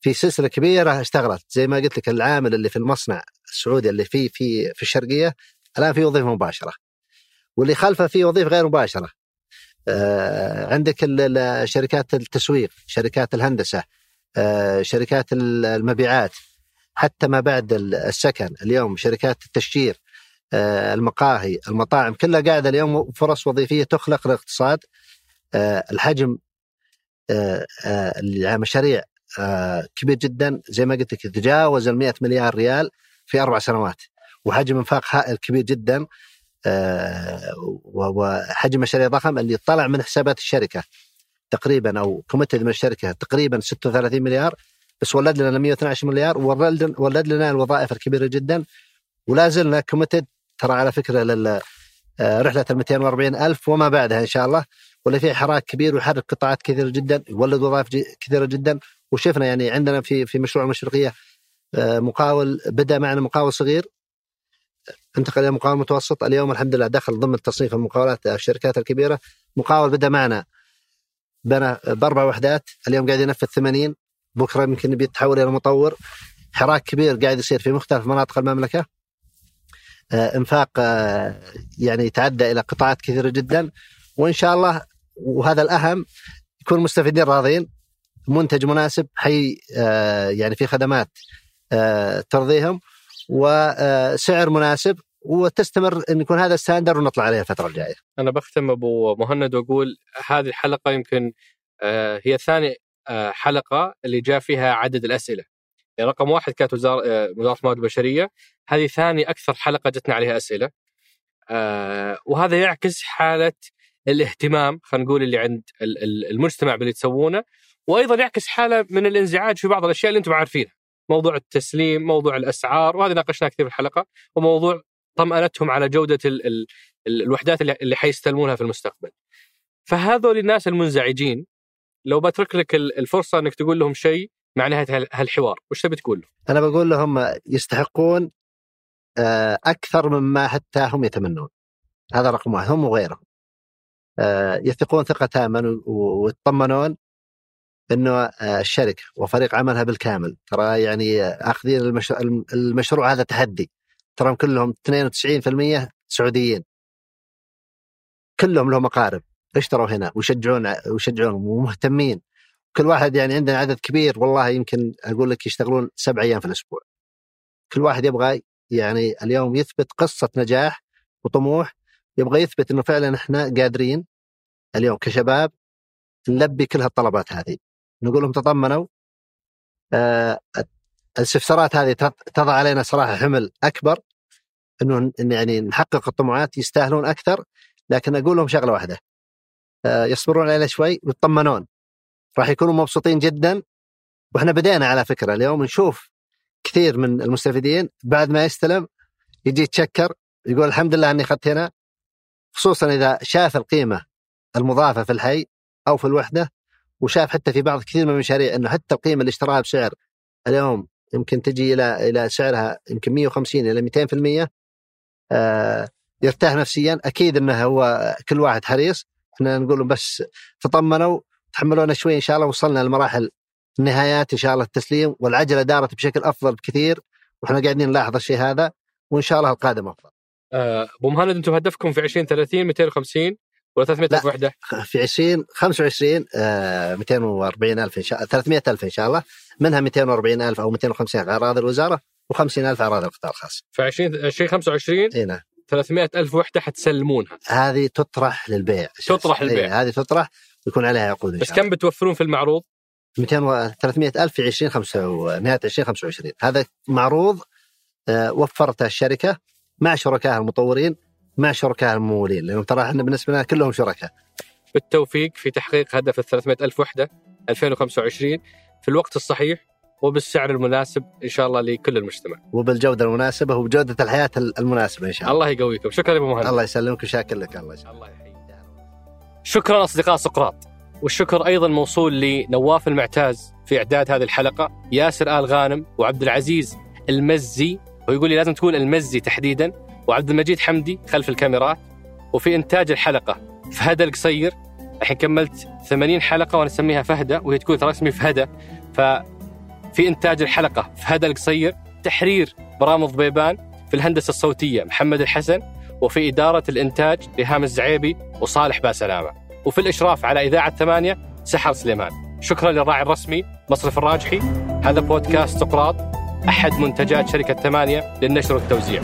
في سلسلة كبيرة اشتغلت. زي ما قلت لك العامل اللي في المصنع السعودي اللي في في في الشرقية الآن في وظيفة مباشرة. واللي خلفه في وظيفة غير مباشرة. آه، عندك شركات التسويق شركات الهندسة آه، شركات المبيعات حتى ما بعد السكن اليوم شركات التشجير آه، المقاهي المطاعم كلها قاعدة اليوم فرص وظيفية تخلق للاقتصاد الحجم المشاريع كبير جدا زي ما قلت لك تجاوز ال 100 مليار ريال في أربع سنوات وحجم انفاق هائل كبير جدا. آه، وحجم مشاريع ضخم اللي طلع من حسابات الشركة تقريبا أو committed من الشركة تقريبا 36 مليار بس ولد لنا 112 مليار وولد ولد لنا الوظائف الكبيرة جدا ولا زلنا committed ترى على فكرة لل آه، رحلة ال 240 ألف وما بعدها إن شاء الله ولا في حراك كبير ويحرك قطاعات كثيرة جدا يولد وظائف كثيرة جدا وشفنا يعني عندنا في في مشروع المشرقيه آه، مقاول بدأ معنا مقاول صغير انتقل إلى مقاول متوسط. اليوم الحمد لله دخل ضمن تصنيف المقاولات الشركات الكبيرة مقاول بدا معنا. بنى بأربع وحدات. اليوم قاعد ينفذ 80 بكرة يمكن بيتحول إلى مطور. حراك كبير قاعد يصير في مختلف مناطق المملكة. آه، إنفاق آه، يعني يتعدى إلى قطاعات كثيرة جدا. وإن شاء الله وهذا الأهم يكون المستفيدين راضين. منتج مناسب حي آه، يعني في خدمات ترضيهم. وسعر مناسب. وتستمر إن يكون هذا ستاندر ونطلع عليه الفترة الجاية. أنا بختم أبو مهند وأقول هذه الحلقة يمكن آه، هي ثاني آه، حلقة اللي جاء فيها عدد الأسئلة. يعني رقم واحد كانت وزارة آه، وزارة الموارد البشرية، هذه ثاني أكثر حلقة جتنا عليها أسئلة. وهذا يعكس حالة الاهتمام خلينا نقول اللي عند المجتمع باللي تسوونه وأيضا يعكس حالة من الانزعاج في بعض الأشياء اللي أنتم عارفينها. موضوع التسليم موضوع الأسعار وهذه ناقشناها كثير في الحلقة وموضوع طمأنتهم على جودة ال ال الوحدات اللي حيستلمونها في المستقبل. فهذول الناس المنزعجين لو بترك لك الفرصة إنك تقول لهم شيء مع نهايه هالحوار. وش تبي تقول له؟ أنا بقول لهم يستحقون آه، أكثر مما حتى هم يتمنون. هذا رقم واحد. هم وغيرهم. آه، يثقون ثقه تامه ويطمنون إنه آه، الشركة وفريق عملها بالكامل. ترى يعني أخذين المشروع هذا تحدي. ترى كلهم 92% سعوديين. كلهم لهم اقارب اشتروا هنا ويشجعون ويشجعون ومهتمين كل واحد يعني عندنا عدد كبير والله يمكن أقول لك يشتغلون سبع أيام في الأسبوع. كل واحد يبغى يعني اليوم يثبت قصة نجاح وطموح يبغى يثبت إنه فعلا إحنا قادرين اليوم كشباب نلبي كل هالطلبات هذه. نقول لهم تطمنوا آه الاستفسارات هذه تضع علينا صراحة حمل أكبر إنه يعني نحقق الطموحات يستاهلون أكثر لكن أقول لهم شغلة واحدة آه يصبرون علينا شوي ويطمنون. راح يكونوا مبسوطين جدا وإحنا بدينا على فكرة اليوم نشوف كثير من المستفيدين بعد ما يستلم يجي يتشكر يقول الحمد لله إني أخذت هنا خصوصا إذا شاف القيمة المضافة في الحي أو في الوحدة وشاف حتى في بعض كثير من المشاريع إنه حتى القيمة اللي اشتراها بسعر اليوم يمكن تجي إلى إلى سعرها يمكن 150 إلى 200% آه يرتاح نفسيا أكيد إنه هو كل واحد حريص إحنا نقول بس تطمنوا تحملونا شوي إن شاء الله وصلنا لمراحل النهايات إن شاء الله التسليم والعجلة دارت بشكل أفضل بكثير وإحنا قاعدين نلاحظ الشيء هذا وإن شاء الله القادم أفضل. آه، أبو مهند أنتم هدفكم في 2030 250 ولا 300 ألف وحدة؟ في 20 25 آه 240 ألف إن شاء الله 300 ألف إن شاء الله منها 240 ألف أو 250 ألف أراضي الوزارة و50 ألف أراضي القطاع الخاص. 20 2025 إي نعم 300 ألف وحدة حتسلمونها. هذه تطرح للبيع تطرح للبيع إيه هذه تطرح ويكون عليها عقود بس كم بتوفرون في المعروض؟ 200 و 300 ألف في 20 5 نهايه 2025 هذا معروض آه وفرته الشركة مع شركائها المطورين مع شركاء الممولين لأنه ترى إحنا بالنسبة لنا كلهم شركاء. بالتوفيق في تحقيق هدف ال 300 ألف وحدة 2025 في الوقت الصحيح وبالسعر المناسب إن شاء الله لكل المجتمع. وبالجودة المناسبة وبجودة الحياة المناسبة إن شاء الله. الله يقويكم، شكرا يا أبو مهند. الله يسلمك وشاكر لك الله يسلمك. الله يحييك. شكرا أصدقاء سقراط. والشكر أيضا موصول لنواف المعتاز في إعداد هذه الحلقة، ياسر آل غانم وعبد العزيز المزي ويقول لي لازم تقول المزي تحديدا وعبد المجيد حمدي خلف الكاميرات وفي إنتاج الحلقة فهدى القصير الحين كملت 80 حلقة وأنا أسميها فهده وهي تقول ترى اسمي فهده ففي إنتاج الحلقة فهدى القصير تحرير برامض ضبيبان في الهندسة الصوتية محمد الحسن وفي إدارة الإنتاج ريهام الزعيبي وصالح باسلامة. وفي الإشراف على إذاعة ثمانية سحر سليمان. شكرا للراعي الرسمي مصرف الراجحي. هذا بودكاست سقراط أحد منتجات شركة ثمانية للنشر والتوزيع.